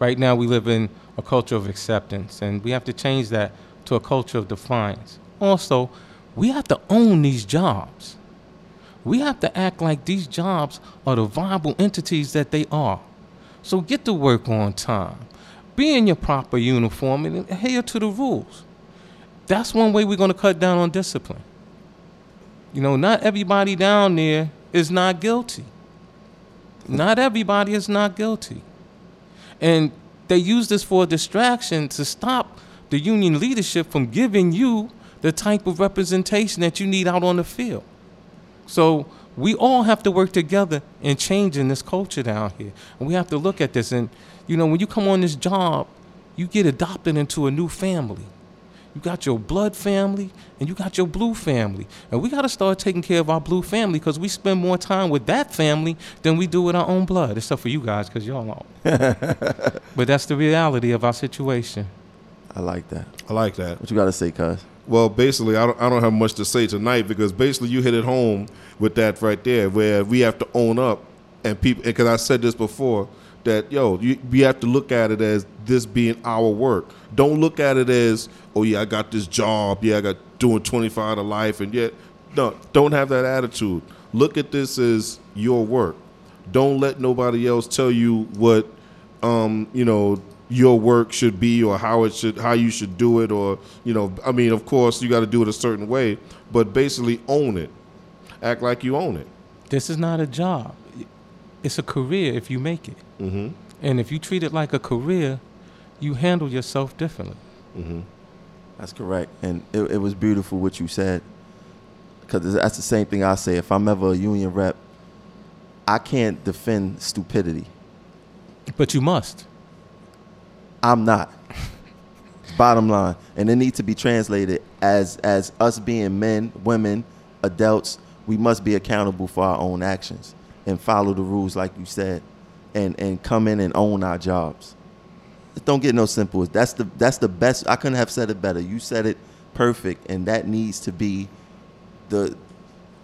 Right now, we live in a culture of acceptance, and we have to change that to a culture of defiance. Also, we have to own these jobs. We have to act like these jobs are the viable entities that they are. So get to work on time. Be in your proper uniform and adhere to the rules. That's one way we're going to cut down on discipline. You know, not everybody down there is not guilty. Not everybody is not guilty. And they use this for a distraction to stop the union leadership from giving you the type of representation that you need out on the field. So we all have to work together in changing this culture down here. And we have to look at this. And, you know, when you come on this job, you get adopted into a new family. You got your blood family and you got your blue family. And we got to start taking care of our blue family because we spend more time with that family than we do with our own blood, except for you guys because y'all don't. *laughs* but that's the reality of our situation. I like that. I like that. What you got to say, cuz? Well, basically, I don't, I don't have much to say tonight because basically you hit it home with that right there, where we have to own up, and people. Because I said this before, that yo, you, we have to look at it as this being our work. Don't look at it as, oh yeah, I got this job, yeah, I got doing twenty five to life, and yet, no, don't have that attitude. Look at this as your work. Don't let nobody else tell you what, um, you know, your work should be or how it should how you should do it or you know i mean of course you got to do it a certain way but basically own it act like you own it This is not a job, it's a career if you make it. mm-hmm. And if you treat it like a career, you handle yourself differently. That's correct. And it, it was beautiful what you said. Because that's the same thing I say. If I'm ever a union rep, I can't defend stupidity. But you must. I'm not. Bottom line. And it needs to be translated as as us being men, women, adults, we must be accountable for our own actions and follow the rules like you said and and come in and own our jobs. It don't get no simple. That's the that's the best I couldn't have said it better. You said it perfect and that needs to be the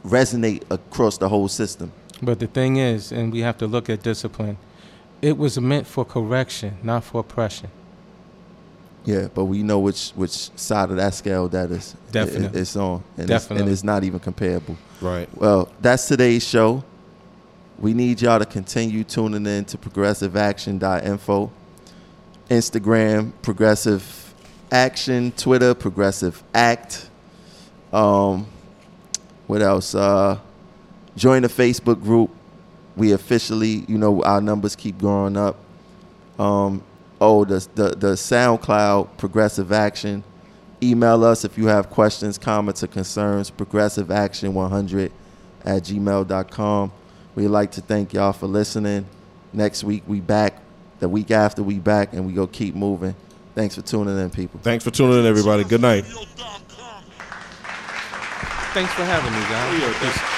resonate across the whole system. But the thing is, and we have to look at discipline, it was meant for correction, not for oppression. Yeah, but we know which which side of that scale that is. Definitely. it- it's on, and it's, Definitely. and it's not even comparable. Right. Well, that's today's show. We need y'all to continue tuning in to progressiveaction.info, Instagram, Progressive Action, Twitter, Progressive Act. Um, what else? Uh, join the Facebook group. We officially, you know, our numbers keep going up. Um, oh, the, the the SoundCloud Progressive Action. Email us if you have questions, comments, or concerns. Progressive Action 100 at gmail.com. We'd like to thank y'all for listening. Next week we back. The week after we back, and we go keep moving. Thanks for tuning in, people. Thanks for tuning in, everybody. Good night. Thanks for having me, guys. Yeah, thanks.